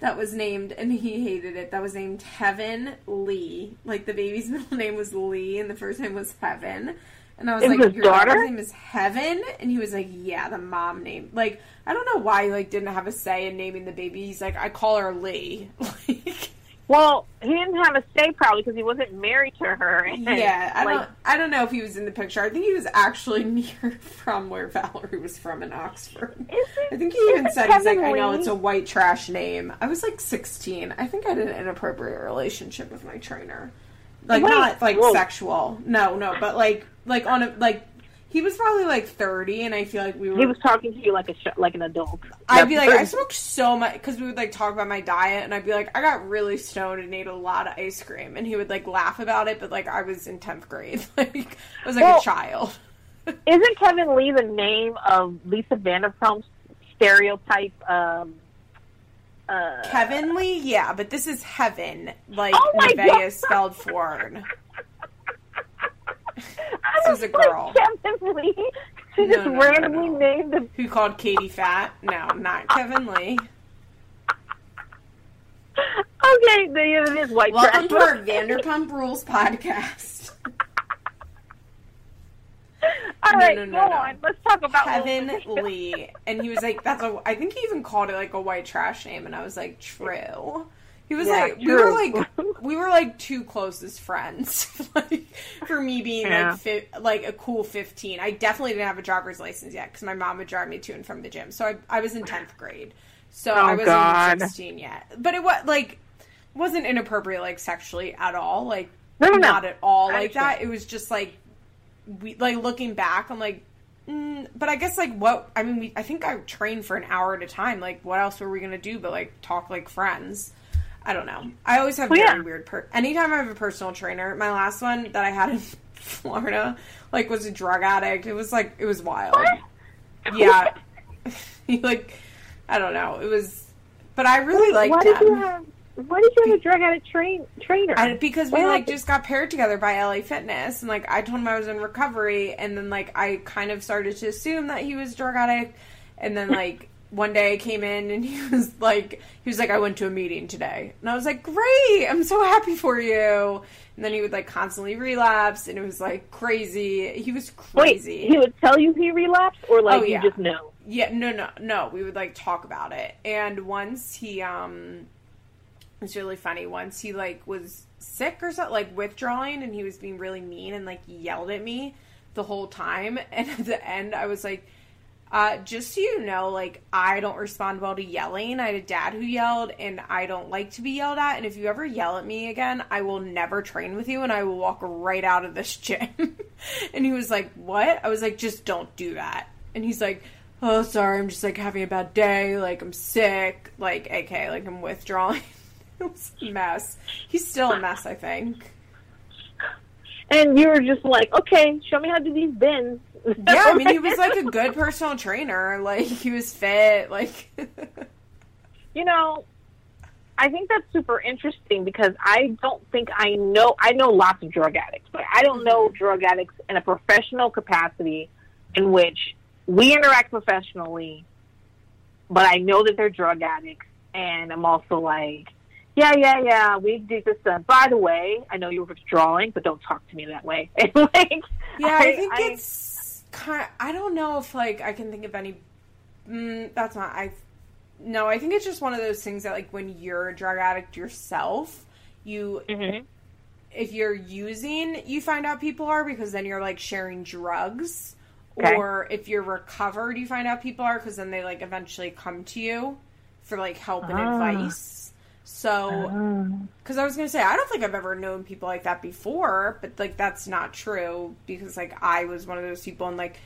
that was named, and he hated it. That was named Heaven Lee. Like the baby's middle name was Lee, and the first name was Heaven. And I was like, "Your daughter? daughter's name is Heaven," and he was like, "Yeah, the mom name." Like, I don't know why he like didn't have a say in naming the baby. He's like, "I call her Lee." Like, well, he didn't have a say probably because he wasn't married to her. And, yeah, I like, don't. I don't know if he was in the picture. I think he was actually near from where Valerie was from in Oxford. It, I think he even said he's like, I know it's a white trash name. I was like 16. I think I had an inappropriate relationship with my trainer, like Wait, not like whoa. sexual. No, no, but like like on a like he was probably like thirty, and I feel like we were. He was talking to you like a sh- like an adult. I'd be like, I smoked so much because we would like talk about my diet, and I'd be like, I got really stoned and ate a lot of ice cream, and he would like laugh about it, but like I was in tenth grade, like I was like well, a child. isn't Kevin Lee the name of Lisa Vanderpump's stereotype? Um, uh, Kevin Lee, yeah, but this is heaven, like oh Nevaeh is spelled forward this is a girl. Kevin Lee. She no, just no, randomly no, named him. Who called Katie fat? No, not Kevin Lee. okay, the it is white. Trash. Welcome to our Vanderpump Rules podcast. All right, no, no, no, go on. Let's talk about Kevin Lee. And he was like, "That's a." I think he even called it like a white trash name, and I was like, "True." He was Yeah, like we were like we were like two closest friends. like for me being Yeah. like fi- like a cool 15. I definitely didn't have a driver's license yet cuz my mom would drive me to and from the gym. So I I was in 10th grade. So Oh, I wasn't God. 16 yet. But it was like wasn't inappropriate like sexually at all. Like No, no, no. not at all like that. It was just like we like looking back I'm like Mm, but I guess like what I mean, we, I think I trained for an hour at a time. Like, what else were we gonna do but like talk like friends? I don't know. I always have Well, very yeah. weird. Per- Anytime I have a personal trainer, my last one that I had in Florida, like was a drug addict. It was like it was wild. What? Yeah, like I don't know. It was, but I really liked why did him. you have? Why did you have a drug addict train trainer? I, because we What like just got paired together by LA Fitness, and like I told him I was in recovery, and then like I kind of started to assume that he was a drug addict, and then like one day I came in and he was like he was like I went to a meeting today, and I was like great, I'm so happy for you, and then he would like constantly relapse, and it was like crazy. He was Wait, crazy. he would tell you he relapsed, or like Oh, you just know? Yeah, no, no, no. We would like talk about it, and once he, um, it's really funny. Once he like was sick or something, like withdrawing, and he was being really mean and like yelled at me the whole time. And at the end, I was like, uh, just so you know, like I don't respond well to yelling. I had a dad who yelled, and I don't like to be yelled at. And if you ever yell at me again, I will never train with you, and I will walk right out of this gym. and he was like, "What?" I was like, "Just don't do that." And he's like, "Oh, sorry, I'm just like having a bad day. Like I'm sick. Like okay, like I'm withdrawing." it was a mess. He's still a mess, I think. And you were just like, okay, show me how to do these bends. Yeah, I mean, he was like a good personal trainer. Like he was fit. Like. you know, I think that's super interesting because I don't think I know. I know lots of drug addicts, but I don't know drug addicts in a professional capacity in which we interact professionally. But I know that they're drug addicts, and I'm also like, yeah, yeah, yeah. We did this. Uh, by the way, I know you're withdrawing, but don't talk to me that way. Like, Yeah, I, think it's kind. I don't know if like I can think of any. Mm, that's not. I. No, I think it's just one of those things that like when you're a drug addict yourself, you Mhm. if you're using, you find out people are because then you're like sharing drugs. Okay. Or if you're recovered, you find out people are because then they like eventually come to you for like help and Ah. advice. So because I was gonna say I don't think I've ever known people like that before, but like that's not true because like I was one of those people and like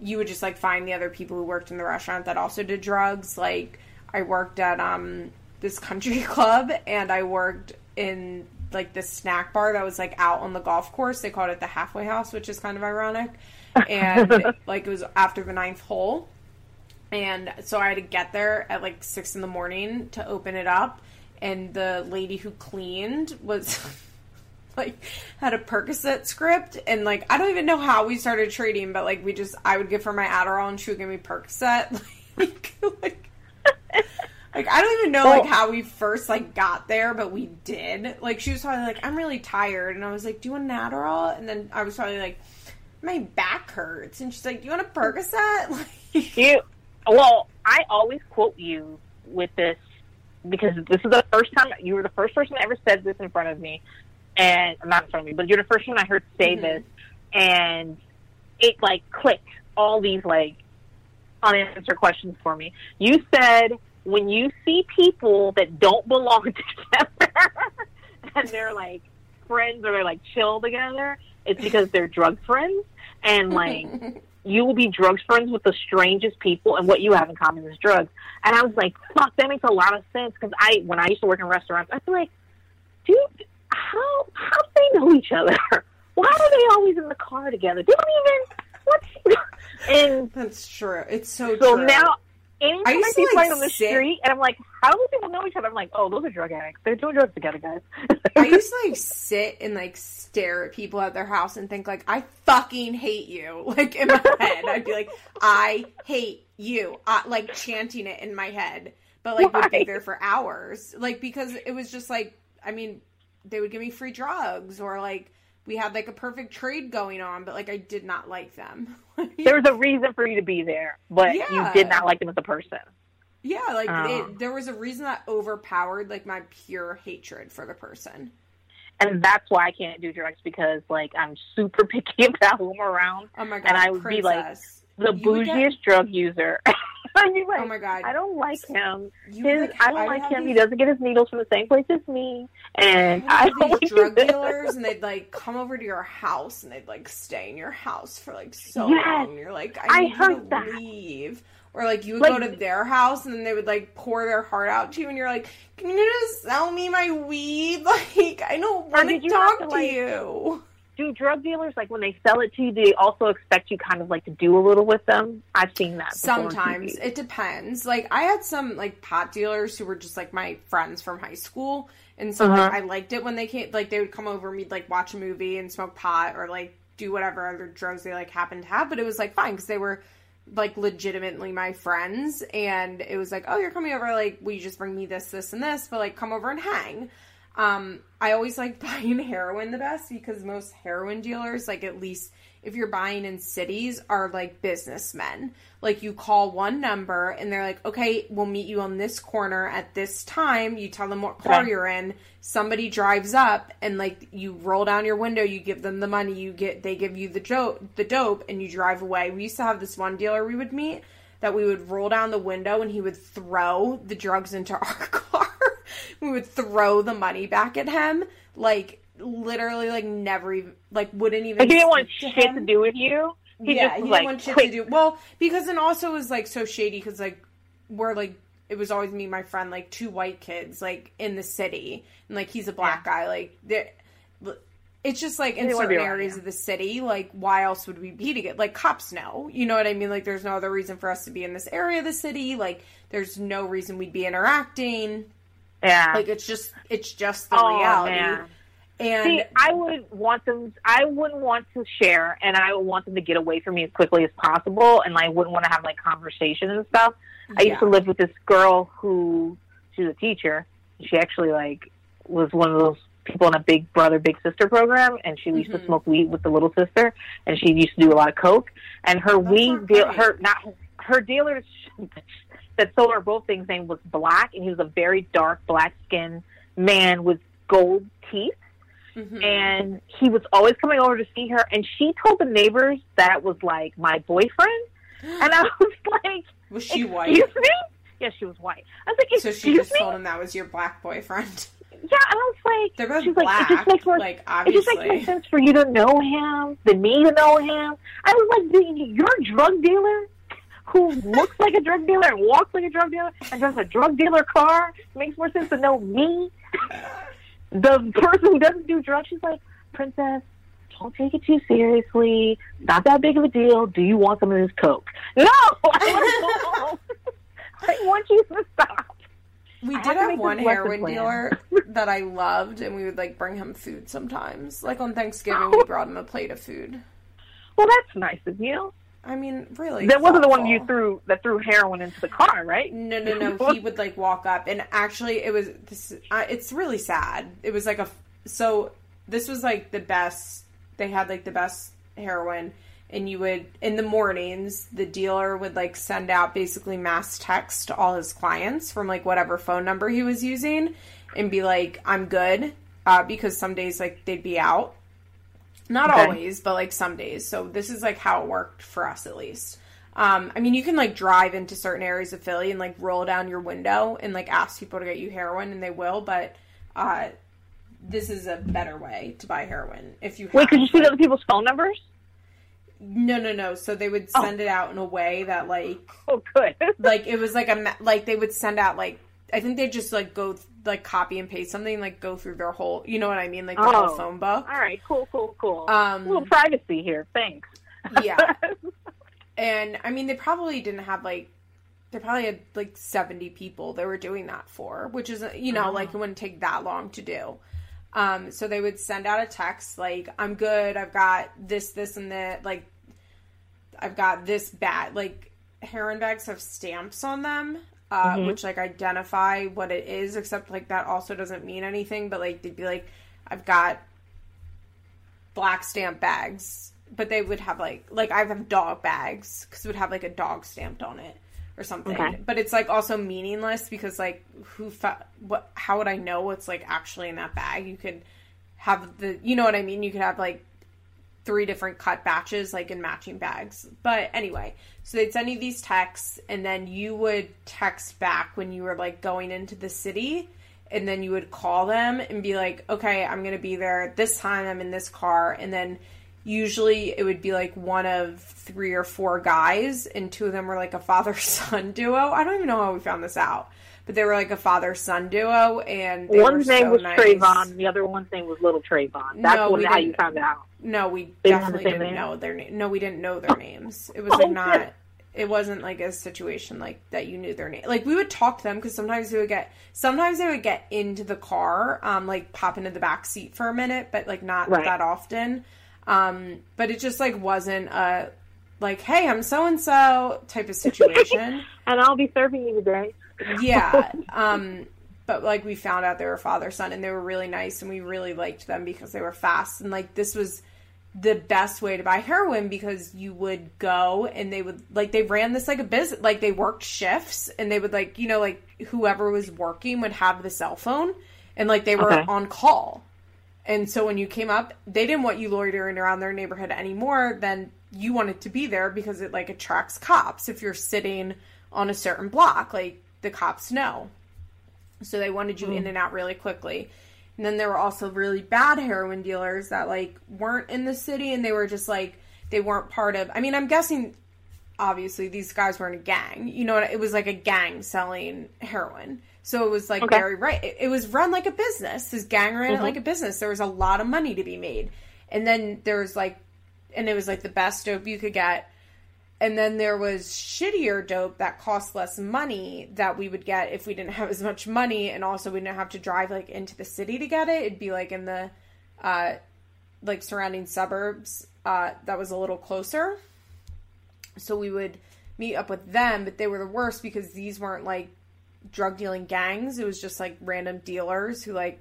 you would just like find the other people who worked in the restaurant that also did drugs. Like I worked at um this country club and I worked in like this snack bar that was like out on the golf course. They called it the halfway house, which is kind of ironic. And like it was after the ninth hole. And so I had to get there at like six in the morning to open it up. And the lady who cleaned was like had a Percocet script. And like I don't even know how we started trading, but like we just I would give her my Adderall and she would give me Percocet. Like, like like I don't even know like how we first like got there, but we did. Like she was probably like, I'm really tired, and I was like, Do you want an Adderall? And then I was probably like, My back hurts, and she's like, Do you want a Percocet? Like, You, well, I always quote you with this because this is the first time you were the first person that ever said this in front of me, and not in front of me, but you're the first one I heard say Mhm. this, and it like clicked all these like unanswered questions for me. You said when you see people that don't belong together and they're like friends or they're like chill together, it's because they're drug friends and like you will be drugs friends with the strangest people, and what you have in common is drugs. And I was like, fuck, that makes a lot of sense because I, when I used to work in restaurants, I feel like, dude, how how do they know each other? Why are they always in the car together? They don't even what? And That's true. It's so, so true. now, anytime I I, used to, see like, on the sit- street, and I'm like, how do people know each other? I'm like, oh, those are drug addicts. They're doing drugs together, guys. I used to like sit and like stare at people at their house and think like I fucking hate you. Like in my head, I'd be like, I hate you, uh, like chanting it in my head. But like would be there for hours, like because it was just like I mean, they would give me free drugs or like we had like a perfect trade going on, but like I did not like them. there was a reason for you to be there, but you did not like them as a person. Yeah, like Oh. it, um, there was a reason that overpowered like my pure hatred for the person. and that's why I can't do drugs because like I'm super picky about who I'm around. Oh my god, And I would be like. The You would get- bougiest drug user. Like, oh my god, I don't like him. You His, would, I don't like him. He doesn't get his needles from the same place as me, and I don't have like drug dealers, and they'd like come over to your house, and they'd like stay in your house for like so Yes. long. And you're like, I I need you heard to that. leave. Or like you would Like- go to their house, and then they would like pour their heart out to you, and you're like, "Can you just sell me my weed? Like, I don't want to talk to, to like- you." Do drug dealers like when they sell it to you? Do they also expect you kind of like to do a little with them? I've seen that. Sometimes it depends. Like I had some like pot dealers who were just like my friends from high school, and so Uh-huh. I liked it when they came. Like they would come over and we'd like watch a movie and smoke pot or like do whatever other drugs they like happened to have. But it was like fine because they were like legitimately my friends, and it was like, oh, you're coming over. Like, will you just bring me this, this, and this? But like, come over and hang. Um, I always like buying heroin the best because most heroin dealers, like at least if you're buying in cities, are like businessmen. Like you call one number and they're like, okay, we'll meet you on this corner at this time. You tell them what car you're in. Somebody drives up and like you roll down your window, you give them the money, you get they give you the dope, the dope, and you drive away. We used to have this one dealer we would meet that we would roll down the window and he would throw the drugs into our car. we would throw the money back at him, like literally, like never even, like wouldn't even. like he didn't want speak shit him. to do with you. He yeah, just he didn't like, want shit quick. to do. Well, because then also it was like so shady because like we're like it was always me, and my friend, like two white kids, like in the city, and like he's a black guy, like. It's just like in wanna certain areas of the city, like why else would we be together? Like cops know, you know what I mean? Like there's no other reason for us to be in this area of the city. Like there's no reason we'd be interacting. Yeah. Like it's just it's just the oh reality. man. And See, I would want them. I wouldn't want to share, and I would want them to get away from me as quickly as possible. And I wouldn't want to have like conversations and stuff. I used to live with this girl who she's a teacher. She actually like was one of those people in a Big Brother Big Sister program, and she used to Mhm. smoke weed with the little sister, and she used to do a lot of coke. And her That's weed deal, her not her dealer that sold her both things name was Black, and he was a very dark black skinned man with gold teeth Mhm. and he was always coming over to see her and she told the neighbors that was like my boyfriend and i was like was she excuse white? me yeah she was white i was like So she just me told him that was your black boyfriend. yeah i was like They're both she's black. like it just makes more like it just makes more sense for you to know him than me to know him i was like you're a drug dealer who looks like a drug dealer and walks like a drug dealer and drives a drug dealer car it makes more sense to know me the person who doesn't do drugs, she's like, Princess, don't take it too seriously. Not that big of a deal. Do you want some of this coke? No, I want, I want you to stop. We I did have have one heroin dealer that I loved, and we would like bring him food sometimes. Like on Thanksgiving, we brought him a plate of food. Well, that's nice of you. I mean, really. that wasn't the one you threw that threw heroin into the car, right? No, no, no. He would like walk up, and actually, it was this. Uh, it's really sad. It was like a. So this was like the best. They had like the best heroin, and you would in the mornings the dealer would like send out basically mass text to all his clients from like whatever phone number he was using, and be like, "I'm good," uh, because some days like they'd be out. Not Okay. always, but like some days. So this is like how it worked for us at least. Um, I mean, you can like drive into certain areas of Philly and like roll down your window and like ask people to get you heroin, and they will. But uh, this is a better way to buy heroin if you. Wait, could you see other people's phone numbers? No, no, no. So they would Oh. send it out in a way that like, Oh, good. like it was like a like they would send out like I think they just like go like copy and paste something like go through their whole you know what I mean like the Oh. whole phone book. All right, cool, cool, cool. Um, a little privacy here. Thanks. Yeah. And I mean, they probably didn't have like, they probably had like 70 people they were doing that for, which is, you know, Oh. like it wouldn't take that long to do. Um, so they would send out a text like, I'm good, I've got this, this, and that, like, I've got this bag. Like, heroin bags have stamps on them, uh, Mhm. which like identify what it is, except like that also doesn't mean anything, but like they'd be like, I've got black stamp bags, but they would have like like I have dog bags because it would have like a dog stamped on it or something. Okay. But it's like also meaningless because like who fa- what how would I know what's like actually in that bag? You could have the you know what I mean? You could have like three different cut batches like in matching bags. But anyway, so they'd send you these texts and then you would text back when you were like going into the city and then you would call them and be like, "Okay, I'm going to be there this time. I'm in this car." And then usually it would be like one of three or four guys and two of them were like a father son duo. I don't even know how we found this out. But they were like a father son duo and One's name so was nice. Trayvon, the other one's name was Little Trayvon. That's No, we how you found out. No, we They definitely didn't name? know their name. No, we didn't know their names. It was Oh, like shit. not. It wasn't like a situation like that. You knew their name. Like we would talk to them because sometimes they would get. Sometimes they would get into the car, um, like pop into the back seat for a minute, but like not Right. that often. Um, but it just like wasn't a like, hey, I'm so and so type of situation. And I'll be serving you today. yeah. Um, but like we found out they were father son and they were really nice and we really liked them because they were fast and like this was the best way to buy heroin because you would go and they would like they ran this like a business like they worked shifts and they would like you know like whoever was working would have the cell phone and like they were Okay. on call and so when you came up they didn't want you loitering around their neighborhood anymore then you wanted to be there because it like attracts cops if you're sitting on a certain block like the cops know so they wanted you hmm. in and out really quickly. And then there were also really bad heroin dealers that like weren't in the city and they were just like they weren't part of I mean, I'm guessing obviously these guys weren't a gang. You know what it was like a gang selling heroin. So it was like Okay. very right. It, it was run like a business. This gang ran it Mhm. like a business. There was a lot of money to be made. And then there was like and it was like the best dope you could get and then there was shittier dope that cost less money that we would get if we didn't have as much money and also we didn't have to drive like into the city to get it it'd be like in the uh like surrounding suburbs uh that was a little closer so we would meet up with them but they were the worst because these weren't like drug dealing gangs. It was just like random dealers who like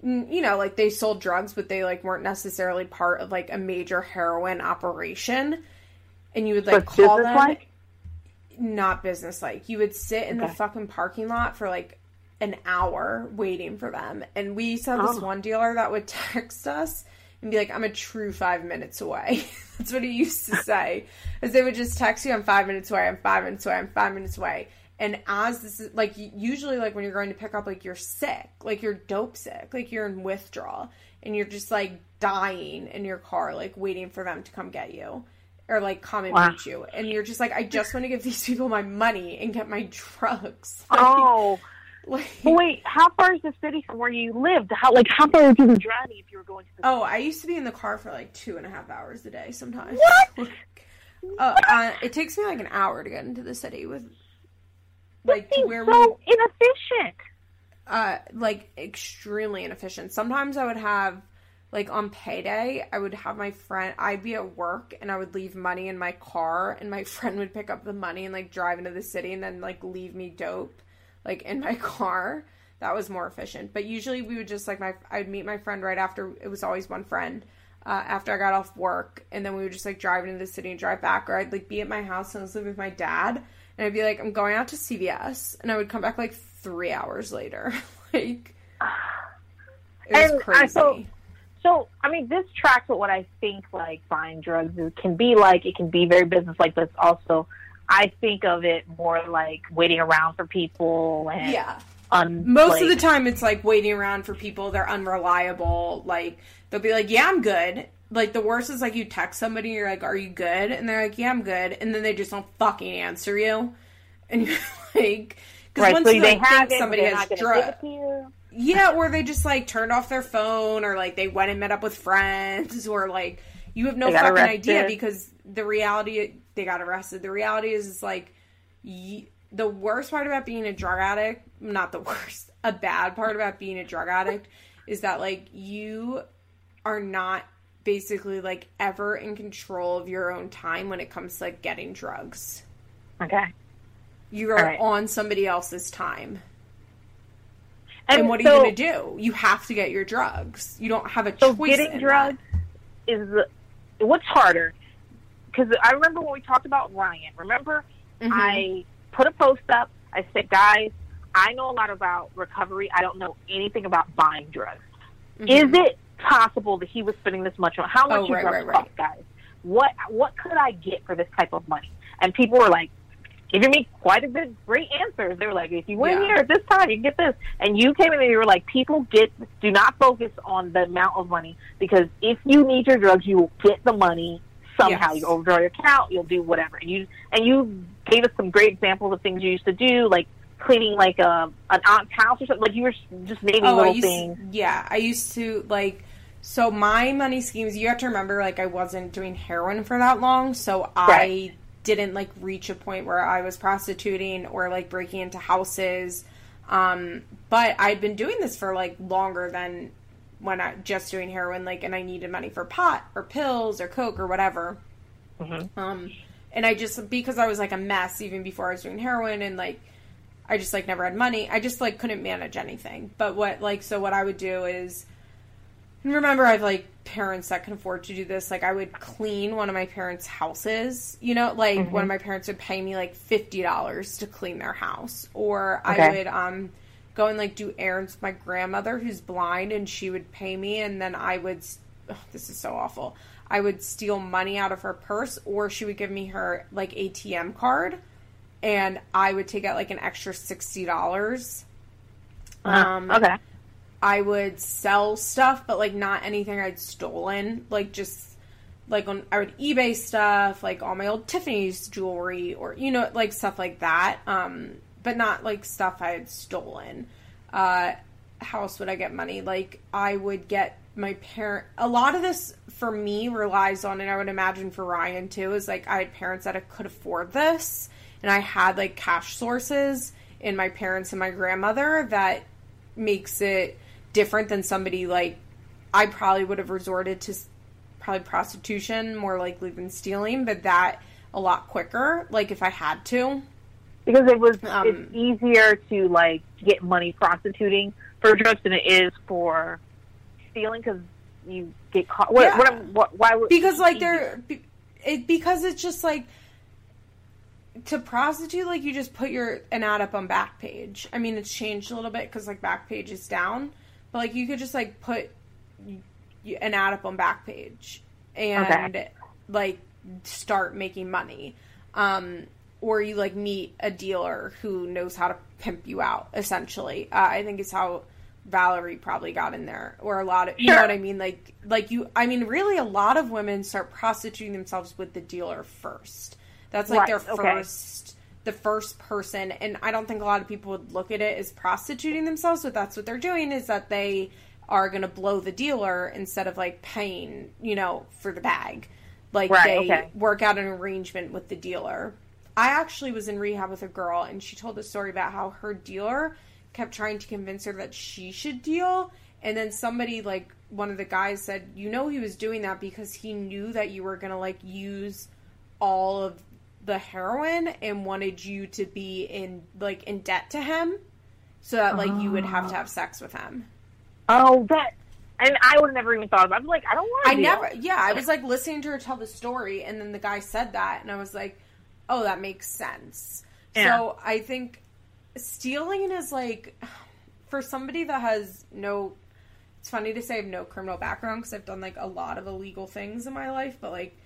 you know like they sold drugs but they like weren't necessarily part of like a major heroin operation. And you would like But call them business-like? not business like you would sit in the fucking parking lot for like an hour waiting for them. And we have this Oh. one dealer that would text us and be like i'm a true five minutes away. That's what he used to say. As they would just text you i'm five minutes away i'm five minutes away i'm five minutes away. And as this is like usually like when you're going to pick up like you're sick like you're dope sick like you're in withdrawal and you're just like dying in your car like waiting for them to come get you or like come and Wow. meet you. And you're just like i just want to give these people my money and get my drugs. Like, Oh, like but wait. How far is the city from where you lived? How like how far would you be driving if you were going to? The oh i used to be in the car for like two and a half hours a day sometimes What? uh, uh, it takes me like an hour to get into the city with like to where so we inefficient. uh like extremely inefficient. Sometimes I would have like on payday, I would have my friend I'd be at work and I would leave money in my car and my friend would pick up the money and like drive into the city and then like leave me dope like in my car. That was more efficient. But usually we would just like my I'd meet my friend right after it was always one friend. Uh, after I got off work, and then we would just like drive into the city and drive back, or I'd like be at my house and I was living with my dad, and I'd be like, I'm going out to CVS, and I would come back like three hours later. like, it was And I- crazy. so- So, I mean, this tracks with what I think like buying drugs is, can be like. It can be very business like, but it's also, I think of it more like waiting around for people and yeah. un, Most like, of the time, it's like waiting around for people. They're unreliable. Like they'll be like, "Yeah, I'm good." Like the worst is like you text somebody, you're like, "Are you good?" And they're like, "Yeah, I'm good," and then they just don't fucking answer you, and you're like, because right. once So you they like, have think it, somebody has not going to give drugs, yeah, or they just like turned off their phone, or like they went and met up with friends, or like you have no fucking arrested. idea because the reality they got arrested. The reality is, it's like y- the worst part about being a drug addict, not the worst, a bad part about being a drug addict is that like you are not basically like ever in control of your own time when it comes to like getting drugs. Okay. You are right. on somebody else's time. And, what are you going to do? You have to get your drugs. You don't have a So choice. getting in drugs is the, what's harder? Because I remember when we talked about Ryan. Remember. Mhm. I put a post up. I said, guys, I know a lot about recovery. I don't know anything about buying drugs. Mm-hmm. Is it possible that he was spending this much on how much oh, right, drugs right, right. cost, guys? What what could I get for this type of money? And people were like, giving me quite a bit great answers. They were like, if you went yeah. here at this time, you can get this. And you came in and you were like, people get do not focus on the amount of money because if you need your drugs, you will get the money somehow. Yes. You overdraw your account, you'll do whatever. And you and you gave us some great examples of things you used to do, like cleaning like a an aunt's house or something. Like you were just naming oh, little things. yeah, I used to like. So my money schemes, you have to remember, like I wasn't doing heroin for that long, so right. I didn't like reach a point where I was prostituting or like breaking into houses. Um, but I'd been doing this for like longer than when I just doing heroin, like, and I needed money for pot or pills or coke or whatever. Mm-hmm. Um, and I just because I was like a mess even before I was doing heroin and like I just like never had money. I just like couldn't manage anything. But what like so what I would do is and remember I have like parents that can afford to do this. Like I would clean one of my parents' houses. You know, like mm-hmm. one of my parents would pay me like fifty dollars to clean their house. Or okay. I would um go and like do errands with my grandmother who's blind and she would pay me and then I would oh, this is so awful. I would steal money out of her purse or she would give me her like ATM card and I would take out like an extra sixty dollars. Uh-huh. Um, okay. I would sell stuff, but like not anything I'd stolen. Like just like on I would eBay stuff, like all my old Tiffany's jewelry or you know like stuff like that. Um, but not like stuff I had stolen. Uh, how else would I get money? Like I would get my parent. A lot of this for me relies on, and I would imagine for Ryan too, is like I had parents that I could afford this and I had like cash sources in my parents and my grandmother that makes it different than somebody like I probably would have resorted to probably prostitution more likely than stealing, but that a lot quicker, like if I had to. Because it was um, it's easier to like get money prostituting for drugs than it is for stealing because you get caught. What? Yeah. What, what, why would? Because like they're, it because it's just like to prostitute, like you just put your an ad up on Backpage. I mean, it's changed a little bit because like Backpage is down, but like you could just like put an ad up on Backpage and okay. like start making money. Um, or you like meet a dealer who knows how to pimp you out. Essentially, uh, I think is how Valerie probably got in there, or a lot of you know what I mean. Like, like you, I mean, really, a lot of women start prostituting themselves with the dealer first. That's like right, their first, okay. the first person. And I don't think a lot of people would look at it as prostituting themselves, but that's what they're doing is that they are going to blow the dealer instead of like paying, you know, for the bag. Like right, they okay. work out an arrangement with the dealer. I actually was in rehab with a girl and she told a story about how her dealer kept trying to convince her that she should deal. And then somebody, like one of the guys, said, You know, he was doing that because he knew that you were going to like use all of the heroin and wanted you to be in like in debt to him so that like oh. you would have to have sex with him. Oh, that and I would have never even thought about. It. I'm like, I don't want. I never. Yeah, I was like listening to her tell the story, and then the guy said that, and I was like, oh, that makes sense. Yeah. So I think stealing is like for somebody that has no. It's funny to say I have no criminal background because I've done like a lot of illegal things in my life, but like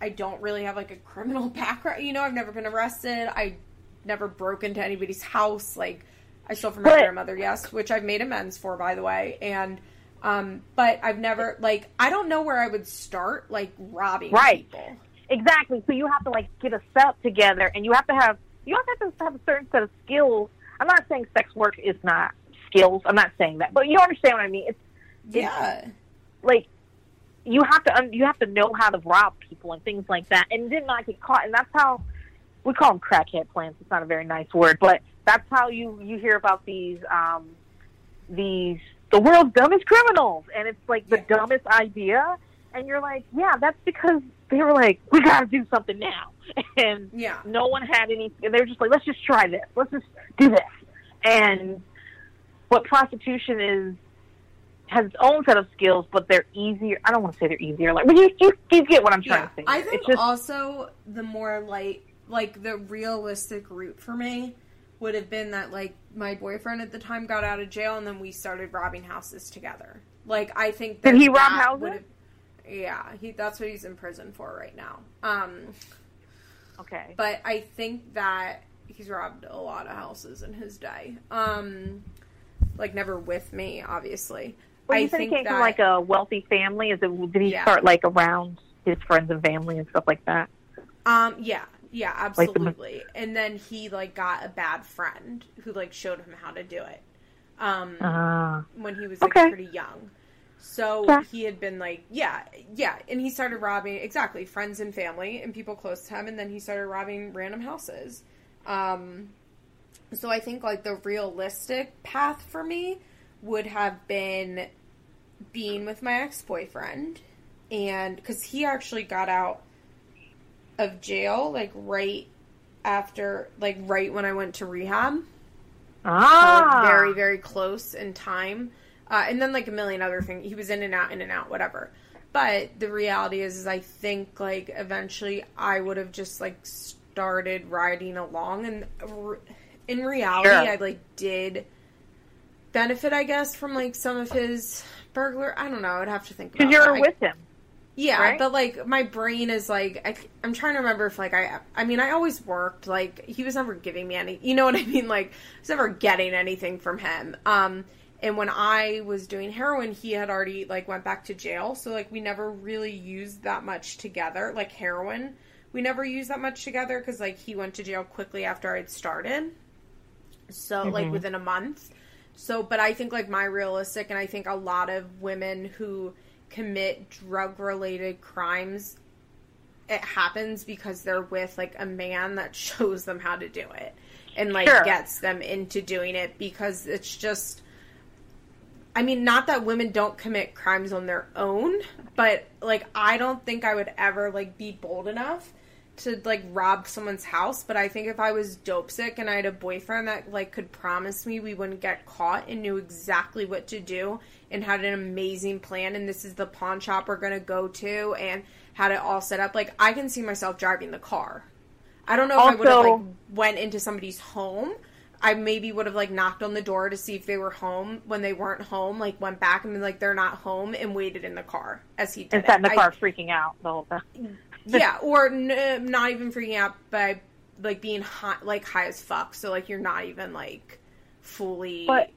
I don't really have like a criminal background. You know, I've never been arrested. I never broke into anybody's house. Like I stole from my but, grandmother, yes, which I've made amends for, by the way. And um, but I've never like I don't know where I would start like robbing right. people. Exactly. So you have to like get a setup together, and you have to have you also have to have a certain set of skills. I'm not saying sex work is not skills. I'm not saying that, but you understand what I mean. It's, it's yeah, like you have to you have to know how to rob people and things like that, and did not get caught. And that's how we call them crackhead plans. It's not a very nice word, but that's how you you hear about these um, these the world's dumbest criminals, and it's like the dumbest idea. And you're like, yeah, that's because they were like, we got to do something now, and yeah, no one had any. They were just like, let's just try this, let's just do this, and what prostitution is has its own set of skills, but they're easier. I don't want to say they're easier, like, but you, you, you get what I'm trying yeah, to say. I think just, also the more like, like the realistic route for me would have been that like my boyfriend at the time got out of jail and then we started robbing houses together. Like I think Did that he rob houses? Yeah, he that's what he's in prison for right now. Um Okay. but I think that he's robbed a lot of houses in his day. Um like never with me, obviously. Well, I you said he think came that from like a wealthy family. Is it? Did he Yeah. start like around his friends and family and stuff like that? Um, yeah, yeah, Like the- absolutely. and then he like got a bad friend who like showed him how to do it. Um, Ah. when he was like okay. pretty young. So he had been like, yeah, yeah, and he started robbing exactly friends and family and people close to him, and then he started robbing random houses. Um, so I think like the realistic path for me would have been being with my ex boyfriend, and because he actually got out of jail like right after, like right when I went to rehab. Ah. uh, very very close in time uh, and then like a million other things he was in and out in and out whatever but the reality is, is i think like eventually i would have just like started riding along and r- in reality Sure. i like did benefit i guess from like some of his burglar i don't know i'd have to think Because you that. were I- with him. yeah, right? but like my brain is like I, I'm trying to remember if like I I mean I always worked like he was never giving me any you know what I mean like I was never getting anything from him. Um and when I was doing heroin he had already like went back to jail so like we never really used that much together like heroin we never used that much together cuz like he went to jail quickly after I'd started. So like mm-hmm. within a month. So but I think like my realistic and I think a lot of women who commit drug related crimes it happens because they're with like a man that shows them how to do it and like Sure. gets them into doing it because it's just I mean not that women don't commit crimes on their own but like I don't think I would ever like be bold enough to like rob someone's house but I think if I was dope sick and I had a boyfriend that like could promise me we wouldn't get caught and knew exactly what to do and had an amazing plan and this is the pawn shop we're going to go to and had it all set up like I can see myself driving the car. I don't know if I would have like went into somebody's home. I maybe would have like knocked on the door to see if they were home when they weren't home, like went back and been like they're not home and waited in the car as he did. And sat in the I- car freaking out the whole time. yeah, or n- not even freaking out by like being high, like high as fuck. So like you're not even like fully. But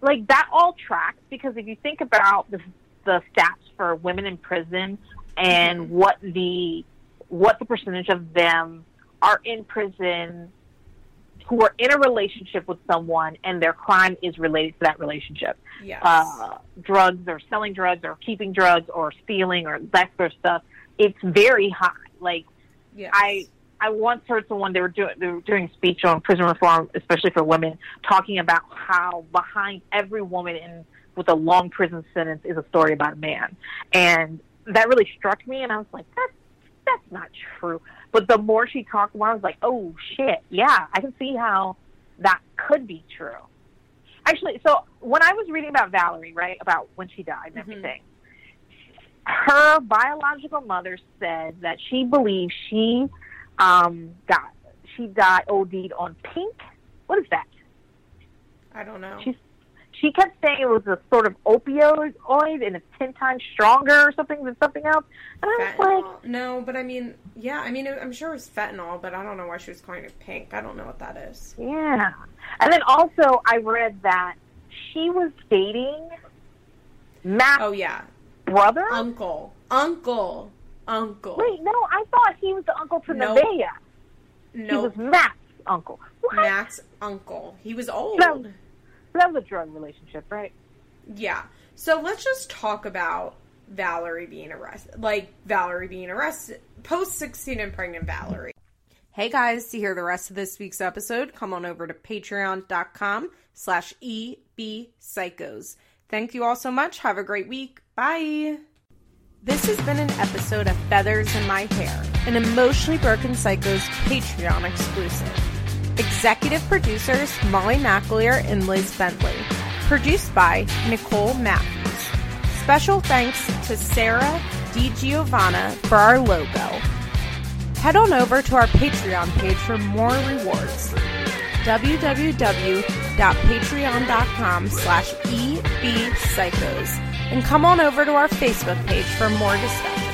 like that all tracks because if you think about the the stats for women in prison and Mm-hmm. what the what the percentage of them are in prison who are in a relationship with someone and their crime is related to that relationship. yes. Uh, drugs or selling drugs or keeping drugs or stealing or that sort of stuff. It's very high. Like yes. I I once heard someone they were doing they were doing a speech on prison reform, especially for women, talking about how behind every woman in with a long prison sentence is a story about a man, and that really struck me. And I was like, that's that's not true. But the more she talked, the more I was like, oh shit, yeah, I can see how that could be true. Actually, so when I was reading about Valerie, right, about when she died and Mhm. everything, her biological mother said that she believes she um, got she died OD'd on pink. What is that? I don't know. She's she kept saying it was a sort of opioid and it's ten times stronger or something than something else. And I was like, No, but I mean, yeah, I mean, I'm sure it was fentanyl, but I don't know why she was calling it pink. I don't know what that is. yeah. And then also I read that she was dating Matt. Oh yeah, brother. uncle, uncle, uncle. Wait, no, I thought he was the uncle to No. Nevaeh. He no, was Matt's uncle. What? Matt's uncle. He was old. No. That was a drug relationship, right? Yeah. So let's just talk about Valerie being arrested. Like Valerie being arrested. Post 16 and pregnant Valerie. Hey guys, to hear the rest of this week's episode, come on over to patreon.com slash ebpsychos. Thank you all so much. Have a great week. Bye. This has been an episode of Feathers in My Hair, an Emotionally Broken Psychos Patreon exclusive. Executive producers Molly McAleer and Liz Bentley. Produced by Nicole Matthews. Special thanks to Sarah DiGiovanna for our logo. head on over to our Patreon page for more rewards. www.patreon.com slash ebpsychos and come on over to our Facebook page for more discussion.